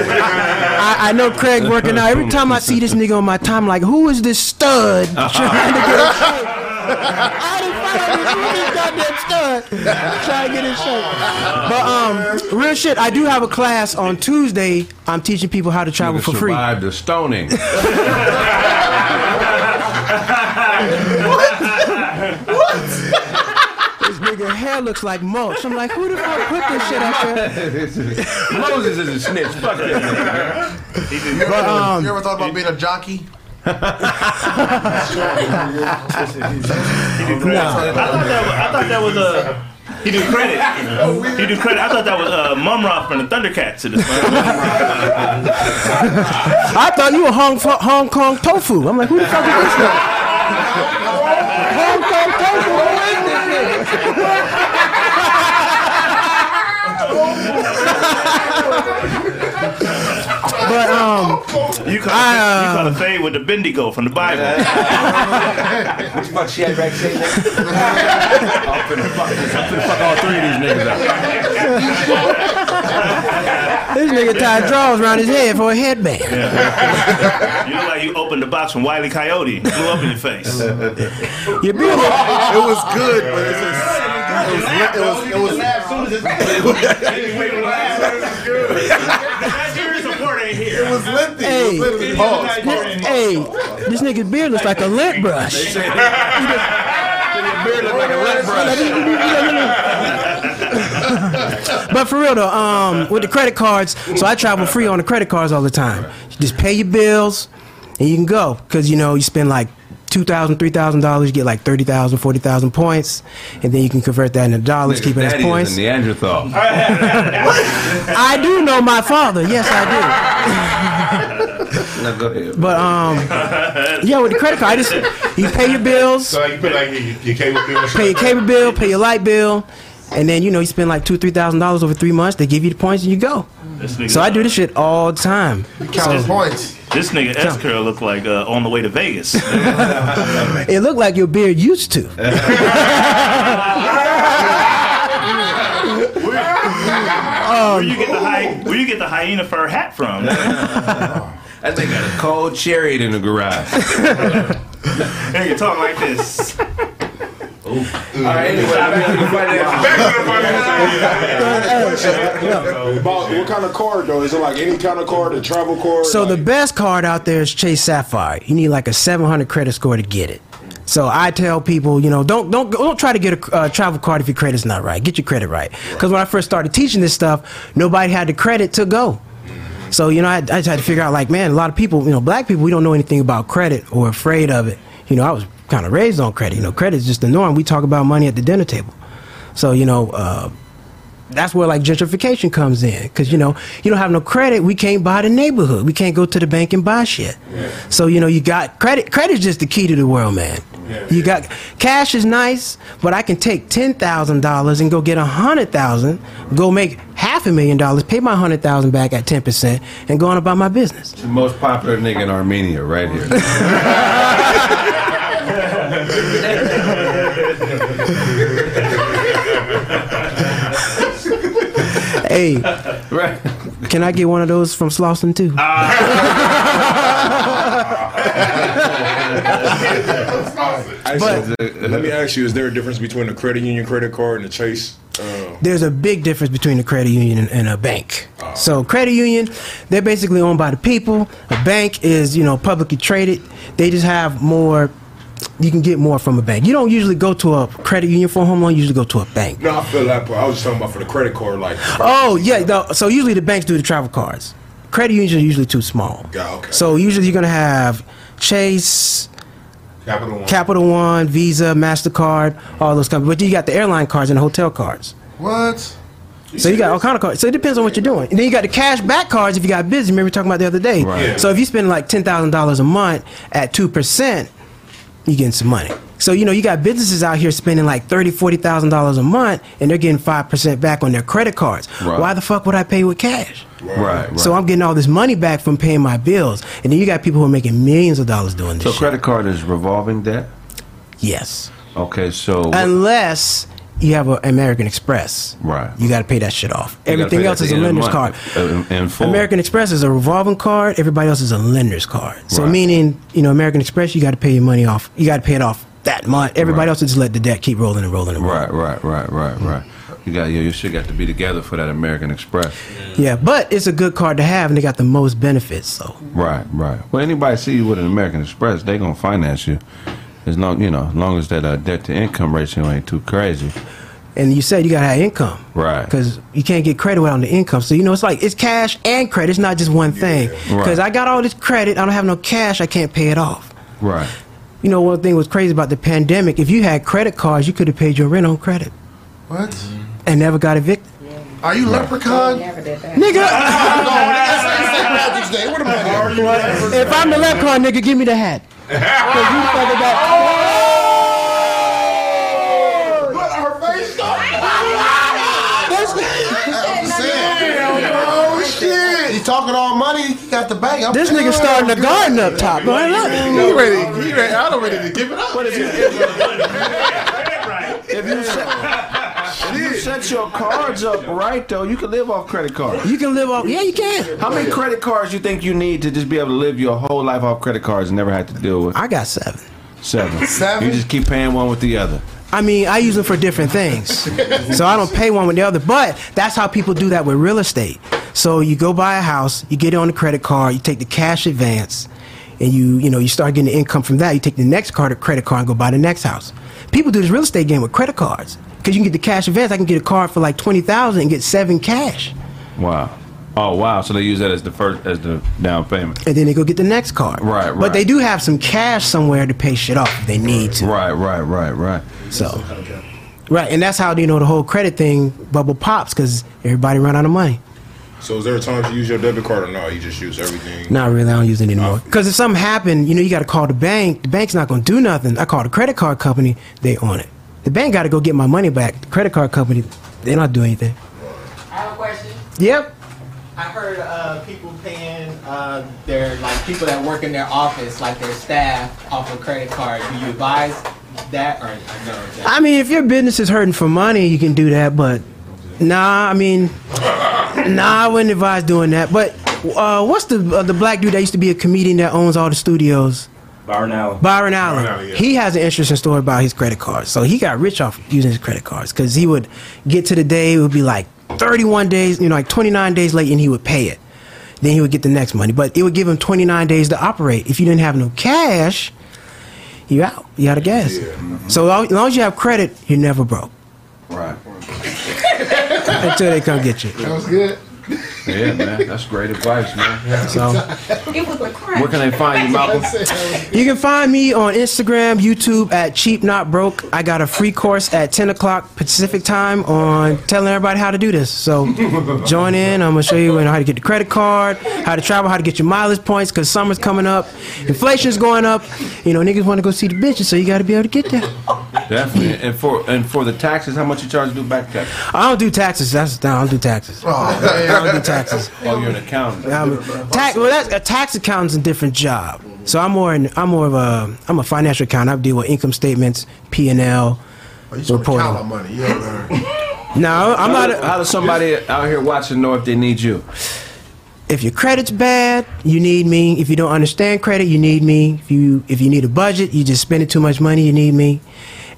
I, I know Craig working out. Every time I see this nigga on my time, like, who is this stud trying to get in shape? I done found this, who this goddamn stud trying to get in shape. But um, real shit, I do have a class on Tuesday. I'm teaching people how to travel Nigga for free. survived the stoning. what? This nigga hair looks like mulch. I'm like, who the fuck put this shit up there? Moses is a snitch. Fuck that nigga. But um, you ever thought about being a jockey? I thought that was, I thought that was a. He do credit. He do credit. I thought that was uh, Mumm-Ra from the Thundercats. In this I thought you were Hong, Hong Kong tofu. I'm like, who the fuck is this guy? Hong Kong tofu. Who is this nigga? but um, you call, I, you call a fade with the Bendigo from the Bible. What the fuck she had back saying? I'm finna fuck, I'm finna fuck all three of these niggas up. this nigga tied drawers around his head for a headband. You look like you opened the box from Wiley Coyote, and blew up in your face. You beard It was good, but it's just. It was, lit- it was, it was, Nigerian support ain't here. it was lengthy. Hey, It was lengthy. Pause. this, hey, this nigga's beard looks like a lint brush. Beard look like a lint brush. But for real though, um, with the credit cards, so I travel free on the credit cards all the time. You just pay your bills and you can go because you know you spend like two thousand, three thousand dollars, you get like thirty thousand, forty thousand points, and then you can convert that into dollars, keep it as Daddy is points. a Neanderthal. I do know my father. Yes, I Now go ahead. do. But um, yeah, with the credit card, I just you pay your bills, So like you put like your, your cable bill. pay your cable bill, pay your light bill, and then you know you spend like two, three thousand dollars over three months. They give you the points and you go. So I do this shit all the time. Counting points. This nigga S curl look like uh, on the way to Vegas. It looked like your beard used to. where you get the hy- where you get the hyena fur hat from? That thing got a cold chariot in the garage. Hey, you talk like this. All right, anyway, back to the financial. About what kind of card though? Is it like any kind of card, a travel card? So the best card out there is Chase Sapphire. You need like a 700 credit score to get it. So I tell people, you know, don't don't don't try to get a uh, travel card if your credit's not right. Get your credit right. Because when I first started teaching this stuff, nobody had the credit to go. So you know, I, I just had to figure out like, man, a lot of people, you know, black people, we don't know anything about credit or afraid of it. You know, I was kind of raised on credit. You know, credit is just the norm. We talk about money at the dinner table. So you know. Uh, that's where like gentrification comes in because you know you don't have no credit we can't buy the neighborhood we can't go to the bank and buy shit so you know you got credit credit is just the key to the world man you got cash is nice but i can take $10000 and go get a 100000 go make half a million dollars pay my 100000 back at 10% and go on about my business The most popular nigga in Armenia, right here. hey right. can i get one of those from slauson too Hey, so, let me ask you: Is there a difference between a credit union credit card and a Chase? Uh, there's a big difference between a credit union and, and a bank. So credit union, they're basically owned by the people. A bank is, you know, publicly traded. They just have more. You can get more from a bank. You don't usually go to a credit union for a home loan. You usually go to a bank. no, I feel that part. I was just talking about for the credit card, like. Oh yeah. No, so usually the banks do the travel cards. Credit unions are usually too small. Yeah, okay. So usually you're gonna have Chase, Capital One. Capital One, Visa, Mastercard, all those companies. But you got the airline cards and the hotel cards. What? So you got all kind of cards. So it depends on what you're doing. And then you got the cash back cards if you got busy. Remember we were talking about the other day. Right. Yeah. So if you spend like ten thousand dollars a month at two percent, you getting some money. So you know you got businesses out here spending like thirty, forty thousand dollars a month, and they're getting five percent back on their credit cards. Right. Why the fuck would I pay with cash? Right, right. So I'm getting all this money back from paying my bills, and then you got people who are making millions of dollars doing this. So shit. credit card is revolving debt. Yes, Okay, so unless you have an American Express. right. You got to pay that shit off. You Everything else is a end of the lender's card. uh, in- in full. American Express is a revolving card. Everybody else is a lender's card. So Right. meaning, you know, American Express, you got to pay your money off. You got to pay it off that month. Everybody Right. else just let the debt keep rolling and rolling and rolling. Right, right, right, right, right. You got yeah, your shit got to be together for that American Express. Yeah, but it's a good card to have, and they got the most benefits. So Right, right. Well, anybody see you with an American Express, they gonna finance you. As long you know, as long as that uh, debt to income ratio ain't too crazy. and you said you got to have income. Right. Because you can't get credit without the income. So, you know, it's like it's cash and credit. It's not just one thing. Because Right. I got all this credit, I don't have no cash, I can't pay it off. Right. You know, one thing was crazy about the pandemic. If you had credit cards, you could have paid your rent on credit What? and never got evicted. Are you leprechaun? Never did that. Nigga! St. Patrick's Day. Where the money? if I'm the leprechaun, nigga, give me the hat. 'Cause you fucking about- Her face Oh shit! He talking all money. He got the bank. I'm This nigga starting a garden up top. bro. He ready? He ready? I'm ready to give it up. If you set, if you set your cards up right though, you can live off credit cards. You can live off. Yeah, you can. How many credit cards you think you need to just be able to live your whole life off credit cards and never have to deal with? I got seven. Seven. Seven? You just keep paying one with the other. I mean, I use them for different things. so I don't pay one with the other. But that's how people do that with real estate. So you go buy a house, you get it on the credit card, you take the cash advance, and you you know you start getting the income from that. You take the next card, a credit card, and go buy the next house. People do this real estate game with credit cards because you can get the cash advance. I can get a card for like twenty thousand and get seven cash, Wow. Oh wow. So they use that as the first as the down payment. and then they go get the next card. Right, right. But they do have some cash somewhere to pay shit off if they need to. Right, right, right, right. So, right, and that's how you know the whole credit thing bubble pops because everybody run out of money. So is there a time to use your debit card or no? You just use everything. Not really. I don't use it anymore. Because if something happened, you know, you got to call the bank. The bank's not going to do nothing. I call the credit card company. They own it. The bank got to go get my money back. The credit card company, they're not doing anything. I have a question. Yep. I heard uh, people paying uh, their like people that work in their office, like their staff, off a credit card. Do you advise that or, or no? That- I mean, if your business is hurting for money, you can do that. But nah, I mean, Nah, I wouldn't advise doing that. But uh, what's the uh, the black dude that used to be a comedian that owns all the studios? Byron Allen. Byron Allen. Byron Allen, yeah. He has an interesting story about his credit cards. So he got rich off using his credit cards because he would get to the day, it would be like 31 days, you know, like 29 days late, and he would pay it. Then he would get the next money. But it would give him 29 days to operate. If you didn't have no cash, you out. You out of gas. So as long as you have credit, you're never broke. Right. Until they come get you. That was good. Yeah, man. That's great advice, man. So where can they find you, Malcolm? You can find me on Instagram, YouTube at Cheap Not Broke. I got a free course at 10 o'clock Pacific time on telling everybody how to do this. So join in. I'm gonna show you how to get the credit card, how to travel, how to get your mileage points because summer's coming up, inflation's going up. You know, niggas want to go see the bitches, so you got to be able to get there. Definitely. And for and for the taxes, how much you charge to do back tax? I don't do taxes. That's no, I don't do taxes. I don't do taxes. Oh, oh you're an accountant. I'm a, tax, well, that's, a tax accountant's a different job. So I'm more in, I'm more of a I'm a financial accountant. I deal with income statements, P and L, Oh, you sort of reporting. count money. You know, No, I'm how, not. do- how does somebody out here watching know if they need you? If your credit's bad, you need me. If you don't understand credit, you need me. If you if you need a budget, you just spending too much money, you need me.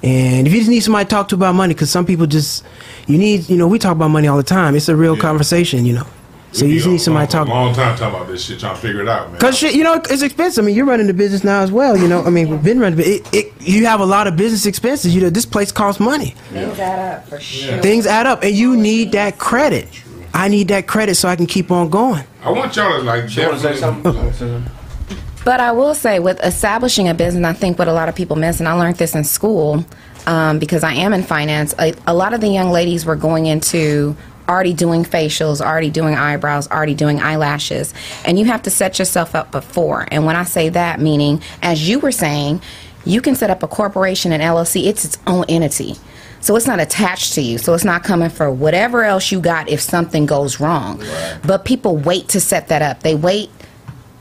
And if you just need somebody to talk to about money, because some people just you need you know we talk about money all the time. It's a real conversation, you know. So you just need somebody to talk. A long time talking about this shit, trying to figure it out, man. Cause shit, you know, it's expensive. I mean, you're running the business now as well. You know, I mean, we've been running. It, it, you have a lot of business expenses. You know, this place costs money. Things add up for sure. Things add up, and you need that credit. I need that credit so I can keep on going. I want y'all to like. You want to say something? But I will say, with establishing a business, I think what a lot of people miss, and I learned this in school um, because I am in finance. A, a lot of the young ladies were going into already doing facials, already doing eyebrows, already doing eyelashes, and you have to set yourself up before. And when I say that, meaning as you were saying, you can set up a corporation, an LLC. It's its own entity. So it's not attached to you. So it's not coming for whatever else you got if something goes wrong. But people wait to set that up. They wait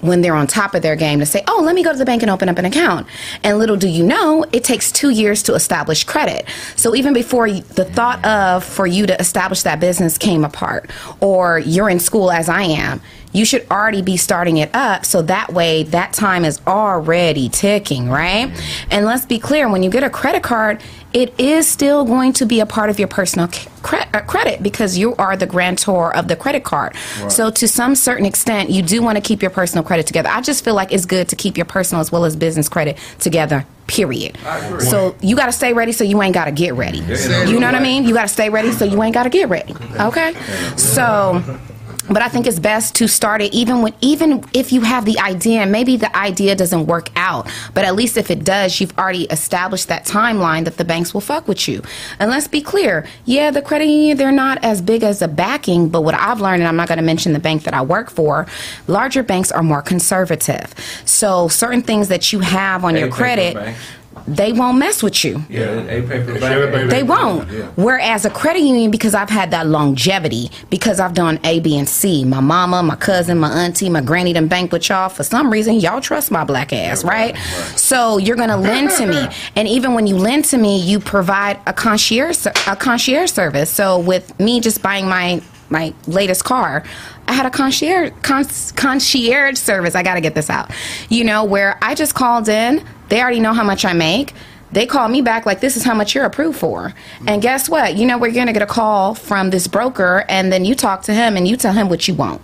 when they're on top of their game to say, oh, let me go to the bank and open up an account. And little do you know, it takes two years to establish credit. So even before the thought of for you to establish that business came apart, or you're in school as I am, you should already be starting it up so that way that time is already ticking, right? And let's be clear when you get a credit card, it is still going to be a part of your personal cre- uh, credit because you are the grantor of the credit card. Right. So, to some certain extent, you do want to keep your personal credit together. I just feel like it's good to keep your personal as well as business credit together. Period. So you got to stay ready, so you ain't got to get ready. You know what I mean? You got to stay ready, so you ain't got to get ready. Okay. So but I think it's best to start it even when even if you have the idea and maybe the idea doesn't work out, but at least if it does, you've already established that timeline that the banks will fuck with you. And let's be clear, yeah, the credit union they're not as big as a backing, but what I've learned, and I'm not going to mention the bank that I work for, larger banks are more conservative. So certain things that you have on your credit. Banks. They won't mess with you. Yeah, a paper bank. They won't. Whereas a credit union, because I've had that longevity, because I've done A, B, and C. My mama, my cousin, my auntie, my granny done bank with y'all. For some reason, y'all trust my black ass, right? So you're gonna lend to me, and even when you lend to me, you provide a concierge a concierge service. So with me just buying my my latest car, I had a concierge con- concierge service. I got to get this out. You know, where I just called in, they already know how much I make. They call me back like this is how much you're approved for. And mm-hmm. guess what? You know we're going to get a call from this broker and then you talk to him and you tell him what you want.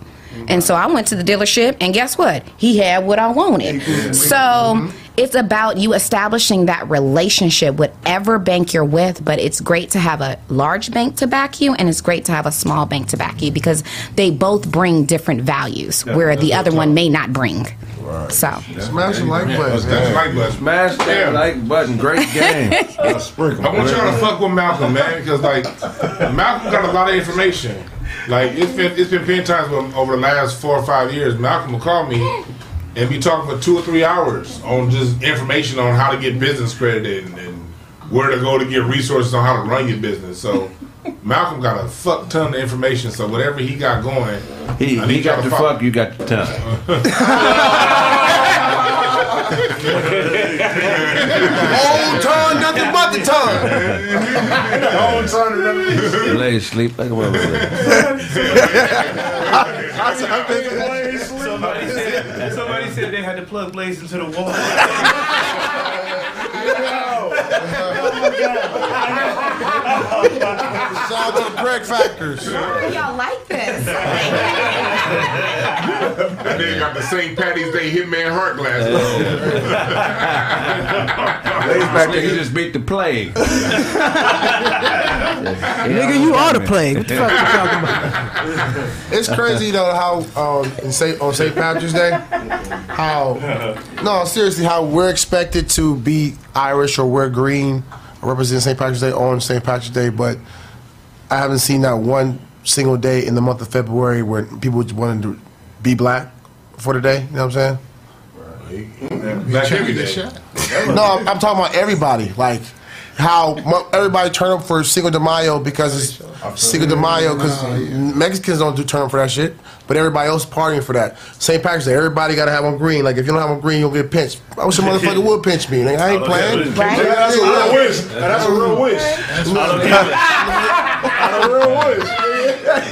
And so I went to the dealership and guess what? He had what I wanted. So it's about you establishing that relationship, whatever bank you're with. But it's great to have a large bank to back you, and it's great to have a small bank to back you because they both bring different values, where the other one may not bring. So Smash the like button. Smash the like button. Smash that like button. Great game. I want y'all to fuck with Malcolm, man, because like Malcolm got a lot of information. Like it's been it's been plenty times over the last four or five years, Malcolm will call me and be talking for two or three hours on just information on how to get business credit and, and where to go to get resources on how to run your business. So Malcolm got a fuck ton of information. So whatever he got going, He, I need he got the to fuck, you got the tongue. Whole time, nothing but the tongue. Don't turn to none of these. Lay sleep like a motherfucker. Somebody said, somebody said they had to plug Blaze into the wall. Shout out to the Craig Factors. Y'all like this? And then got the St. Patty's Day Hitman Hart glasses. Lays back there, he just beat the plague. Nigga, you are the plague. What the fuck you talking about? It's crazy though how um, in Saint, on St. Patrick's Day, how no seriously how we're expected to be Irish or wear green or represent St. Patrick's Day on St. Patrick's Day, but I haven't seen that one single day in the month of February where people just wanted to be black for the day. You know what I'm saying? Black every day. No, I'm, I'm talking about everybody. Like how everybody turn up for Cinco de Mayo because it's Cinco de Mayo because Mexicans don't do turn up for that shit, but everybody else partying for that. St. Patrick's Day, everybody got to have on green. Like if you don't have on green, you'll get pinched. I wish a motherfucker would pinch me. Like, I ain't playing. Right. That's a real wish. That's a real wish. That's a real wish.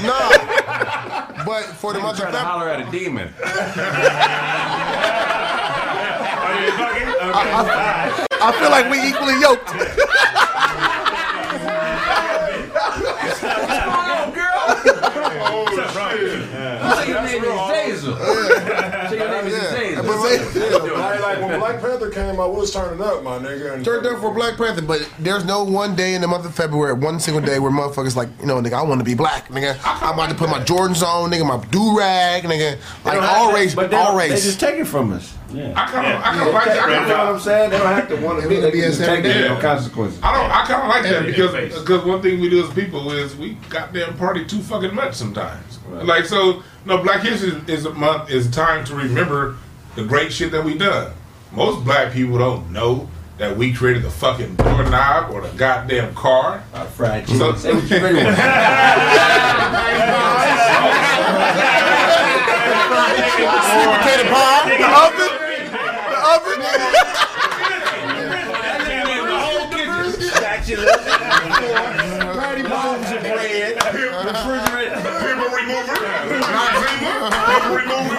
no. But for the month of Trying holler at a demon. I, I feel like we equally yoked. Say your name is Zazel. Say your name is Zazel. Like, like when Black Panther came out, we was turning up, my nigga. And Turned up for Black Panther, but there's no one day in the month of February, one single day where motherfuckers like, you know, nigga, I want to be black, nigga. I'm about to put my Jordans on, nigga, my do rag, nigga, like all race, but all don't- they just take it from us. I kind of, I kind of like Take- that. I you know what I'm saying? They don't have to want to be. They BS just take every it. day. No consequences. I don't. I kind of like that Every because because one thing we do as people is we goddamn party too fucking much sometimes. Like so, no. Black History is a month is time to remember the great shit that we done. Most black people don't know that we created the fucking doorknob or the goddamn car. I fried So- chicken. Say what you really want. Potato pie, the oven, the oven. Patty bones and bread. Refrigerator. Pimple remover, not Zima. Pimple remover.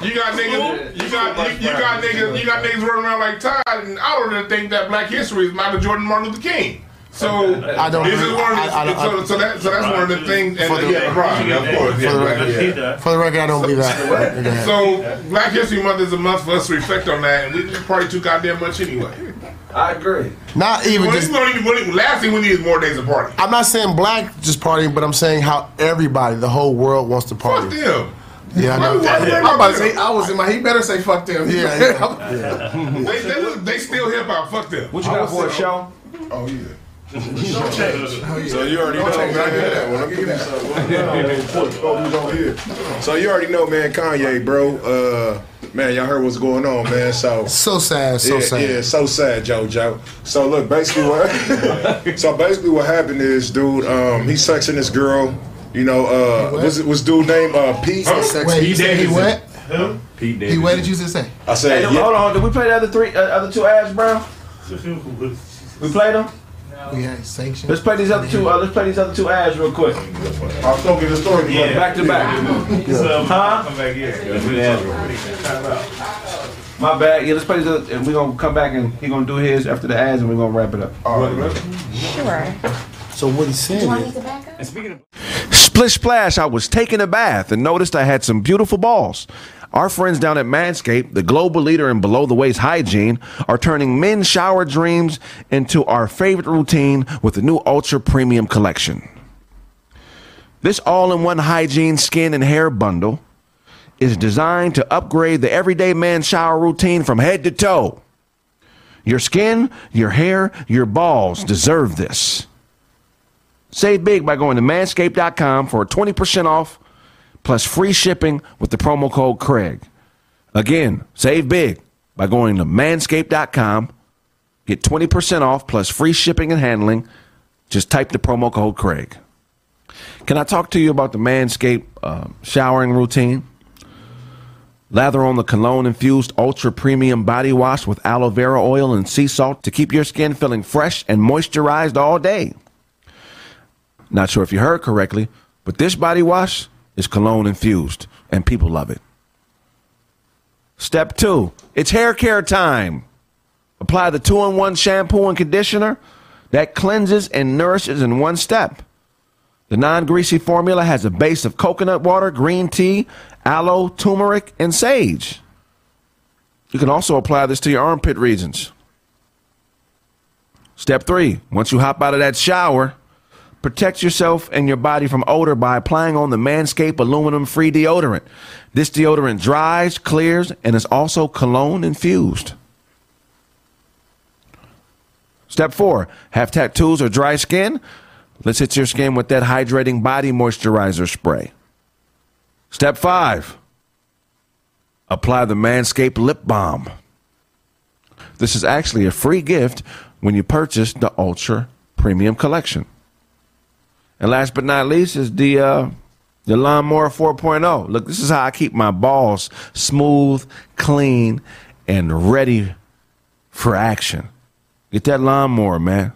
You got niggas, you got you, you got niggas, you got niggas running around like Todd, and I don't even think that Black History is Michael Jordan, Martin Luther King. So I don't This is agree. one of the, I- I don't- so, so that so that's one of the things. And For the- yeah, right, of course, yeah, the record, yeah. For the record, I don't believe that. So Black History Month is a month for us to reflect on that, and we just party too goddamn much anyway. I agree. Not even Well, just. we don't even, we last thing we need is more days of party. I'm not saying black just partying, but I'm saying how everybody, the whole world wants to party. Fuck them. Yeah, I Why know. we want them? I'm about to say, I was in my. He better say fuck them. Yeah, yeah. They, they, look- they still hip hop. Fuck them. What you got for a show? Oh yeah. So you already know, man. Well, let me give you something. You don't hear. So you already know, man. Kanye, bro. Uh, man, y'all heard what's going on, man. So So sad, so yeah, sad. yeah, so sad, JoJo. So look, basically what, so basically what happened is, dude, um, he's sexing this girl. You know, uh, what's it was dude named uh, Pete? Wait, you said he Who? Pete He wet? Did you just say? I Hey, said, hold on. Did we play the other three, uh, other two ads, bro? We played them. We had sanctions. Let's play these other two. Uh, let's play these other two ads real quick. I was gonna get the story. Yeah. Back to back. Huh? Come back here. My bad. Yeah, let's play these other, and we're gonna come back and he gonna do his after the ads, and we're gonna wrap it up. All right. Sure. So what he said Do you want is, to back up? Splish splash, I was taking a bath and noticed I had some beautiful balls. Our friends down at Manscaped, the global leader in below the waist hygiene, are turning men's shower dreams into our favorite routine with the new Ultra Premium Collection. This all in one hygiene skin and hair bundle is designed to upgrade the everyday man shower routine from head to toe. Your skin, your hair, your balls deserve this. Save big by going to manscaped.com for 20% off plus free shipping with the promo code Craig. Again, save big by going to manscaped.com. Get 20% off plus free shipping and handling. Just type the promo code Craig. Can I talk to you about the Manscaped uh, showering routine? Lather on the cologne infused ultra premium body wash with aloe vera oil and sea salt to keep your skin feeling fresh and moisturized all day. Not sure if you heard correctly, but this body wash is cologne infused and people love it. Step two, it's hair care time. Apply the two in one shampoo and conditioner that cleanses and nourishes in one step. The non greasy formula has a base of coconut water, green tea, aloe, turmeric, and sage. You can also apply this to your armpit regions. Step three once you hop out of that shower, protect yourself and your body from odor by applying on the Manscaped aluminum free deodorant. This deodorant dries, clears, and is also cologne infused. Step four have tattoos or dry skin? Let's hit your skin with that hydrating body moisturizer spray. Step five apply the Manscaped Lip Balm. This is actually a free gift when you purchase the Ultra Premium Collection. And last but not least is the uh, the Lawnmower 4.0. Look, this is how I keep my balls smooth, clean, and ready for action. Get that lawnmower, man.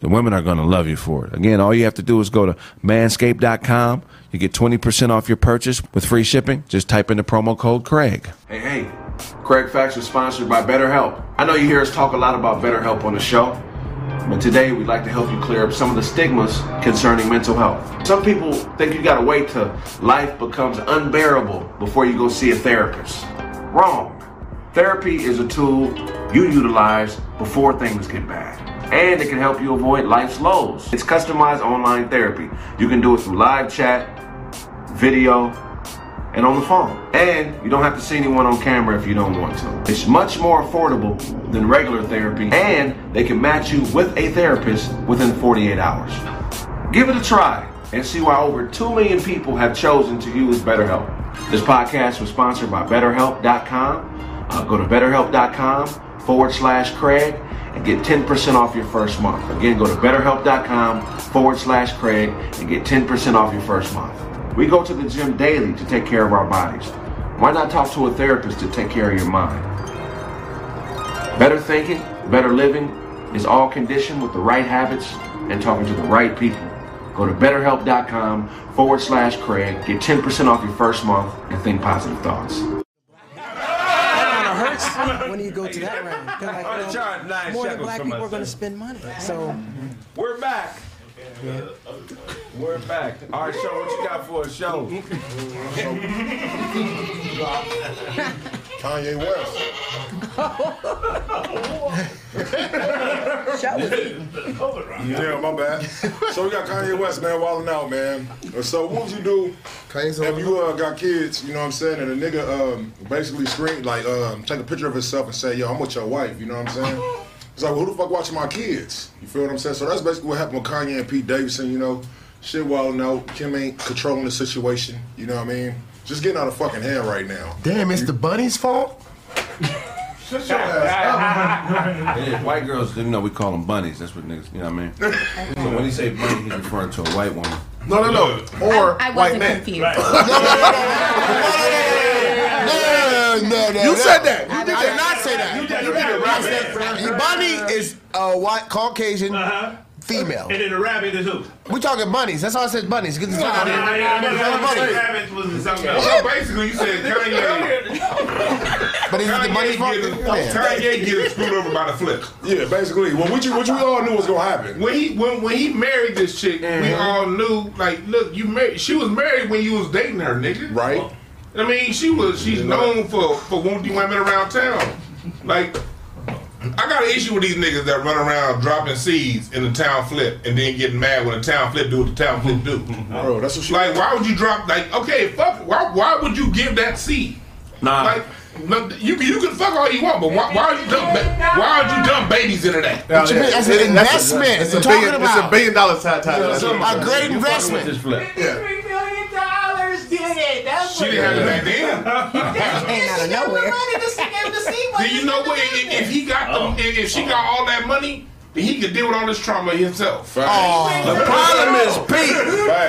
The women are going to love you for it. Again, all you have to do is go to manscaped.com. You get 20% off your purchase with free shipping. Just type in the promo code Craig. Hey, hey. Craig Facts is sponsored by BetterHelp. I know you hear us talk a lot about BetterHelp on the show, but today we'd like to help you clear up some of the stigmas concerning mental health. Some people think you gotta wait till life becomes unbearable before you go see a therapist. Wrong. Therapy is a tool you utilize before things get bad. And it can help you avoid life's lows. It's customized online therapy. You can do it through live chat, video, and on the phone. And you don't have to see anyone on camera if you don't want to. It's much more affordable than regular therapy, and they can match you with a therapist within 48 hours. Give it a try and see why over 2 million people have chosen to use BetterHelp. This podcast was sponsored by BetterHelp.com. Uh, go to BetterHelp.com forward slash Craig and get 10% off your first month. Again, go to BetterHelp.com forward slash Craig and get 10% off your first month. We go to the gym daily to take care of our bodies. Why not talk to a therapist to take care of your mind? Better thinking, better living is all conditioned with the right habits and talking to the right people. Go to betterhelp.com forward slash Craig, get 10% off your first month, and think positive thoughts. when you go to that round. 'Cause, like, you know, charging more than black people are going to spend money. So We're back. We're back. All right, show what you got for a show. Kanye West. Yeah, my bad. So we got Kanye West, man, wilding out, man. So what would you do if you uh, got kids, you know what I'm saying, and a nigga um, basically screen, like, um, take a picture of himself and say, yo, I'm with your wife, you know what I'm saying? It's like, well, who the fuck watching my kids? You feel what I'm saying? So that's basically what happened with Kanye and Pete Davidson, you know. Shit wilding no, Kim ain't controlling the situation, you know what I mean? Just getting out of fucking hand right now. Damn, it's the bunny's fault. Shut your ass Yeah, white girls, you know, we call them bunnies. That's what niggas, you know what I mean? so when he say bunny, he's referring to a white woman. No, no, no. Or I white wasn't man. confused. No, no, no. You no. said that. You I did did not say that. You did- you did it, I said Bunny is a white Caucasian female. And then the rabbit is who? We talking bunnies. That's all I said. Bunnies. Get this Nah, out nah, nah, nah, nah, nah, bunny. rabbit was something else. So basically, you said Kanye. But is it the Kanye bunny's fault? getting, Yeah. Kanye getting screwed over by the flip. Yeah, basically. Well, what you, what you all knew was gonna happen. When he when, when he married this chick, we Mhm. all knew like, look, you married. She was married when you was dating her, nigga. Right. I mean, she was. She's known for for wounding women around town. Like, I got an issue with these niggas that run around dropping seeds in the town flip and then getting mad when the town flip do what the town flip do. Bro, that's what she Like, why would you drop? Like, okay, fuck. Why why would you give that seed? Nah. Like, no, you can you can fuck all you want, but why why would you dump ba- why would you dump babies into that? What you mean? That's an investment. It's We're a talking billion. It's about a billion dollar tie. tie a great investment. This flip. Three million dollars did it. That's She didn't have it back then. Came out of nowhere. Do you know what? If, if he got the, if if she got all that money, then he could deal with all this trauma himself. oh The problem is Pete.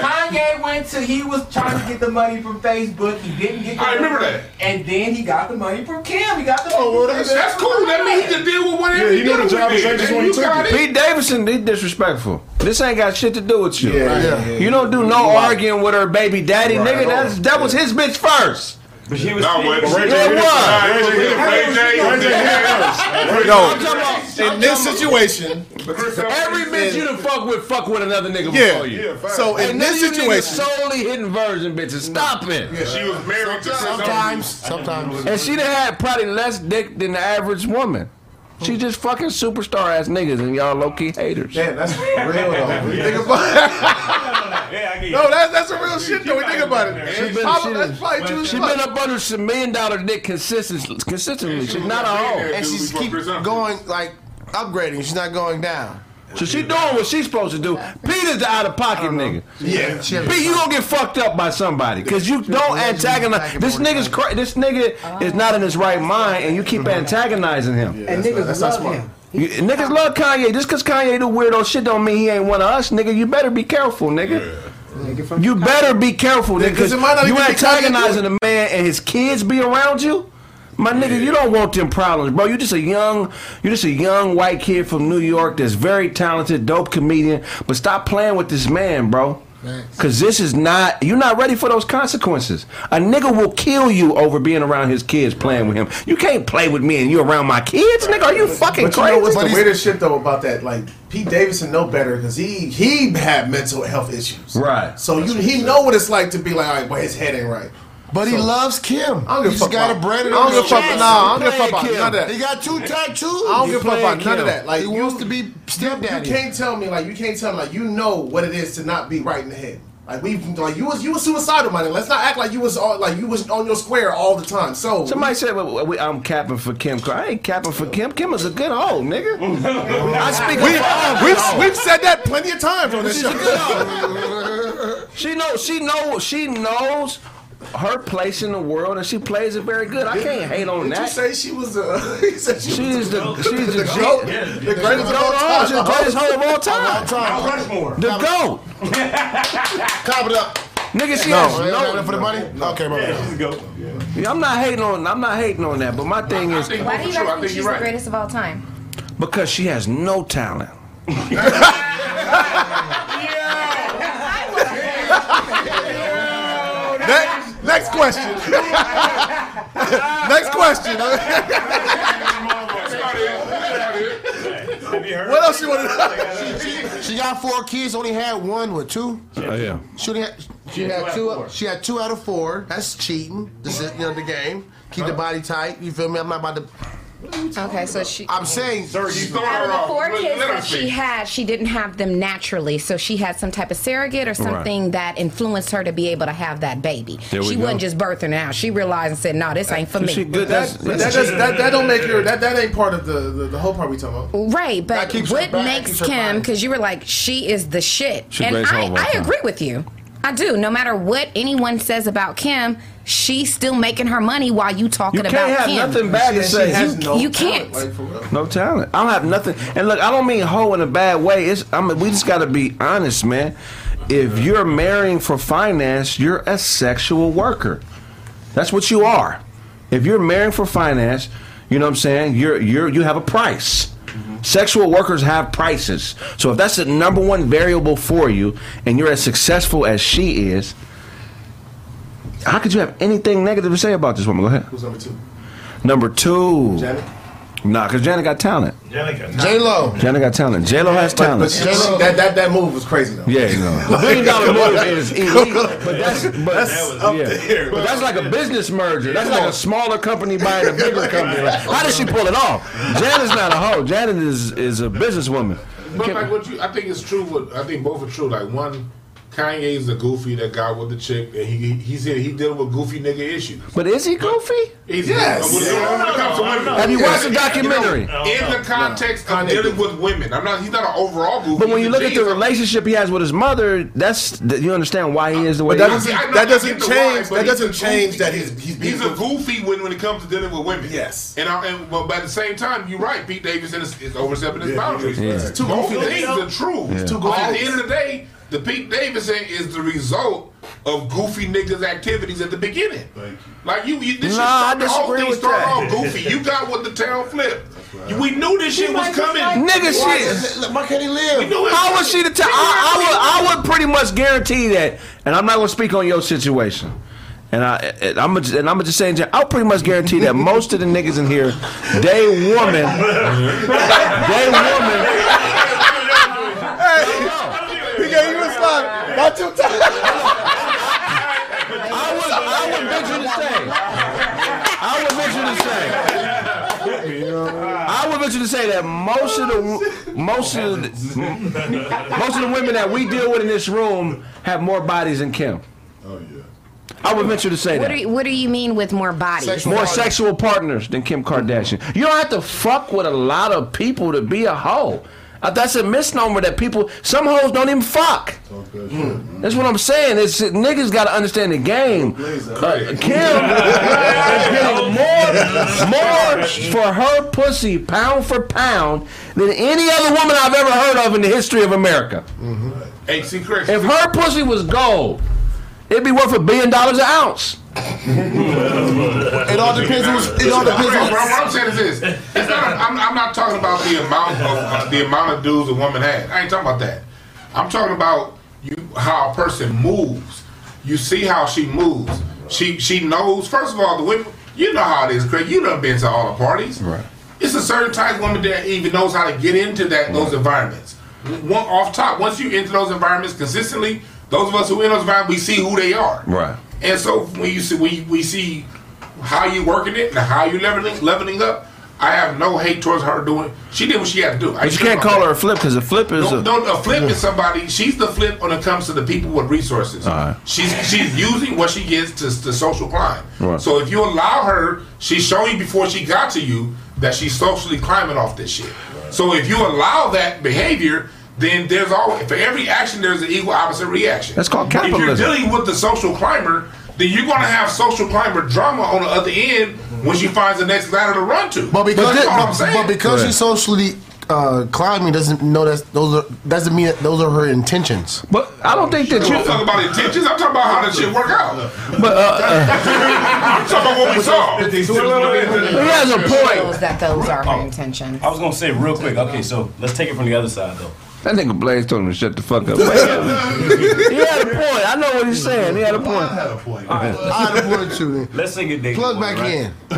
Kanye went to he was trying to get the money from Facebook. He didn't get. The I remember money, that. And then he got the money from Kim. He got the. Oh, well, that's, that's cool. That means he can deal with whatever Yeah, he he knew the job with was then. dangerous And when he you took it. it. Pete Davidson, he disrespectful. This ain't got shit to do with you. Yeah, yeah, yeah. You don't do no arguing with her baby daddy, Right. nigga. That's, that was his bitch first. But he was. No, but Ray J Yeah, hit it what? first. Ray J hit it Ray first. J- Ray J hit it first. No, I'm talking about in this situation, every bitch you done fuck with, fuck with another nigga before you. So in this you niggas situation, solely hitting virgin bitches. Stop it. Yeah, she was married to sometimes, sometimes. And she done had probably less dick than the average woman. She just fucking superstar ass niggas and y'all low key haters. Damn, that's real though. Think about Yeah, I get you. No, that's that's a real shit though. When you think about it. She been, Papa, she, that's probably true as she fuck. been up under some million dollar dick consistently. consistently. She's not a hoe. And she's keep going like upgrading. She's not going down. So she doing what she's supposed to do. Peter's the out of pocket nigga. Yeah, she Pete, you gonna get fucked up by somebody because you don't antagonize. This nigga's cra- this nigga is not in his right mind, and you keep mm-hmm. antagonizing him. And niggas love him. You, niggas love Kanye. Just cause Kanye do weirdo shit don't mean he ain't one of us, nigga. You better be careful, nigga. You better be careful, nigga. Cause it might not you even antagonizing a man and his kids be around you. My nigga, you don't want them problems, bro. You just a young, you just a young white kid from New York that's very talented, dope comedian. But stop playing with this man, bro. Cause this is not you're not ready for those consequences. A nigga will kill you over being around his kids playing with him. You can't play with me and you around my kids, nigga. Are you fucking But you crazy? know what's the weirdest shit though about that? Like Pete Davidson know better because he he had mental health issues. Right. So you he know what it's like to be like, all right, well his head ain't right. But he loves Kim. I don't give a He's fuck got about- a branded I don't on give a his fuck. chest. Nah, I don't give a fuck about Playing none of that. He got two tattoos. I don't He give a fuck playing about none of that. Like he you, wants to be you, you can't tell me like you can't tell me like you know what it is to not be right in the head. Like we like you was you was suicidal, man. Let's not act like you was all, like you was on your square all the time. So Somebody said well, we, I'm capping for Kim. I ain't capping for Kim. Kim is a good hoe, nigga. I speak We, of we've, good hoes. we've said that plenty of times on this She's a show. good hoe. She knows. She knows. She knows her place in the world, and she plays it very good. I can't hate on Did you say she was a? He said she She's was the she's the, the goat, G- the greatest of all goat. She's the time. greatest hoe of all time. Mount Rushmore. The goat. Clap it up. Nigga, she No, has no, no. for the money. Okay, my Yeah, bad. she's a goat. I'm not hating on. I'm not hating on that. But my thing is think Why do you guys think think she's you're the greatest of all time? because she has no talent. Next, next question. next question. Have you heard? What else you want to know? She got four kids. Only had one with two. Oh yeah. She only had, she had two. She had two out of four. That's cheating. This is you know the game. Keep the body tight. You feel me? I'm not about to. Okay, so she. I'm saying. Sir, you throwing Out her of the off. four Let- kids let her that she speak. had, she didn't have them naturally. So she had some type of surrogate or something that influenced her to be able to have that baby. There we she go. wasn't just birthing it out. She realized and said, "No, this ain't for me." She good. That, That's, that, that's does, that, that don't make her. That, that ain't part of the, the, the whole part we talking about. Right, That but keeps her what back, makes keeps her Kim? body. Because you were like, she is the shit, She and greatest I, hoe of all I time. agree with you. I do. No matter what anyone says about Kim, she's still making her money while you talking about. you about can't have Kim. nothing bad to She say. has You- no you can't. Like. No talent. I don't have nothing. And look, I don't mean hoe in a bad way. It's I mean we just got to be honest, man. If you're marrying for finance, you're a sexual worker. That's what you are. If you're marrying for finance, you know what I'm saying? You're you're you have a price. Sexual workers have prices. So if that's the number one variable for you and you're as successful as she is, how could you have anything negative to say about this woman? Go ahead. Who's number two? Number two. Janet. Nah, because Janet got talent. Jenica. J Lo. Janet got talent. J Lo has But, talent. but she, that, that that move was crazy though. yeah, you know. The billion dollar move is elite, but that's but That's up yeah. there. But that's like a business merger. That's like a smaller company buying a bigger company. Like, how did she pull it off? Janet's not a hoe. Janet is is a businesswoman. But like what you, I think it's true. What I think both are true. Like one, Kanye's a goofy that got with the chick, and he he said he dealing with goofy nigga issues. But is he goofy? He's Yes. when, when it comes to women. Have you watched the You know, documentary? in the context of dealing with women, I'm not. He's not an overall goofy. But when you a look at the relationship he has with his mother, that's you understand why he is the way But he that is. doesn't that doesn't change that doesn't change that he's he's being He's a goofy when, when it comes to dealing with women. Yes. And, I, and but at the same time, you're right. Pete Davidson is, is overstepping his Yeah, boundaries. yeah. It's too Both goofy. things are true. It's too But at the end of the day, the Pete Davidson is the result of goofy niggas' activities at the beginning. Like you, you this Nah, shit I start, the whole disagree thing with started off goofy. You got what the town flipped. You- We knew this shit was coming. Nigga shit. Why can't he live? We knew How was she the time? I, I would I would pretty much guarantee that, and I'm not gonna speak on your situation. And I and I'm gonna- and I'm just say, in general, I'll pretty much guarantee that most of the niggas in here, they woman, they woman. He gave you a slap. Not two times. I would I would venture to say, I would venture to say. I would venture to say that most of the most of the, most of the women that we deal with in this room have more bodies than Kim. Oh yeah. I would venture to say What that. do you, what do you mean with more bodies? more sexual partners than Kim Kardashian. You don't have to fuck with a lot of people to be a hoe. That's a misnomer that people. Some hoes don't even fuck. That's what I'm saying. It's niggas got to understand the game. Uh, Kim is getting more, more for her pussy pound for pound than any other woman I've ever heard of in the history of America. HC Chris. If her pussy was gold, it'd be worth a billion dollars an ounce. It all depends who's. It all depends Bro, what I'm saying is this: it's not. I'm, I'm not talking about the amount of uh, the amount of dudes a woman had. I ain't talking about that. I'm talking about you how a person moves. You see how she moves. She she knows. First of all, the women. You know how it is, Craig. You done been to all the parties. Right. It's a certain type of woman that even knows how to get into that those environments. One off top, once you into those environments consistently, those of us who in those environments, we see who they are. Right. And so when you see we we see how you working it and how you leveling leveling up, I have no hate towards her doing. She did what she had to do. I But you can't call her a flip because a flip is no, a. no, a flip is somebody. She's the flip when it comes to the people with resources. Alright. She's she's using what she gets to, to social climb. Right. So if you allow her, she's showing you before she got to you that she's socially climbing off this shit. So if you allow that behavior, then there's always for every action there's an equal opposite reaction. That's called capitalism. If you're dealing with the social climber, then you're gonna have social climber drama on the other end when she finds the next ladder to run to. But because, That's but, but because Right. she's socially uh, climbing doesn't know that those are doesn't mean that those are her intentions. But I don't think that I'm you. not talking about intentions. I'm talking about how that shit work out. But uh, I'm talking about what we saw. he has a point. That those are her intentions. I was gonna say real quick. Okay, so let's take it from the other side though. That nigga Blaze told him to shut the fuck up. he had a point. I know what he's saying. He had a point. I had a point. I had a point too. Let's say you're dating. Plug a back right? in. but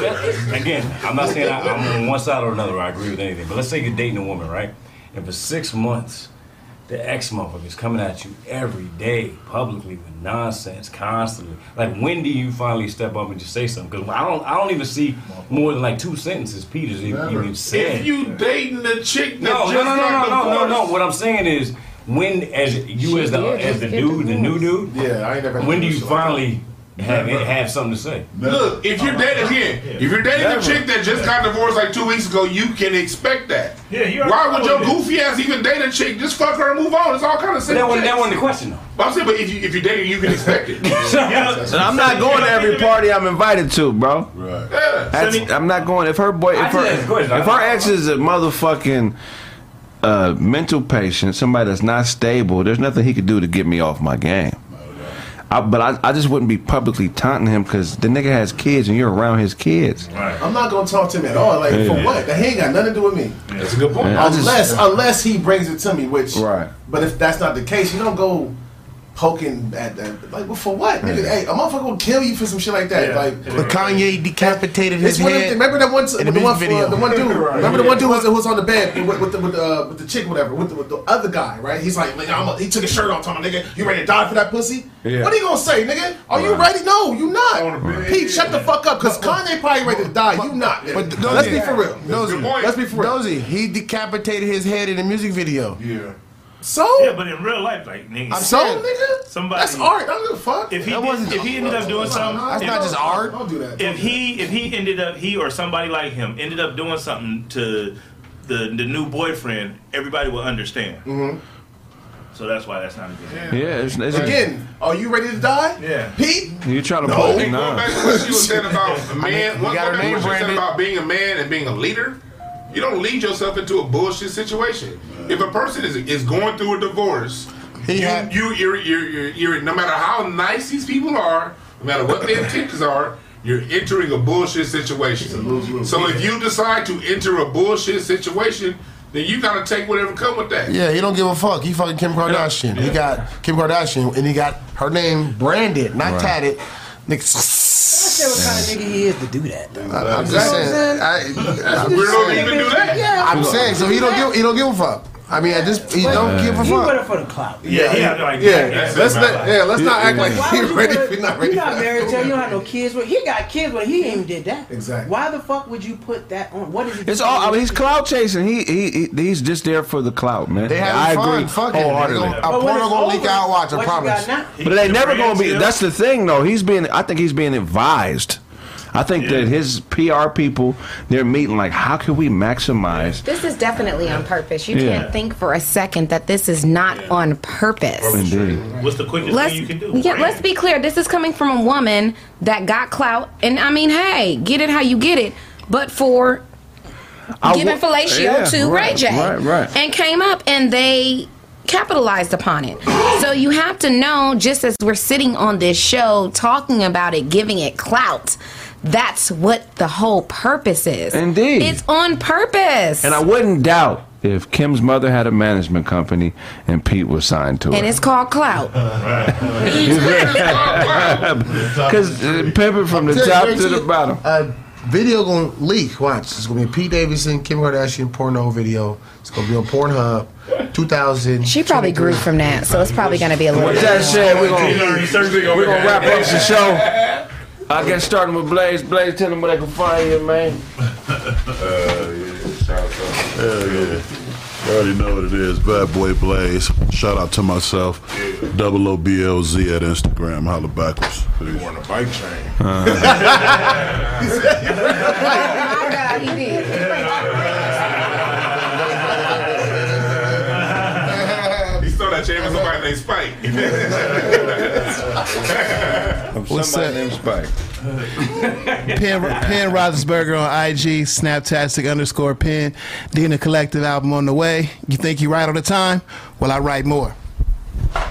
that, again, I'm not saying I, I'm on one side or another. I agree with anything. But let's say you're dating a woman, right? And for six months, the ex motherfucker is coming at you every day, publicly with nonsense, constantly. Like, when do you finally step up and just say something? Because I don't, I don't even see more than like two sentences Peter's even, even said. If you dating the chick that No, just no, no, no, got no, no, no, no. What I'm saying is, when as you as the as the dude, the new dude, Yeah, I ain't never. when do you finally? like finally have have something to say? Look, if you're dating again, if you're dating a chick that just got divorced like two weeks ago, you can expect that. Yeah, you Why would your goofy ass even date a chick? Just fuck her and move on. It's all kind of But simple. that wasn't that shit. wasn't the question though. But I'm saying, but if you if you're dating, you can expect it. And I'm not going to every party I'm invited to, bro. Right. Yeah. That's, I'm not going. If her boy, if her, just asked a question. if her ex is a motherfucking uh, mental patient, somebody that's not stable, there's nothing he could do to get me off my game. I, but I, I just wouldn't be publicly taunting him because the nigga has kids and you're around his kids. I'm not gonna talk to him at all. Like for what? That he ain't got nothing to do with me. That's a good point. Yeah, I just- Unless unless he brings it to me, which Right. But if that's not the case, you don't go poking at that. Like, well, for what? Nigga, hey, a motherfucker will kill you for some shit like that. Like, But Kanye decapitated his It's one of head. the, remember that one, in the the one, music video. the one dude. Remember the one dude who was on the bed with, with the with the, uh, with the chick, whatever, with the, with the other guy, right? He's like, nigga, I'm a, he took his shirt off, talking, nigga, you ready to die for that pussy? Yeah. What are you gonna say, nigga? Are you ready? No, you not. Pete, shut the fuck up, cause Kanye probably ready to die. You not. But. Dozy- Let's be for real. Dozy, Let's be for real. Dozy, he decapitated his head in the music video. Yeah. So yeah, but in real life, like nigga, I'm saying, nigga, somebody that's art. I don't give a fuck. If he That did, wasn't- if he ended up doing something, That's if- not just art. Don't do that. If he if he ended up he or somebody like him ended up doing something to the the new boyfriend, everybody will understand. Mm-hmm. So that's why that's not a good. Yeah, it's, it's Again, are you ready to die? Yeah. Pete? You trying to No, pull going nah. back to what she was saying about a I man. mean, One you got her going back name what she was saying branded. about being a man and being a leader. You don't lead yourself into a bullshit situation. If a person is is going through a divorce, He you, had- you you're, you're, you're, you're no matter how nice these people are, no matter what their intentions are, you're entering a bullshit situation. So if you decide to enter a bullshit situation, then you gotta take whatever come with that. Yeah, he don't give a fuck. He fucking Kim Kardashian. He got Kim Kardashian, and he got her name branded, not Right. tatted. I said what kind of nigga he is to do that. Though. I, am just saying. I, I'm We just don't saying. even do that. Yeah, I'm saying. So he don't give. He don't give a fuck. I mean, at this, he don't give a He with fuck. it for the clout. Yeah, yeah, like, Yeah, That's let's it, not. Yeah, let's not act like Why he would ready. put- If not ready. You're not for married that. to. You don't have no kids. But he got kids, but he ain't even did that. Exactly. Why the fuck would you put that on? What is it? It's all. I mean, he's clout chasing. He, he he he's just there for the clout, man. They I having agree fun. Fuck it. They wholeheartedly. gonna- A But when porno it's gonna leak over, out. Watch. I what you promise. now? But they never gonna be. That's the thing, though. He's being. I think he's being advised. I think that his PR people, they're meeting like, how can we maximize? This is definitely on purpose. You Yeah. can't think for a second that this is not on purpose. Indeed. What's the quickest Let's thing you can do? yeah. Brand. Let's be clear. This is coming from a woman that got clout, and I mean, hey, get it how you get it. But for I giving wa- fellatio yeah, to right, Ray J, right, right. and came up, and they capitalized upon it. So you have to know, just as we're sitting on this show talking about it, giving it clout. That's what the whole purpose is. Indeed. It's on purpose. And I wouldn't doubt if Kim's mother had a management company and Pete was signed to it. and it. it's called clout. Because uh, pimping from the Tell you, top to the T, bottom. A video gonna leak. Watch. It's gonna be Pete Davidson, Kim Kardashian porno video. It's gonna be on Pornhub. 2000. She probably grew from that, so it's probably going to be a little. With that said, we're gonna, We're we're gonna wrap up the show. I guess starting with Blaze. Blaze, tell them where they can find you, man. Hell yeah. You already know what it is. Bad Boy Blaze. Shout out to myself. Double O B L Z at Instagram. Holla backwards. Peace. Wearing a bike chain. Oh, God, he did. He stole that somebody named Spike. What's Somebody up? named Spike. Pen, Penn Roethlisberger on IG, Snaptastic underscore Penn. Dina Collective album on the way. You think you write all the time? Well, I write more.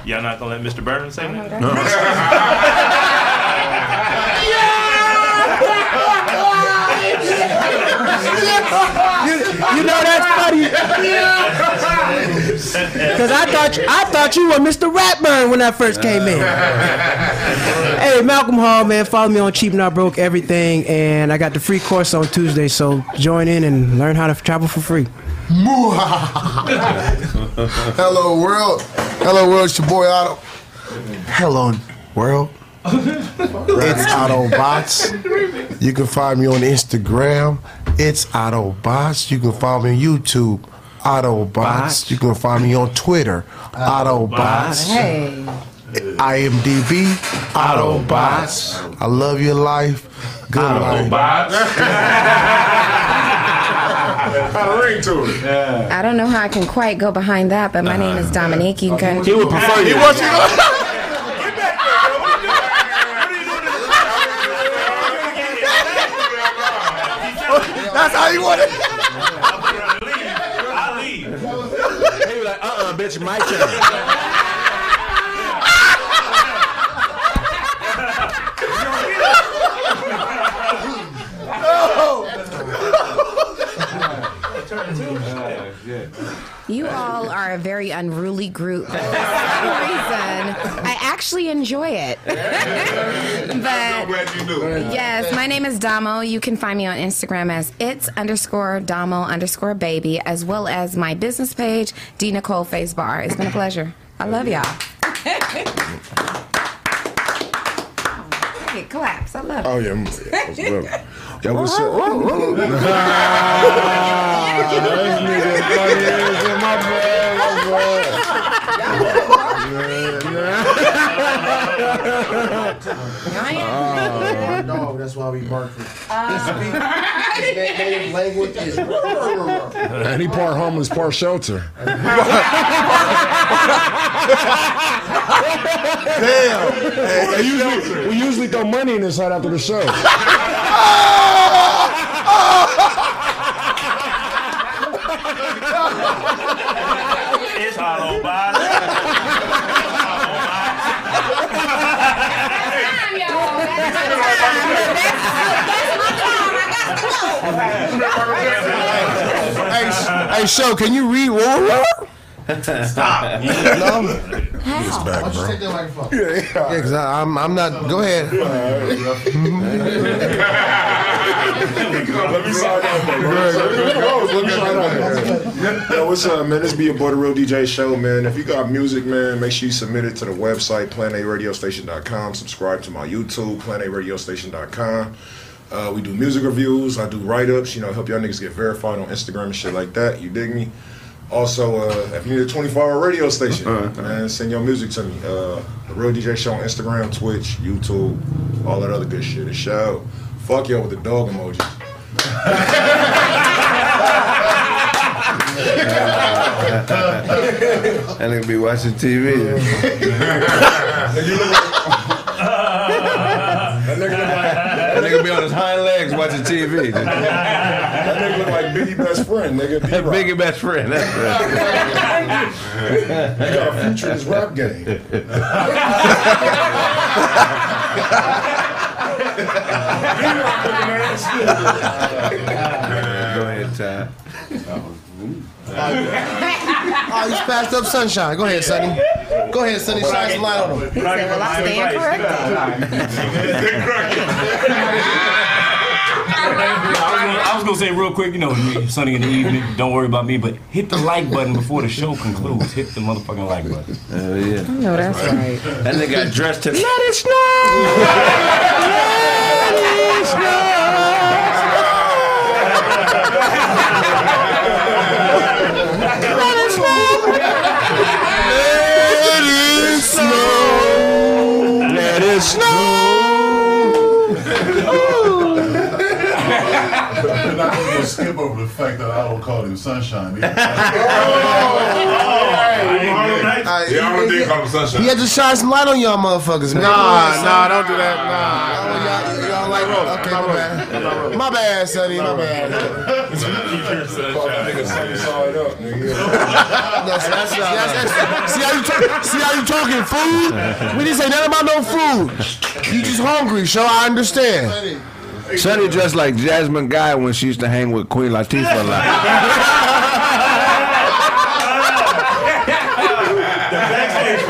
Y'all not gonna let Mr. Burns say that? You, you know that's funny. Cause I thought you, I thought you were Mr. Ratburn when I first came in. hey, Malcolm Hall, man, follow me on Cheap Not Broke Everything, and I got the free course on Tuesday, so join in and learn how to travel for free. Hello world. Hello world. It's your boy Otto. Hello world. It's Autobots. You can find me on Instagram. It's Autobots. You can find me on YouTube. Autobots. You can find me on Twitter. Autobots. Hey. IMDb. Autobots. I love your life. Good life. Got a ring to it. I don't know how I can quite go behind that, but my name is Dominique. You can. He would prefer you. He wants you to. That's how you want it. I'll leave. He was like, bitch, my turn. Oh. You all are a very unruly group. For some reason, I actually enjoy it. I'm but glad you knew. yes, my name is Damo. You can find me on Instagram as it's underscore Damo underscore baby, as well as my business page, D Nicole Face Bar. It's been a pleasure. I love y'all. pocket claps. I love oh, it. Oh, yeah. yeah. Love it. Yo, what's up? This nigga funny my boy. My boy. Oh, dog, that's why we bark. His native language is. And he part homeless, part shelter. Damn. we, usually, we usually throw money in his head after the show. It's hollow body. Hey, hey, show, can you read War? Stop. no. He's back, bro. Take that microphone. Yeah, because I'm, I'm not. Go ahead. Let me sign up, Yo, what's up, man? This be your boy, the Real DJ Show, man. If you got music, man, make sure you submit it to the website, planaradiostation.com. Subscribe to my YouTube, planaradiostation.com. Uh, we do music reviews. I do write-ups, you know, help y'all niggas get verified on Instagram and shit like that. You dig me? Also, uh, if you need a 24-hour radio station, man, send your music to me. Uh, the Real DJ Show on Instagram, Twitch, YouTube, all that other good shit. The show. Fuck y'all with the dog emoji. that nigga be watching TV. on his hind legs watching TV. that nigga look like Biggie best friend, nigga. D-Rock. Biggie best friend. That's He got a future in his rap game. Go ahead, Ty. Oh, he's passed up sunshine. Go ahead, Sonny. Go ahead, Sonny. Shine some light on him. He said, well, I stand corrected. I was, gonna, I was gonna say real quick, you know, Sunny in the evening, don't worry about me, but hit the like button before the show concludes. Hit the motherfucking like button. Oh yeah. No, that's right. That nigga got dressed to Let it snow. Let it snow. Snow. Let it We're not going to skip over the fact that I don't call him Sunshine. Oh, yeah, I don't think call him sunshine. He had to shine some light on y'all motherfuckers, man. Nah, nah, don't do that. Nah. Oh, y'all, y'all like, okay, my bad. My bad, Sonny, my bad. Nigga, sunny side up, nigga. See, that's- see, that's- see how you talk, see how you talking food? We didn't say nothing about no food. You just hungry, so I understand. Sonny dressed like Jasmine Guy when she used to hang with Queen Latifah a lot. The backstage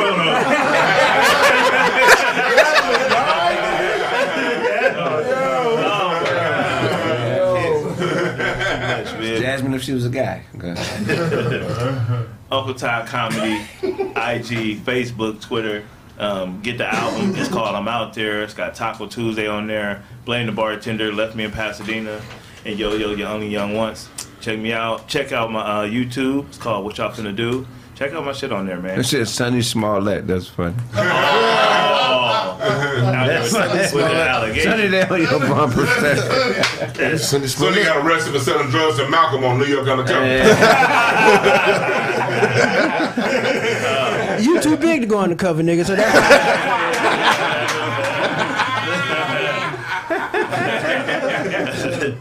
Jasmine, she was a guy. Uncle Ty Comedy, IG, Facebook, Twitter. Um, get the album. It's called I'm Out There. It's got Taco Tuesday on there. Blame the bartender. Left me in Pasadena. And Yo Yo, you only young once. Check me out. Check out my uh, YouTube. It's called What Y'all Finna Do. Check out my shit on there, man. That shit Sonny Smollett. That's funny. Oh. Out there with, with the allegation. Sonny down your bumper. So they got arrested for selling drugs to Malcolm on New York Undercover. You too big to go on the cover, nigga. So that's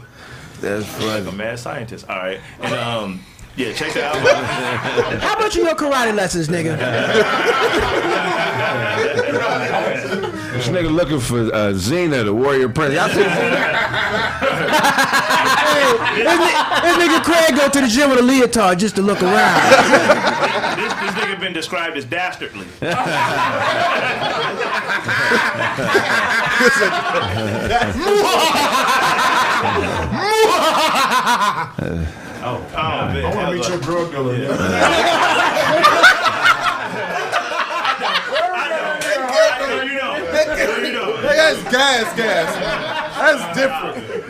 That's funny. a mad scientist. All right. And um, yeah, check that out. How about you your karate lessons, nigga? This nigga looking for uh, Xena, the warrior prince. Y'all see Xena? This, this nigga Craig go to the gym with a leotard just to look around. this, this nigga been described as dastardly. Oh, oh, man. I want to meet your drug dealer. That's gas, gas. That's different.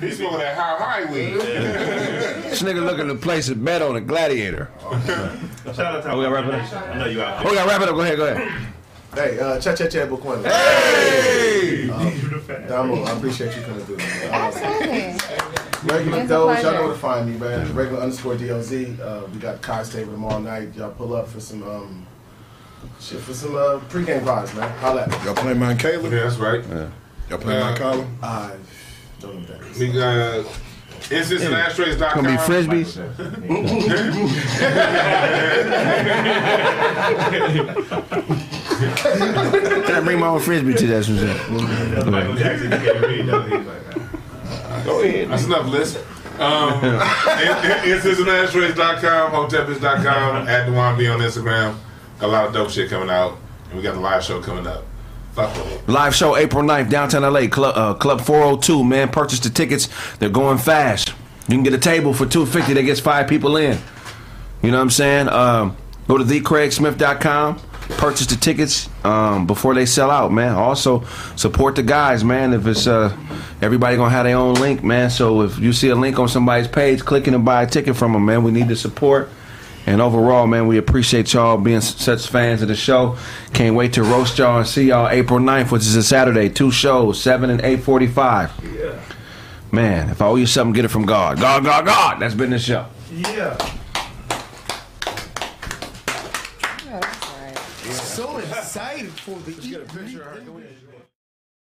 He's smoking that high high weed. This nigga looking to place a bet on a gladiator. Shout out to Oh, we gotta wrap it up? I know you out Oh, we gotta wrap it up. Go ahead, go ahead. Hey, uh, cha cha cha Boquenda. Hey! Um, Damo, I appreciate you coming through. man. Uh, Absolutely. regular It's Doge, y'all know where to find me, man. Regular underscore DOZ. Uh, we got Kai's table tomorrow night. Y'all pull up for some um, shit for some uh, pregame vibes, man. Holla at me. Y'all playing Mount Caleb? Yeah, that's right. Y'all play Mount Caleb? I don't know what that is. We got instanceandashtrays.com. Gonna be frisbees. Can I bring my own frisbee to that? Michael Jackson can't read, though. He's like, Go ahead. That's enough list. Um, instanceandashtrays.com, hotepis.com, at Dewan B on Instagram. Got a lot of dope shit coming out. And we got the live show coming up. It. Live show April 9th, downtown LA, Club, uh, Club 402. Man, purchase the tickets. They're going fast. You can get a table for 250 that gets five people in. You know what I'm saying? Um, go to thecraigsmith.com. Purchase the tickets um, before they sell out, man. Also, support the guys, man. If it's uh, everybody gonna have their own link, man. So if you see a link on somebody's page, click in and buy a ticket from them, man. We need the support. And overall, man, we appreciate y'all being such fans of the show. Can't wait to roast y'all and see y'all April 9th, which is a Saturday. Two shows, 7 and 845. Yeah. Man, if I owe you something, get it from God. God, God, God. That's been the show. Yeah. So excited for the. Let's get a picture of her.